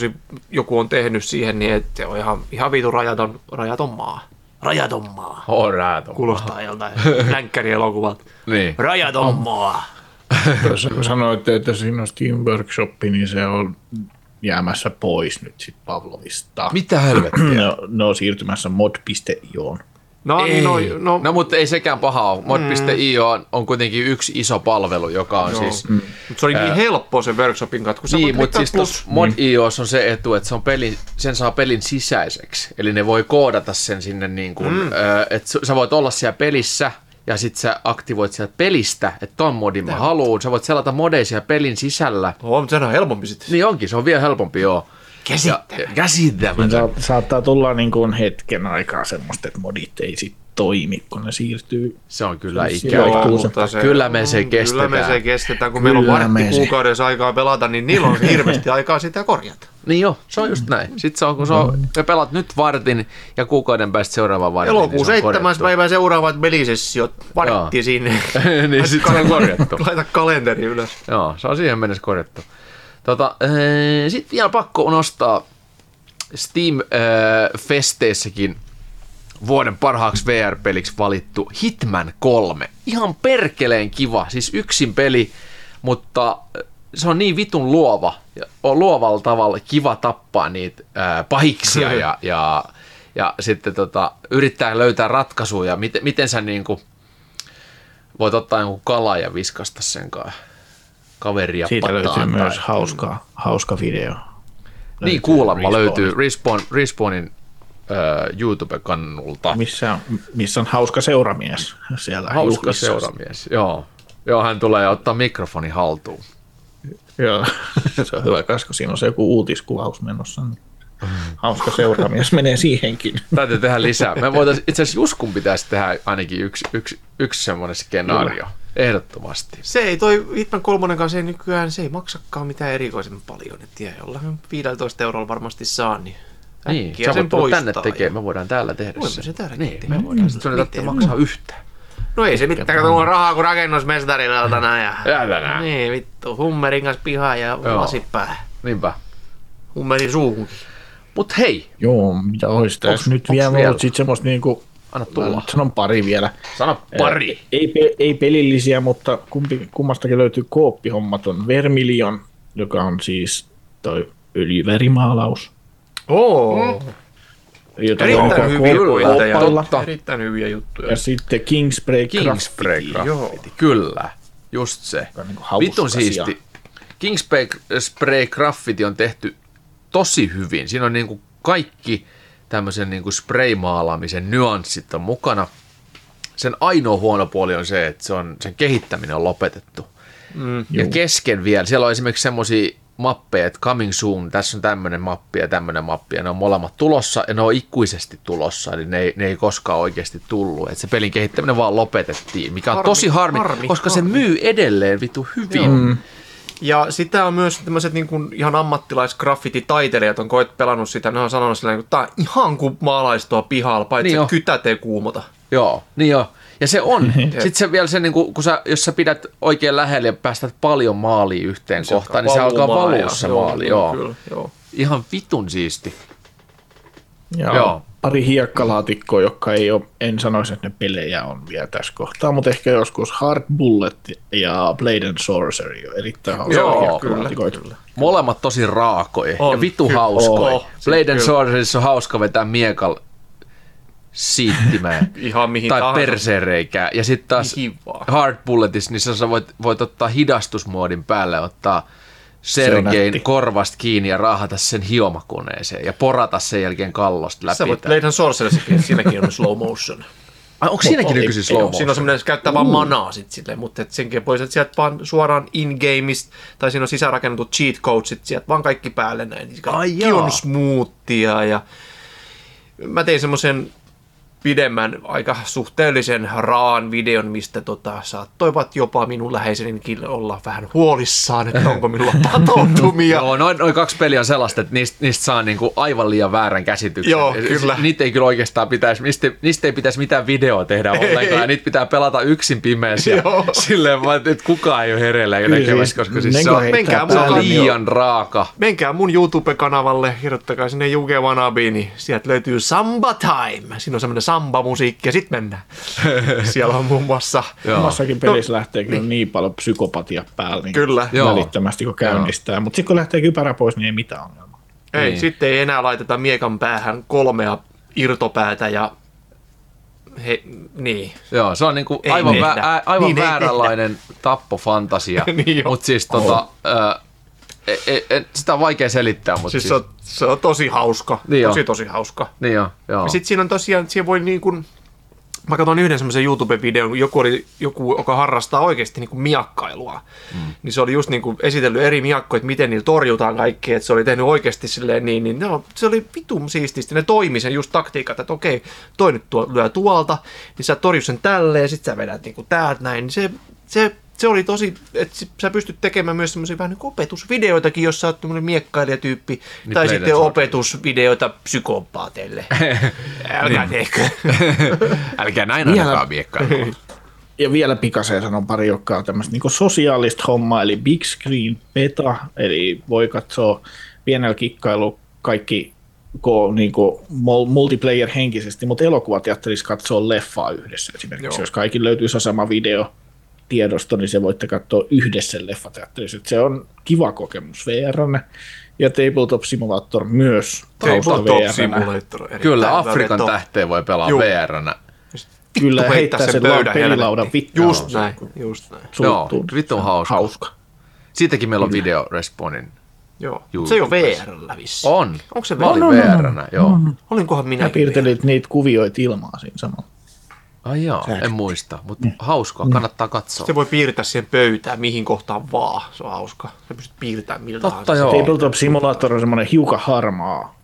joku on tehnyt siihen, niin että se on ihan, ihan vitu rajaton, rajaton maa. Rajaton maa. On räätön. Kuulostaa joltain länkkärielokuvalta. Niin. Rajaton maa. Tuossa kun sanoitte, että siinä on Steam Workshop, niin se on jäämässä pois nyt sit Pavlovista. Mitä helvettiä? Ne, ne on siirtymässä mod.ioon. No Ei. niin, no, no, no, no, mutta ei sekään paha ole. Mod.io on, on kuitenkin yksi iso palvelu, joka on Joo. siis... Mut se oli niin helppo se workshopin sä Niin, mutta siis plus. tuossa Mod.iossa on se etu, että se on pelin, sen saa pelin sisäiseksi. Eli ne voi koodata sen sinne niin kuin, mm. että sä voit olla siellä pelissä ja sit sä aktivoit sieltä pelistä, että ton modin mä haluun. Sä voit selata modeja siellä pelin sisällä. Oh, mutta sehän on helpompi sitten. Niin onkin, se on vielä helpompi, joo. Käsittämätöntä. Käsittämätöntä. Saat, saattaa tulla niin kuin hetken aikaa semmoista, että modit ei sit toimi, kun ne siirtyy. Se on kyllä ikävä. sijoittuu se- mutta Kyllä me se Kyllä me kestetään. se kestetään, kun meillä on Kyllä vartti se. kuukaudessa aikaa pelata, niin niillä on hirveästi aikaa sitä korjata. Niin joo, se on just näin. Sitten se on, kun se on, me pelat nyt vartin ja kuukauden päästä seuraavan vartin. Elokuun niin se on 7. korjattu. päivän seuraavat pelisessiot, vartti Joo. sinne. niin sit se on korjattu. Laita kalenteri ylös. Joo, se on siihen mennessä korjattu. Tota, Sitten vielä pakko nostaa Steam-festeissäkin vuoden parhaaksi VR-peliksi valittu Hitman 3. Ihan perkeleen kiva, siis yksin peli, mutta se on niin vitun luova ja on luovalla tavalla kiva tappaa niitä ää, pahiksia ja, ja, ja sitten tota, yrittää löytää ratkaisuja, miten, miten sä niinku voit ottaa jonkun kalan ja viskasta sen kanssa kaveria Siitä pataan löytyy tai- myös hauska, hauska video. Niin kuulemma Respawnista. löytyy Respawn, Respawnin äh, YouTube-kannulta. Missä, missä on hauska seuramies siellä Hauska juhlissa. seuramies, joo. Joo, hän tulee ottaa mikrofoni haltuun. Joo, se on hyvä, koska siinä on se joku uutiskuvaus menossa. Niin hauska seuraamies menee siihenkin. Täytyy tehdä lisää. Me voitaisiin, itse asiassa Juskun pitäisi tehdä ainakin yksi, yksi, yksi semmoinen skenaario. Ehdottomasti. Se ei, toi Hitman 3 kanssa ei nykyään, se ei maksakaan mitään erikoisemmin paljon. Et tiedä, jollain 15 eurolla varmasti saa, niin Niin, äkkiä sä sen voit tulla poistaa. tänne ja- tekemään, me voidaan täällä tehdä Voimme se. se niin, tehdä. me voidaan, Mm. sun ei tarvitse maksaa yhtään. No ei se mitään, mulla on rahaa kuin rakennusmestarilta ja... Älä Niin, vittu, hummerin kanssa pihaan ja lasit päähän. Niinpä. Hummerin suuhunkin. Mut hei, Joo, mitä olisi tässä nyt vielä, mutta sitten semmoista niinku, anna tulla. sanon pari vielä. Sano pari. Ei, pe- ei pelillisiä, mutta kumpi, kummastakin löytyy kooppihommat on Vermilion, joka on siis toi öljyvärimaalaus. Oo. Jota Erittäin hyviä pointteja. Totta. Erittäin hyviä juttuja. Ja sitten Kingspray Kingspray Graffiti. Graffiti, kyllä. Just se. on hauska Vitun siisti. Kingspray Spray Graffiti on tehty tosi hyvin. Siinä on niinku kaikki tämmöisen niinku spray-maalaamisen nyanssit on mukana. Sen ainoa huono puoli on se, että se on, sen kehittäminen on lopetettu. Mm, ja Juu. kesken vielä, siellä on esimerkiksi semmoisia mappeja, että coming soon, tässä on tämmöinen mappi ja tämmöinen mappi, ja ne on molemmat tulossa, ja ne on ikuisesti tulossa, eli ne ei, ne ei koskaan oikeasti tullut. Että se pelin kehittäminen vaan lopetettiin, mikä on Harmi, tosi harmi, harmi, koska se harmi. myy edelleen vitu hyvin. Mm. Ja sitä on myös tämmöiset niin kuin ihan ammattilaisgraffititaiteilijat on koet pelannut sitä. Ne on sanonut sillä että tämä on ihan kuin maalaistoa pihalla, paitsi Niin että kytät ei kuumota. Joo, niin joo. Ja se on. Sitten se vielä se, niin kun, kun sä, jos sä pidät oikein lähelle ja päästät paljon maalia yhteen se kohtaan, niin se alkaa valua se joo, maali. joo, Joo. Kyllä, joo. Ihan vitun siisti. Ja Joo. Pari hiekkalaatikkoa, jotka ei ole, en sanoisi, että ne pelejä on vielä tässä kohtaa, mutta ehkä joskus Hard Bullet ja Blade and Sorcery on erittäin hauska Joo, hiekkalaatikoita. Molemmat tosi raakoja On, ja vitu ky- hauskoja. on. Blade and Kyllä. Sorcerissa on hauska vetää miekal siittimään. Ihan mihin tai tahansa. persereikää. Ja sitten taas. Hard Bulletissa, niin sä voit, voit ottaa hidastusmuodin päälle, ottaa Sergein korvasta kiinni ja raahata sen hiomakoneeseen ja porata sen jälkeen kallosta läpi. Sä voit. Blade Sorcererissakin, siinäkin on slow motion. Ai, onko siinäkin nykyisin slow Joo, siinä on motion? semmoinen, että käyttää vaan manaa sit silleen, mutta et senkin voi sieltä vaan suoraan in-gameista, tai siinä on sisäänrakennetut cheat codesit sieltä vaan kaikki päälle näin. Niin Ai on smoothia ja mä tein semmoisen pidemmän, aika suhteellisen raan videon, mistä tota, saattoivat jopa minun läheisenikin olla vähän huolissaan, että onko minulla patoutumia. Joo, noin, noin kaksi peliä on sellaista, että niistä, niistä saa niinku aivan liian väärän käsityksen. Joo, Ja kyllä. Niitä ei kyllä oikeastaan pitäisi, niistä, niistä ei pitäisi mitään videoa tehdä ollenkaan, ja niitä pitää pelata yksin pimeässä. ja Joo. Silleen vaan, että kukaan ei ole hereillä Kyllä näkemässä, siis koska siis se on, menkää se on liian raaka. Menkää mun YouTube-kanavalle, kirjoittakaa sinne Juge Wannabe, niin sieltä löytyy Samba Time. Siinä on semmoinen samba-musiikki ja sit mennään. Siellä on muun muassa... Joo. Omassakin pelissä lähtee kyllä niin paljon psykopatia päällä niin Kyllä. Joo. välittömästi, kun käynnistää. Mutta sitten kun lähtee kypärä pois, niin ei mitään ongelmaa. Ei, Niin. niin. sitten ei enää laiteta miekan päähän kolmea irtopäätä ja... He, niin. Joo, se on niinku aivan, vä, aivan Niin vääränlainen tappofantasia, Niin mutta siis tota, ä, e, e, e, sitä on vaikea selittää, mutta Siis, siis, se, on, se on tosi hauska. Niin tosi, on. tosi hauska. niin joo, joo. Ja sitten siinä on tosiaan, siellä voi niin kuin, mä katsoin yhden semmoisen YouTube-videon, joku, oli, joku joka harrastaa oikeasti niin kuin miakkailua. Mm. Niin se oli just niin kuin esitellyt eri miakkoja, että miten niillä torjutaan kaikkea, että se oli tehnyt oikeasti silleen niin, niin no, se oli vitun siististi. Ne toimi sen just taktiikat, että okei, toi nyt tuo, lyö tuolta, niin sä torjut sen tälleen, sit sä vedät niin kuin täältä näin. Niin se, se, se oli tosi, että sä pystyt tekemään myös semmoisia vähän niin kuin opetusvideoitakin, jos sä oot tämmöinen miekkailijatyyppi, Niin tai sitten opetusvideoita psykopaateille. Älkää tehkö. Älkää näin Vielä- ainakaan miekkailla. Ja vielä pikaseen sanon pari, joka on tämmöistä niin sosiaalista hommaa, eli big screen beta, eli voi katsoa pienellä kikkailu kaikki ko, niin kuin multiplayer henkisesti, mutta elokuvateatterissa katsoa leffaa yhdessä esimerkiksi. Joo. Jos kaikki löytyy sama video tiedosto, niin se voitte katsoa yhdessä leffateatterissa. Et Se on kiva kokemus VR. Ja Tabletop Simulator myös Tabletop VR. Kyllä, Afrikan veto. tähteen voi pelaa. VR-nä. Kyllä Vittu heittää sen pöydän pelilaudan vittuun. Just näin, just näin. Joo, Suuttuu. vitun hauska. hauska. Siitäkin meillä on video Respawnin. Joo. Juu. Se ei ole VR vissi. On. Onko se Mä olin VR? VR-nä, joo. Olinkohan minä? Ja piirtelit niitä kuvioita ilmaa siinä samalla. Ai joo, en muista, mutta hauskaa, kannattaa katsoa. Se voi piirtää siihen pöytään, mihin kohtaan vaan. Se on hauska. Se pystyt piirtämään miltä Totta tahansa. joo. Tabletop Simulator on semmoinen hiukan harmaa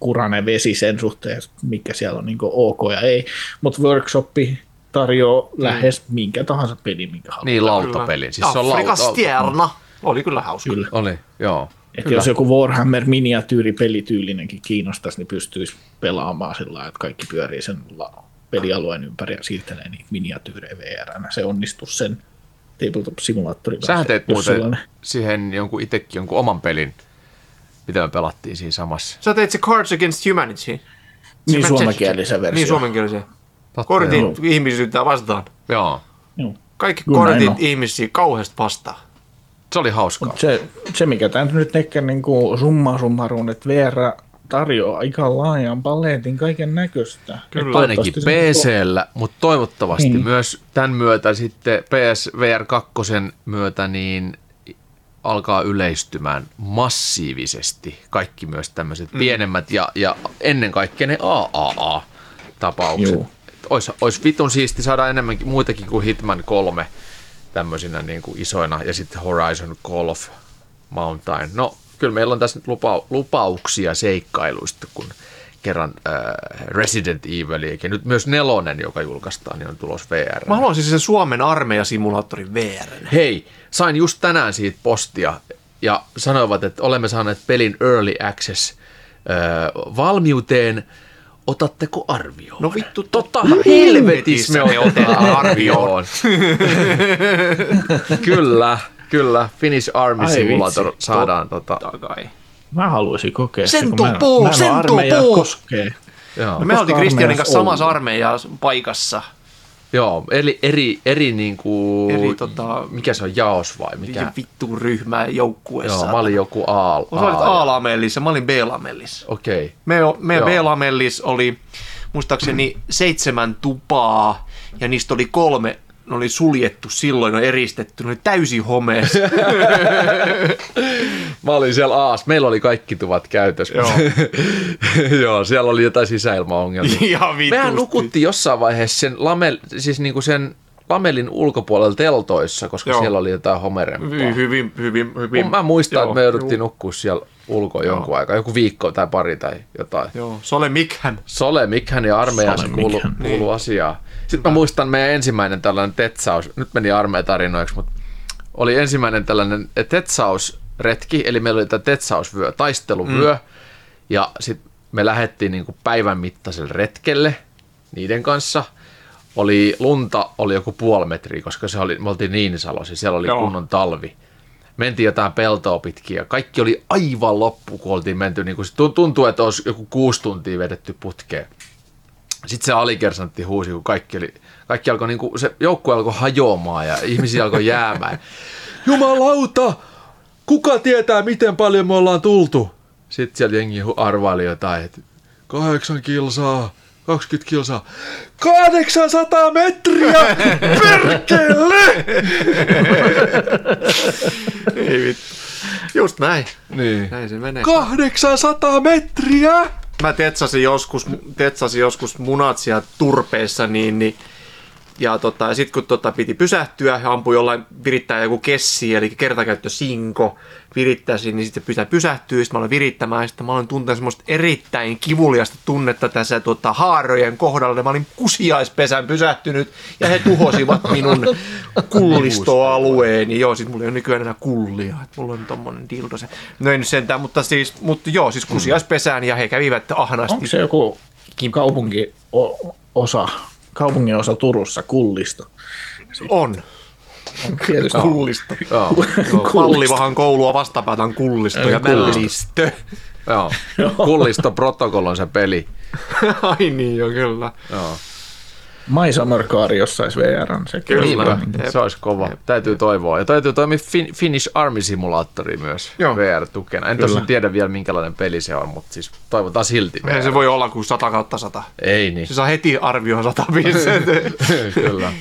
kurainen vesi sen suhteen, mikä siellä on niin ok ja ei. Mutta workshoppi tarjoaa lähes minkä tahansa peli, minkä haluaa. Niin, lautapeli. Siis se on Afrikas lauta. tierna. Oli kyllä hauska. Kyllä. Oli, joo. Et jos joku Warhammer miniatyyri pelityylinenkin kiinnostaisi, niin pystyisi pelaamaan sillä lailla, että kaikki pyörii sen la- pelialueen ympäri ja siirtelee niitä miniatyyrejä VR. Se onnistuu sen Tabletop Simulatorin Sähän teet muuten sellainen- siihen jonkun itsekin jonkun oman pelin, mitä me pelattiin siinä samassa. Sä teit se Cards Against Humanity. Niin suomenkielisen versio. Niin suomenkielisen. Kortit joo. ihmisyyttä vastaan. Joo, Joo. Kaikki Kyllä kortit ihmisiä kauheasti vastaan. se oli hauskaa. Se, se mikä tämä nyt tekee niin kuin summa summarum, että VR tarjoaa aika laajan paletin kaiken näköistä. Ainakin PCllä, mutta toivottavasti Niin. myös tämän myötä sitten PSVR 2 myötä niin alkaa yleistymään massiivisesti kaikki myös tämmöiset mm. pienemmät ja, ja ennen kaikkea ne AAA-tapaukset. Juu. Ois, ois vitun siisti saada enemmänkin muitakin kuin Hitman 3 tämmöisinä niin kuin isoina ja sitten Horizon Call of Mountain. No kyllä meillä on tässä nyt lupa, lupauksia seikkailuista, kun kerran äh, Resident Evil ja nyt myös nelonen, joka julkaistaan, niin on tulos VR. Mä haluaisin sen Suomen armeijasimulaattorin VR. Hei, sain just tänään siitä postia ja sanoivat, että olemme saaneet pelin Early Access äh, valmiuteen. Otatteko arvioon? No vittu, totta helvetissä me otetaan arvioon. kyllä, kyllä. Finnish Army Ai Simulator vitsi, saadaan tota, Totta kai. Mä haluaisin kokea Sen tupuu, mä en sen ole armeijaa tupuu. koskee. joo. No me oltiin Kristianin kanssa armeijassa samassa ollut? armeijassa paikassa. Joo, eri, eri, eri niinku, Eri tota- mikä se on, jaos vai mikä? Vittu ryhmää joukkueessa. Joo, mä olin joku A. Sä olit A- A-lamellissa, mä olin B-lamellissa. Okei. Okay. Me, me Joo. B-lamellis oli muistaakseni seitsemän tupaa ja niistä oli kolme, ne oli suljettu silloin, ne oli eristetty, ne oli täysin homeessa. Mä olin siellä Aas, meillä oli kaikki tuvat käytössä. Joo. Joo, siellä oli jotain sisäilmaongelmia. Ihan vitusti. Mehän nukuttiin jossain vaiheessa sen, lamel, siis niinku sen lamelin ulkopuolella teltoissa, koska Joo. siellä oli jotain homerempaa. Hyvin, hyvin, hyvin, hyvin. Mä muistan, Joo, että me jouduttiin nukkua siellä ulkoa jonkun aikaa, joku viikko tai pari tai jotain. Joo, Sole Mikhän. Sole Mikhän ja armeijassa Sole kuulu, Mikhän. kuulu Niin. asiaa. Sitten mä muistan meidän ensimmäinen tällainen tetsaus, nyt meni armeijatarinoiksi, mutta oli ensimmäinen tällainen tetsausretki, eli meillä oli tämä tetsausvyö, taisteluvyö, mm. ja sitten me lähdettiin niinku päivän mittaiselle retkelle niiden kanssa. Oli lunta, oli joku puoli metriä, koska se oli, me oltiin Niinisalossa, siellä oli Joo. kunnon talvi mentiin jotain peltoa pitkin ja kaikki oli aivan loppu, kun oltiin menty. Niin kuin, tuntuu, että olisi joku kuusi tuntia vedetty putkeen. Sitten se alikersantti huusi, kun kaikki, oli, kaikki alkoi, niin kuin, se joukkue alkoi hajoamaan ja ihmisiä alkoi jäämään. Jumalauta! Kuka tietää, miten paljon me ollaan tultu? Sitten siellä jengi arvaili jotain, että kahdeksan kilsaa, 20 kilsaa. 800 metriä! Perkele! Ei vittu. Just näin. Niin. Näin se menee. 800 metriä! Mä tetsasin joskus, tetsasin joskus munat siellä turpeessa, niin, niin ja, tota, ja sitten kun tota, piti pysähtyä ja ampui jollain virittää joku kessi, eli kertakäyttö sinko, virittäisin, niin sitten pitää pysähtyä, sitten mä aloin virittämään, sitten mä aloin tuntea semmoista erittäin kivuliasta tunnetta tässä tota, haarojen kohdalla. Mä olin kusiaispesän pysähtynyt, ja he tuhosivat minun kullistoalueeni. Joo, siis mulla ei ole nykyään enää kullia, että mulla on tommonen dildo se. No ei nyt sentään, mutta siis, mutta joo, siis kusiaispesään, ja he kävivät ahnaasti. Onko se joku kaupunki osa, kaupungin osa Turussa, Kullisto? On. Tietysti. Kullisto. Joo, Mallivahan koulua vastapäätään kullisto ja mällistö. joo. Kullisto Protocol on se peli. Ai niin jo, kyllä. Joo. My Summer Car jossain VR on se. Kyllä. Jep. se olisi kova. Täytyy toivoa. Ja täytyy toimia fin- Finnish Army Simulaattori myös Joo. VR-tukena. En Kyllä. tosiaan tiedä vielä minkälainen peli se on, mutta siis toivotaan silti. Eihän se voi olla kuin 100 kautta 100. Ei niin. Se saa heti arvioon 100 pistettä. Kyllä.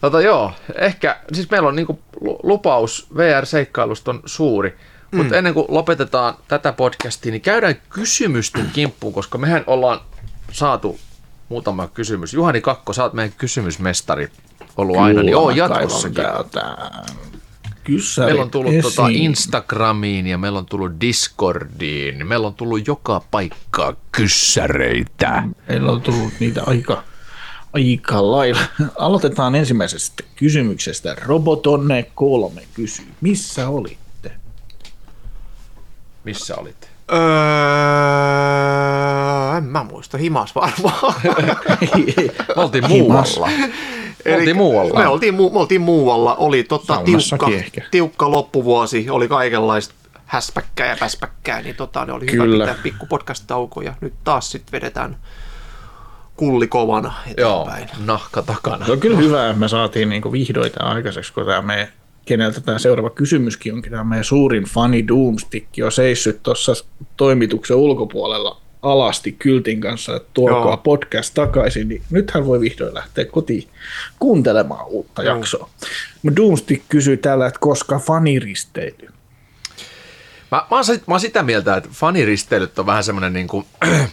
Tota joo, ehkä, siis meillä on niinku lu- lupaus VR-seikkailusta on suuri, mm. mutta ennen kuin lopetetaan tätä podcastia, niin käydään kysymysten kimppuun, koska mehän ollaan saatu muutama kysymys. Juhani Kakko, sä oot meidän kysymysmestari ollut aina, niin oo Kyllä, jatkossakin. Kyssärit Meillä on tullut tota esiin. Instagramiin ja meillä on tullut Discordiin. Meillä on tullut joka paikkaa kyssäreitä. Meillä on tullut niitä aika, aika lailla. Aloitetaan ensimmäisestä kysymyksestä. Robotonne kolme kysyy. Missä olitte? Missä olit? Öö, en mä muista, himas varmaan. Me oltiin muualla. Me oltiin muualla. Me oltiin, mu- me oltiin muualla, oli totta tiukka, ehkä. tiukka loppuvuosi, oli kaikenlaista häspäkkää ja päspäkkää, niin tota, ne oli Kyllä. hyvä pitää pikku podcast-tauko ja nyt taas sitten vedetään kulli kovana Joo, eteenpäin. nahka takana. Se on kyllä hyvä, että me saatiin niinku vihdoin aikaiseksi, kun tämä meidän, keneltä tämä seuraava kysymyskin onkin, tämä meidän suurin fani Doomstick on seissyt tuossa toimituksen ulkopuolella alasti kyltin kanssa, että tuokaa Joo. podcast takaisin, niin nythän voi vihdoin lähteä kotiin kuuntelemaan uutta Joo. jaksoa. Doomstick kysyy täällä, että koska faniristeily? Mä, mä, oon, mä oon sitä mieltä, että faniristeilyt on vähän semmoinen niin kuin,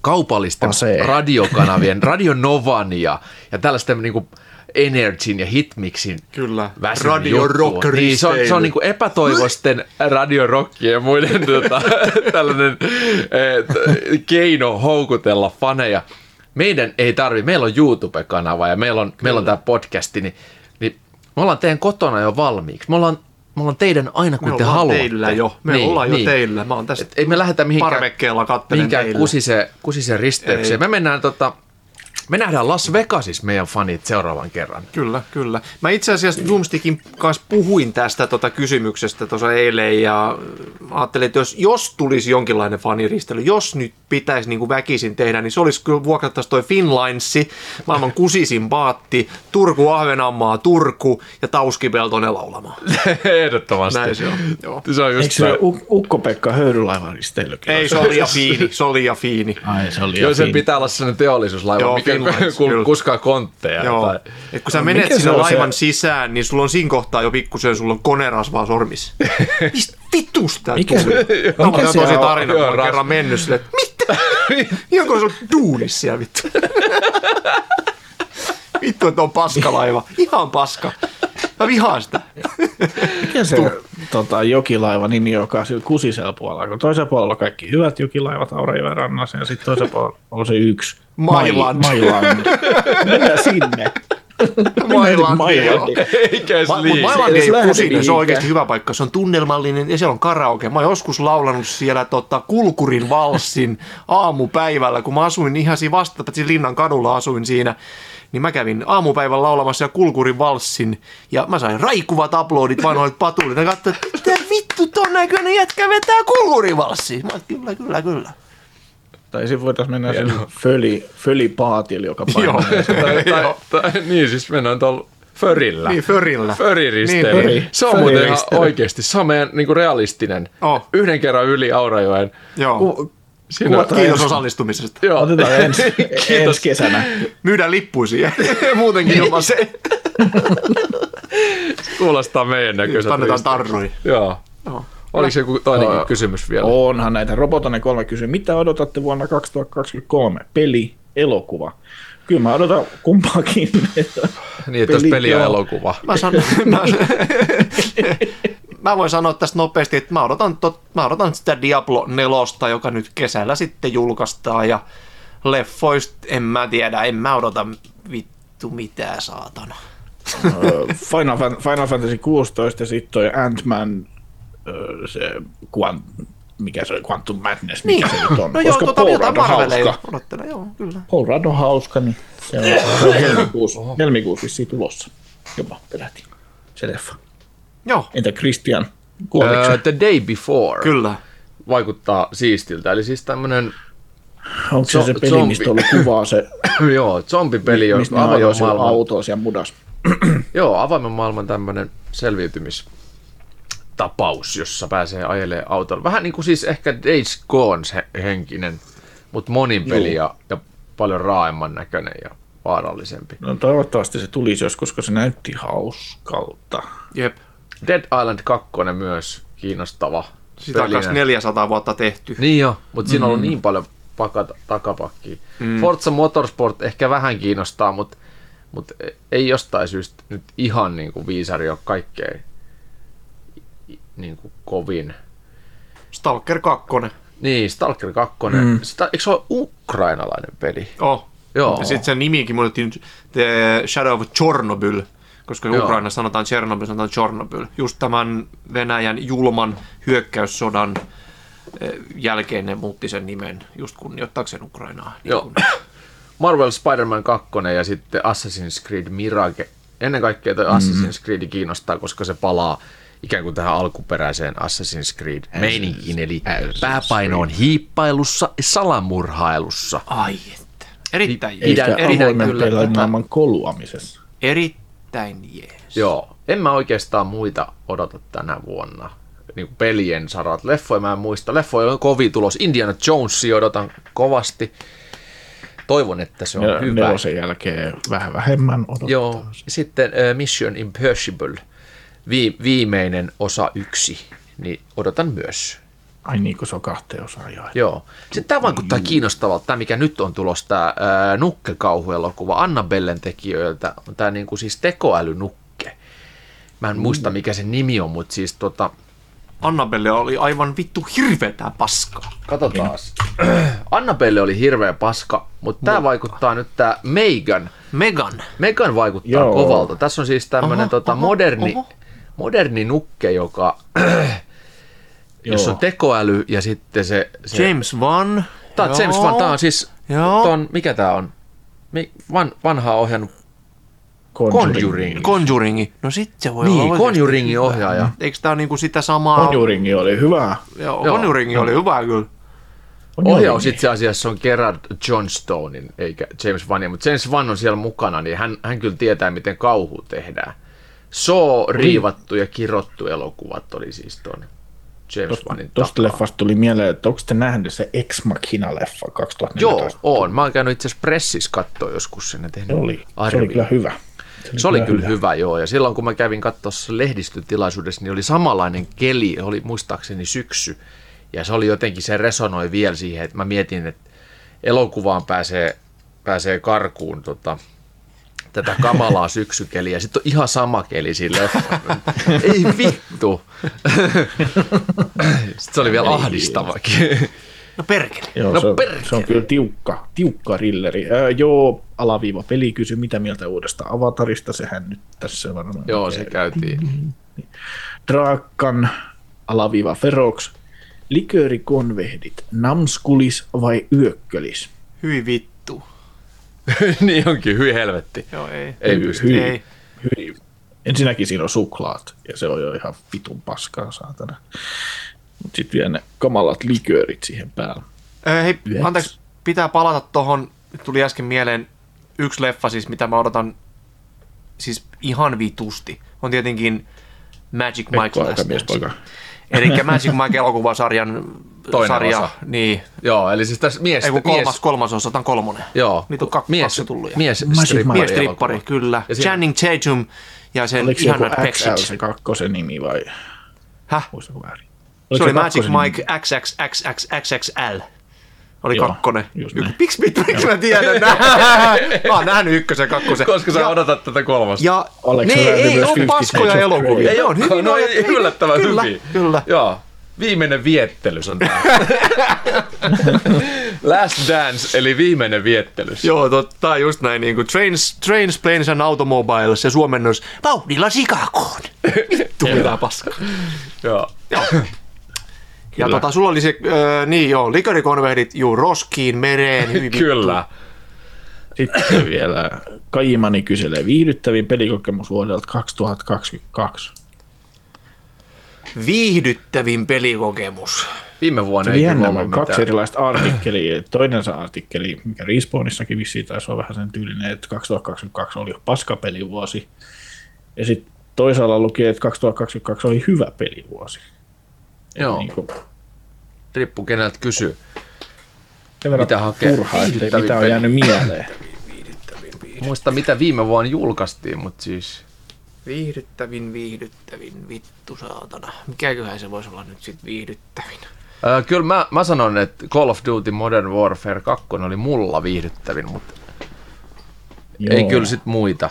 kaupallisten Pasee. radiokanavien, Radio Novan ja, ja tällaisten niin kuin Energyn ja Hitmixin Kyllä. Radio. Rock niin, se on, se on niin kuin epätoivosten Radio Rockin ja muiden tota, tällainen eh, keino houkutella faneja. Meidän ei tarvi, meillä on YouTube-kanava ja meillä on, meillä on tämä podcasti, niin, niin me ollaan teidän kotona jo valmiiksi. Me ollaan, me ollaan teidän aina kun Me te ollaan haluatte. teillä jo, me niin, ollaan jo niin. teillä. Mä oon tässä Et ei me lähdetä mihinkään, parvekkeella kattelen mihinkään kusiseen risteykseen. Ei. Me mennään tota, me nähdään Las Vegasissa meidän fanit seuraavan kerran. Kyllä, kyllä. Mä itse asiassa Doomstickin kanssa puhuin tästä tota kysymyksestä tuossa eilen ja ajattelin, että jos, jos tulisi jonkinlainen faniristely, jos nyt pitäisi niin kuin väkisin tehdä, niin se olisi kyllä vuokrattaisi toi Finlinessi, maailman kusisin baatti, Turku, Ahvenanmaa, Turku ja Tauski Peltonen laulamaan. Ehdottomasti. Näin se on. Joo. Se on Eikö just se näin. U- Ukko-Pekka höyrylaivan risteilykin? Ei, se oli ja fiini, se oli ja fiini. Ai, se oli Joo, jo sen pitää olla sellainen teollisuuslaiva, Joo, mikä Kyllä. kuskaa kontteja. Joo. Tai... Et kun sä No, menet mikä sinne on laivan se- sisään, niin sulla on siinä kohtaa jo pikkusen, sulla on konerasvaa sormissa. Mistä vitusta Mikä se- Tämä on mikä se tosi on? tarina, kun ras- kerran mennyt silleen, että mitä? Se on duunis siellä vittu. Vittu, että on paskalaiva. Ihan paska. Mä vihaan sitä. Mikä se tota, jokilaiva nimi, joka on sillä kusisella puolella? Kun toisella puolella on kaikki hyvät jokilaivat Aurajoen rannassa ja sitten toisella puolella on se yksi. Mailand. Mai- Mailand. Mennään sinne. Mailand. Eikä Se ei kusinen, se on oikeasti hyvä paikka. Se on tunnelmallinen ja siellä on karaoke. Mä oon joskus laulanut siellä tota, Kulkurin valssin aamupäivällä, kun mä asuin ihan siinä vastapäätä Linnan kadulla asuin siinä. Niin mä kävin aamupäivän laulamassa ja Kulkurin valssin ja mä sain raikuvat uploadit vanhoilta patuilta. Ja katsoin, että mitä vittu ton näköinen jätkä vetää Kulkurin valssiin. Mä kyllä, kyllä, kyllä. Tai sitten voitaisiin mennä sille föli, fölipaatille, joka painaa. tai, tai, tai, niin, siis mennään tuolla Förillä. Niin, Förillä. Föriristeily. Niin, föri- se on muuten ihan föriristely. oikeasti, se on meidän niinku realistinen. Oh. Yhden kerran yli Aurajoen. Joo. Ku- Siinä, Kuvataan Kiitos ensi- osallistumisesta. joo. Otetaan ensi, Kiitos. ensi kesänä. Myydään lippuisia. Muutenkin ilman se. Kuulostaa meidän näköiseltä. Kannetaan risteilystä. tarroi. Joo. Joo. Oliko se joku toinenkin Joo. kysymys vielä? Onhan näitä. Robotonen kolme kysyy, mitä odotatte vuonna 2023? Peli, elokuva. Kyllä mä odotan kumpaakin. Niin, että olisi Peli, peli ja elokuva. Mä, sanon, mä, mä voin sanoa tästä nopeasti, että mä odotan, tot, mä odotan sitä Diablo 4, joka nyt kesällä sitten julkaistaan ja leffoista en mä tiedä, en mä odota vittu mitään saatana. Final, Fan- Final Fantasy 16 ja sitten toi Ant-Man, se Quant, mikä se oli, Quantum Madness, mikä se nyt on. No joo, Koska tota, Paul jotain Rudd on Marveleja hauska. odottelen, joo, kyllä. Paul Rudd on hauska, niin se on, se on helmikuussa, helmikuussa vissiin tulossa. Jopa peräti se leffa. Joo, Entä Christian? Kuoliko Uh, the Day Before kyllä. vaikuttaa siistiltä. Eli siis tämmönen, Onko se zo- se peli, zombi. mistä on ollut kuvaa se, joo, zombipeli, avoimen sillä maailman, autoa siellä mudas? joo, avoimen maailman tämmönen selviytymistapaus, jossa pääsee ajelemaan autolla. Vähän niin kuin siis ehkä Days Gone se henkinen, mutta monin peli ja, ja paljon raaemman näköinen ja vaarallisempi. No toivottavasti se tulisi jos, koska se näytti hauskalta. Jep. Dead Island 2 myös kiinnostava Sitä on pelinä. kanssa 400 vuotta tehty. Niin jo, mutta siinä on ollut niin paljon pakata takapakkiin. Mm. Forza Motorsport ehkä vähän kiinnostaa, mutta mut ei jostain syystä nyt ihan niin kuin viisari ole kaikkein niin kuin kovin. Stalker 2. Niin, Stalker 2. Mm. Sitä, eikö se ole ukrainalainen peli? Oh. Joo. Ja sitten sen nimikin muutettiin The Shadow of Chernobyl, koska Joo. Ukrainassa sanotaan Chernobyl, sanotaan Chernobyl. Just tämän Venäjän julman hyökkäyssodan eh, jälkeen ne muutti sen nimen, just kunnioittaakseen Ukrainaa. Niin Joo. kuin- Marvel Spider-Man 2 ja sitten Assassin's Creed Mirage. Ennen kaikkea toi Assassin's Creed kiinnostaa, koska se palaa ikään kuin tähän alkuperäiseen Assassin's Creed meininkiin, eli pääpaino on hiippailussa ja salamurhailussa. Ai että. Erittäin. Eikä pidän avoimen kyllä tätä. pelimaailman koluamisessa. Erittäin jees. Joo, en mä oikeastaan muita odota tänä vuonna. Niin kuin pelien sarat. Leffoja mä en muista. Leffoja on kovin tulos. Indiana Jonesia odotan kovasti. Toivon, että se on Ja hyvä. nelosen jälkeen vähän vähemmän odottaa. Joo, sitten uh, Mission Impossible, vi- viimeinen osa yksi, niin odotan myös. Ai niin, kun se on kahteen osaan jaettu. Joo. Sitten tämä vaikuttaa kiinnostavalta, tämä mikä nyt on tulossa, tämä ää, nukkekauhuelokuva Annabellen tekijöiltä, on tämä niinku siis tekoälynukke. Mä en muista, mikä sen nimi on, mutta siis tota, Annabelle oli aivan vittu hirveetä paskaa. katsotaan. Annabelle oli hirveä paska, mutta tämä vaikuttaa nyt tämä Megan. Megan. Megan vaikuttaa Joo. kovalta. Tässä on siis tämmöinen tota, moderni, oho. moderni nukke, joka, jos Joo. on tekoäly ja sitten se... se James Wan. Tämä on James Wan, tämä on siis, Joo. tää on, mikä tämä on? Van, vanha ohjannut Conjuring. Conjuringi. No sit se voi Niin, olla Conjuringin hyvä. ohjaaja. Eikö tää niinku sitä samaa? Conjuring oli hyvä. Joo, Joo. Conjuringi oli hyvä kyllä. Ohjaus itse asiassa on Gerard Johnstonein, eikä James Vanin, mutta James Van on siellä mukana, niin hän, hän kyllä tietää, miten kauhu tehdään. So riivattu ja kirottu elokuvat oli siis tuon James Vanin Tuosta takaa. leffasta tuli mieleen, että onko te nähnyt se Ex Machina-leffa 2014? Joo, on. Mä oon käynyt itse asiassa pressissä katsoa joskus sen ja tehnyt Se oli, se oli kyllä hyvä. Se oli kyllä hyvä, joo. Ja silloin kun mä kävin katsoa lehdistötilaisuudessa, niin oli samanlainen keli, oli muistaakseni syksy. Ja se oli jotenkin, se resonoi vielä siihen, että mä mietin, että elokuvaan pääsee, pääsee karkuun tota, tätä kamalaa syksykeliä. Ja sitten on ihan sama keli siinä leffassa. Ei vittu. Sitten se oli vielä ahdistavakin. No perkele. Joo, No se, on, perkele. se on kyllä tiukka, tiukka rilleri. Ää, joo, alaviiva peli kysy, mitä mieltä uudesta avatarista, sehän nyt tässä varmaan. joo, se käytiin. Draakkan, alaviiva Ferox, liköörikonvehdit, namskulis vai yökkölis? Hyi vittu. niin onkin, hyi helvetti. Joo, ei. Ei Hyi- pysty. hyi- Ei. hyi. Ensinnäkin siinä on suklaat, ja se on jo ihan vitun paskaa, saatana. Mutta sitten vielä ne kamalat liköörit siihen päälle. Ö, hei, Yeks. anteeksi, pitää palata tohon, nyt tuli äsken mieleen yksi leffa siis, mitä mä odotan siis ihan vitusti. On tietenkin Magic Mike Last. Eli Magic Mike elokuvasarjan Toinen sarja, osa. niin. Joo, eli siis tässä mies... Ei kun kolmas, mies, kolmas osa, otan kolmonen. Joo. Niitä on kaksi, mies, kaksi tullut. Mies, strippari. Mies strippari, kyllä. Ja siinä- Channing Tatum ja sen Oliko se ihanat XL peksit. se kakkosen nimi vai Häh? muistako väärin? Se Oliko oli Magic Mike XXXXXL. Oli Joo, kakkonen. Miksi mit- miksi mä tiedän? mä oon nähnyt ykkösen ja kakkosen. Koska sä ja, odotat tätä kolmasta. ja Oliko ne se ei, ei ole paskoja elokuvia. Ei on hyvin no, yllättävän kyllä, hyvin. Kyllä. Joo. Viimeinen viettelys on tämä. Last Dance, eli viimeinen viettelys. Joo, totta, just näin. Niin kuin trains, trains, Planes and Automobiles ja suomennos vauhdilla Chicagoon. Vittu mitä paskaa. Joo. Ja tota, sulla oli se, äh, niin joo, likorikonvehdit, juu, roskiin, mereen, hyvin vittu. Kyllä. Sitten vielä Kaimani kyselee viihdyttävin pelikokemus vuodelta 2022. Viihdyttävin pelikokemus. Viime vuonna ei jännä, ollut kaksi mitään. erilaista artikkelia. Toinen artikkeli, mikä Respawnissakin vissiin taisi olla vähän sen tyylinen, että 2022 oli paskapelivuosi. Ja sitten toisaalla luki, että 2022 oli hyvä pelivuosi. Joo, Niin kuin, riippuu keneltä kysyy. Mitä hakee? turhaa, mitä on jäänyt mieleen. Muista mitä viime vuonna julkaistiin, mutta siis... Viihdyttävin, viihdyttävin, vittu saatana. Mikäköhän se voisi olla nyt sit viihdyttävin? Öö, kyllä mä, mä sanon, että Call of Duty Modern Warfare 2 oli mulla viihdyttävin, mutta ei Joo. kyllä sit muita.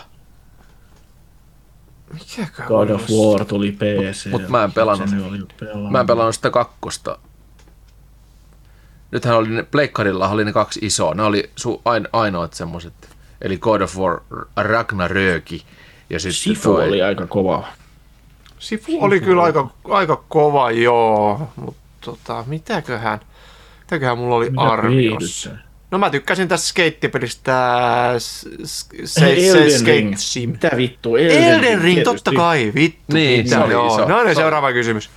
Mikäköhän God of War tuli PC. mut mä en pelannut. Mä en pelannut sitä kakkosta. Nythän oli ne, Pleikkarilla oli ne kaksi isoa. Ne oli su, ain, ainoat semmoset. Eli God of War Ragnaröki. Ja sitten Sifu oli aika kova. Sifu oli kyllä aika, aika kova, joo. Mutta tota, mitäköhän, mitäköhän mulla oli Mitä arviossa? viihdyttää? No mä tykkäsin tästä skeittipelistä se, Ei, se, Elden Skate Ring. Sim. Mitä vittu? Elden Ring, totta kai, vittu. Niin, vittu, se oli joo. iso. No niin, Se- seuraava kysymys.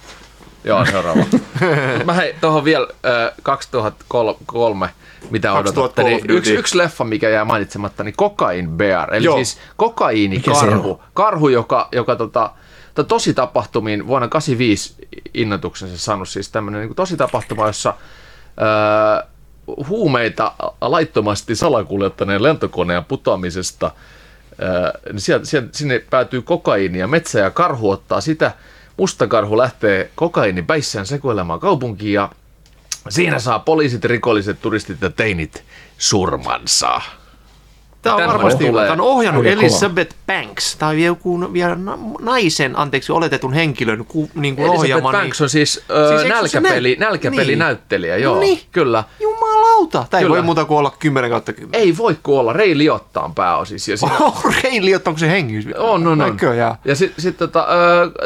Joo, seuraava. Mä hei, tuohon vielä äh, 2003, mitä 2000 odotatte, niin yksi, yksi leffa, mikä jää mainitsematta, niin Cocaine Bear, eli Joo. siis kokaiinikarhu. Karhu, joka, joka tota, to, tosi tapahtumiin vuonna 85 innotuksensa saanut siis tämmöinen niin tosi tapahtuma, jossa äh, huumeita laittomasti salakuljettaneen lentokoneen putoamisesta äh, niin sieltä, sieltä, sinne päätyy kokaiini ja metsä ja karhu ottaa sitä. Musta karhu lähtee kokaini päissään sekoilemaan kaupunkiin ja siinä saa poliisit, rikolliset, turistit ja teinit surmansa. Tämä on Tämmöinen varmasti tulee. Tämä on ohjannut kova. Elizabeth Banks. Tämä on joku vielä na- naisen, anteeksi, oletetun henkilön ku, niin kuin Elizabeth ohjaama. Banks niin, on siis, Siis ö, se nälkäpeli, nä- nälkäpeli niin. näyttelijä, joo, No niin. kyllä. Jumalauta! Tämä ei Kyllä. voi muuta kuin olla 10 kautta 10. Ei voi kuolla, Ray Liotta on pääosissa. Ja siinä, Oh, Ray Liotta, onko se hengissä? vielä? on, on, on. Näköjään. Ja sitten sit, tota,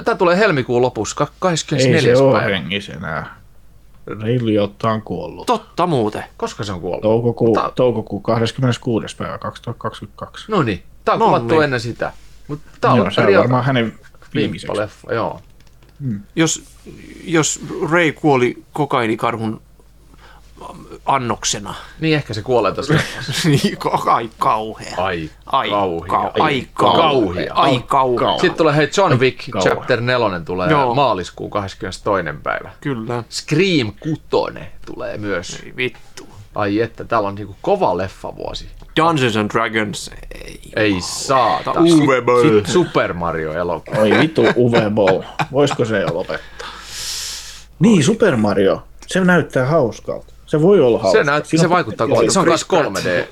tämä tulee helmikuun lopussa, ka- Ei 24. se ole päivä. hengissä enää. Reiliotta on kuollut. Totta muuten. Koska se on kuollut? Toukokuu, Tää- toukokuu 26. päivä 2022. No niin, tää on No kuvattu niin. ennen sitä. Mutta tää on se on varmaan hänen viimeiseksi. Joo. Jos, jos Ray kuoli kokainikarhun annoksena, Niin ehkä se kuolee tässä. niin ai kauhea. Ai, Ai kauhia. kau- ai kauhea. Kauhia. Ai kauhea. Sitten tulee hei John Wick. Chapter 4 tulee Joo. maaliskuun 22. päivä. Kyllä. Scream 6 tulee myös. Ei vittu. Ai että, täällä on niinku kova leffavuosi. Dungeons and Dragons. Ei. Ei saata. Uwe Boll. Sit Super Mario elokuva. Oi vittu Uwe Boll. Voisiko se jo lopettaa? Niin, Super Mario. Se näyttää hauskalta. Se voi olla hauska. Se, näyt, se vaikuttaa Joo, kovalta. Se on myös Pratt. 3D.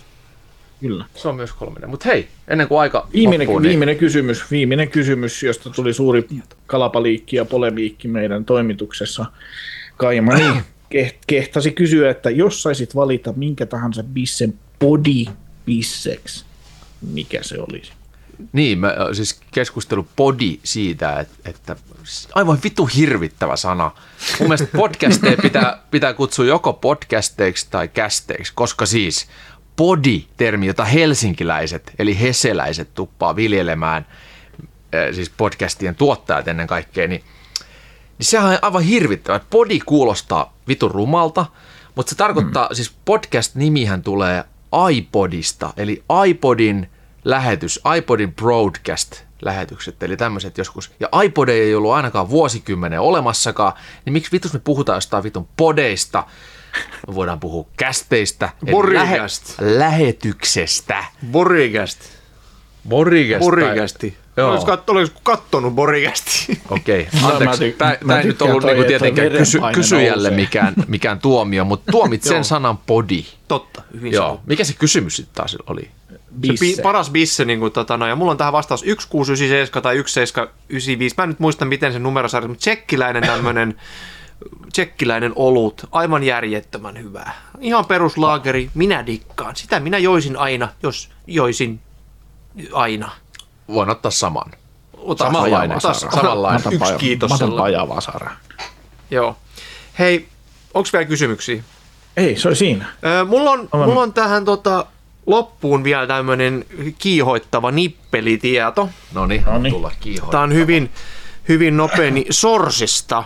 Kyllä. Se on myös 3D. Mutta hei, ennen kuin aika Viimeinen, loppuu, niin viimeinen kysymys, viimeinen kysymys, josta tuli suuri kalapaliikki ja polemiikki meidän toimituksessa. Kaimani keht- kehtasi kysyä, että jos saisit valita minkä tahansa bissen body bisseksi, mikä se olisi? Niin, mä, siis keskustelu podi siitä, että, että aivan vittu hirvittävä sana. Mun mielestä podcasteja pitää, pitää kutsua joko podcasteiksi tai kästeiksi, koska siis podi-termi, jota helsinkiläiset eli heseläiset tuppaa viljelemään, siis podcastien tuottajat ennen kaikkea, niin, niin sehän on aivan hirvittävä. Podi kuulostaa vitun rumalta, mutta se tarkoittaa, mm. siis podcast-nimihän tulee iPodista, eli iPodin lähetys, iPodin broadcast-lähetykset, eli tämmöiset joskus. Ja iPod ei ollut ainakaan vuosikymmenen olemassakaan, niin miksi vitus me puhutaan jostain vitun podeista? Me voidaan puhua kästeistä, eli Borigast. lähetyksestä. Borigast. Borigast. Borigasti. Joo. Olis, kat, olis kattonut Borigasti. Okei, mä anteeksi. ty- Tämä mä ei nyt ollut toi, niinku tietenkään kysy, kysyjälle nousee. mikään, mikään tuomio, mutta tuomit sen sanan podi. Totta, hyvin Joo. Mikä se kysymys sitten taas oli? Se Bisse. bi- paras bisse, niin kuin, tota, no, ja mulla on tähän vastaus 1697 tai 1795. Mä en nyt muista, miten se numerosarja, mutta tsekkiläinen tämmönen tsekkiläinen olut, aivan järjettömän hyvää. Ihan peruslaageri, minä dikkaan. Sitä minä joisin aina, jos joisin aina. Voin ottaa saman. Ota, Samanlainen. ota- Samanlainen. Yksi paja- kiitos Mä otan pajavasara. Joo. Hei, onko vielä kysymyksiä? Ei, se oli siinä. Öö, mulla, on, mulla on tähän tota, loppuun vielä tämmöinen kiihoittava nippelitieto. No niin, tulla kiihoa. Tämä on hyvin, hyvin nopea, niin sorsista.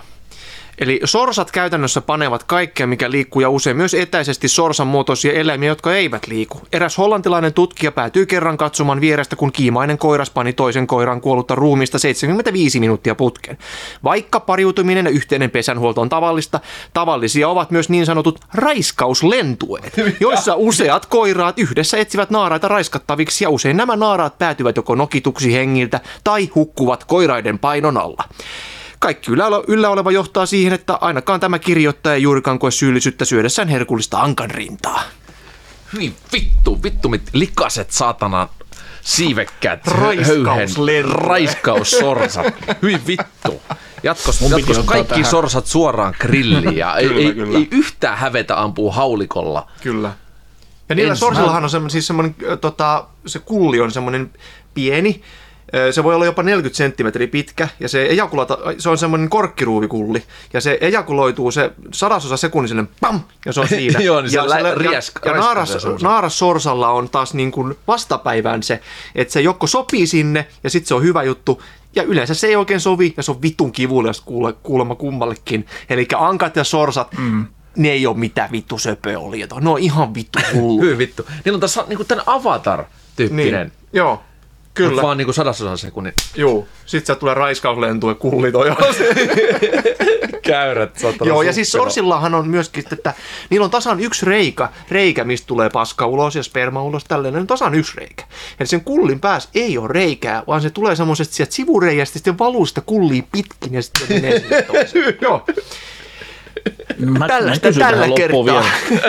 Eli sorsat käytännössä panevat kaikkea, mikä liikkuu ja usein myös etäisesti sorsan muotoisia eläimiä, jotka eivät liiku. Eräs hollantilainen tutkija päätyi kerran katsomaan vierestä, kun kiimainen koiras pani toisen koiran kuollutta ruumista 75 minuuttia putkeen. Vaikka pariutuminen ja yhteinen pesänhuolto on tavallista, tavallisia ovat myös niin sanotut raiskauslentueet, joissa useat koiraat yhdessä etsivät naaraita raiskattaviksi ja usein nämä naaraat päätyvät joko nokituksi hengiltä tai hukkuvat koiraiden painon alla. Kaikki yllä, yllä oleva johtaa siihen, että ainakaan tämä kirjoittaja ei juurikaan koe syyllisyyttä syödessään herkullista ankan rintaa. Hyi vittu, vittu mit likaset saatana siivekkäät Raiskauslentoja. raiskaussorsat. Hyi vittu. Jatkos, jatkos kaikki tähän- sorsat suoraan grilliin ja ei, Kyllä, ei, kyllä. ei, yhtään hävetä ampuu haulikolla. Kyllä. Ja niillä Ens- sorsillahan on semmoinen, siis semmoinen, tota, se kulli on semmoinen pieni, se voi olla jopa 40 senttimetriä pitkä, ja se, ejakulata, se on semmoinen korkkiruuvikulli, ja se ejakuloituu se sadasosa sekunnin pam, ja se on siinä. Joo, niin se ja, lä- ja, riesk- ja, raiskaa naaras, se suussa. naarassorsalla on taas niin kuin vastapäivään se, että se joko sopii sinne, ja sitten se on hyvä juttu, ja yleensä se ei oikein sovi, ja se on vitun kivuliasta kuule, kuulemma kummallekin. Eli ankat ja sorsat, mm. ne ei ole mitään vittu söpöä oli. Ne on ihan vittu hullu. Hyi vittu. Niillä on tässä niinku tämän Avatar-tyyppinen. niin. Joo, Kyllä. kyllä. Vaan niinku sadasosan sekunnin Joo. Sitten sieltä tulee raiskauslentu ja kullit käyrät. saatana Joo, ja siis sorsillahan on myöskin, että niillä on tasan yksi reikä, reikä, mistä tulee paska ulos ja sperma ulos, tällainen on tasan yksi reikä. Eli sen kullin päässä ei ole reikää, vaan se tulee semmoisesta sieltä sivureijästä, sitten valuu sitä kullia pitkin ja sitten menee sinne toiseen. Joo. Mä, Tällaista kysyn tällä tähän loppuun kertaa. Vielä,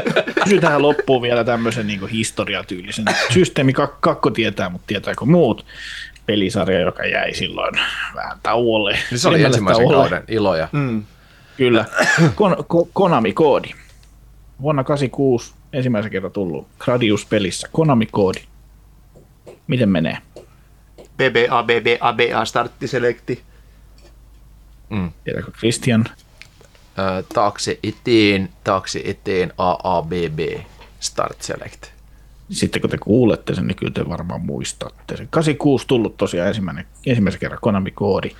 kysyn tähän loppuun vielä tämmöisen niin historiatyylisen. Systeemi kak- kakko tietää, mutta tietääkö muut? Pelisarja, joka jäi silloin vähän tauolle. Niin se oli ensimmäisen tauolle. kauden iloja. Mm. Kyllä. Kon, ko, Konami-koodi. Vuonna 86 ensimmäisen kerran tullut Gradius-pelissä. Konami-koodi. Miten menee? BBA, BBA, BA, starttiselekti. Tiedätkö Christian? Ö, taakse eteen, taakse eteen, AABB, start select. Sitten kun te kuulette sen, niin kyllä te varmaan muistatte sen. 86 tullut tosiaan ensimmäinen, ensimmäisen kerran Konami-koodi.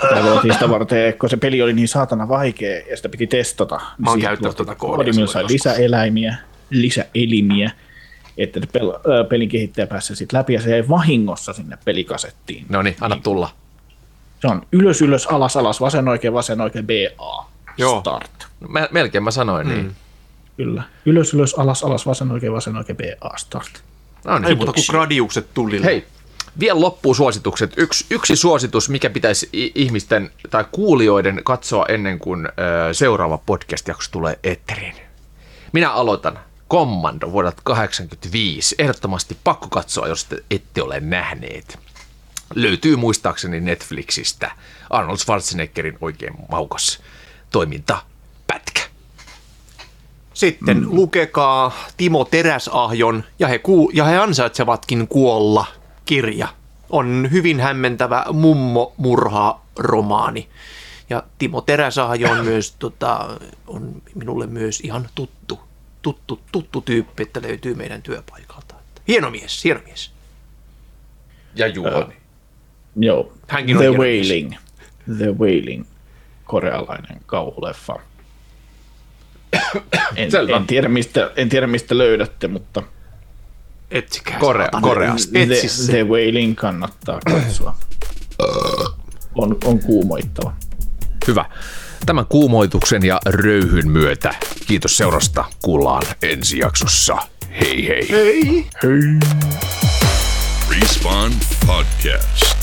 Tämä luotiin sitä varten, kun se peli oli niin saatana vaikea ja sitä piti testata. niin Mä oon käyttänyt tota koodia koodi, sai lisäeläimiä, lisäelimiä, että pel- pelin kehittäjä pääsi sitten läpi ja se jäi vahingossa sinne pelikasettiin. No niin, anna tulla. Se on ylös, ylös, alas, alas, vasen, oikein, vasen, oikein, BA. Joo. Start. Mä, melkein mä sanoin mm. niin. Kyllä. Ylös, ylös, alas, alas, vasen, oikein, vasen, oikein, BA. Start. No Ei niin. muuta kuin gradiukset tulille. Hei, vielä loppuun suositukset. Yksi, yksi suositus, mikä pitäisi ihmisten tai kuulijoiden katsoa ennen kuin ö, seuraava podcast-jakso tulee eetteriin. Minä aloitan. Commando vuodelta 85. Ehdottomasti pakko katsoa, jos te ette ole nähneet. Löytyy muistaakseni Netflixistä Arnold Schwarzeneggerin oikein maukas toiminta pätkä. Sitten mm. lukekaa Timo Teräsahjon ja he, kuu- ja he ansaitsevatkin kuolla kirja. On hyvin hämmentävä mummo-murha-romaani. Ja Timo Teräsahjo on myös tota, on minulle myös ihan tuttu, tuttu, tuttu tyyppi, että löytyy meidän työpaikalta. Hieno mies, hieno mies. Ja Juhani. Joo. Hänkin on The hieno mies. Wailing. The Wailing. Korealainen kauhuleffa. En, Selvä. en, tiedä mistä, en tiedä mistä löydätte, mutta Etsikää. Korea. Koreasta. The, Etsi se. The Wailing kannattaa katsoa. On, on kuumoittava. Hyvä. Tämän kuumoituksen ja röyhyn myötä kiitos seurasta. Kuullaan ensi jaksossa. Hei hei. Hei. Hei. Respawn Podcast.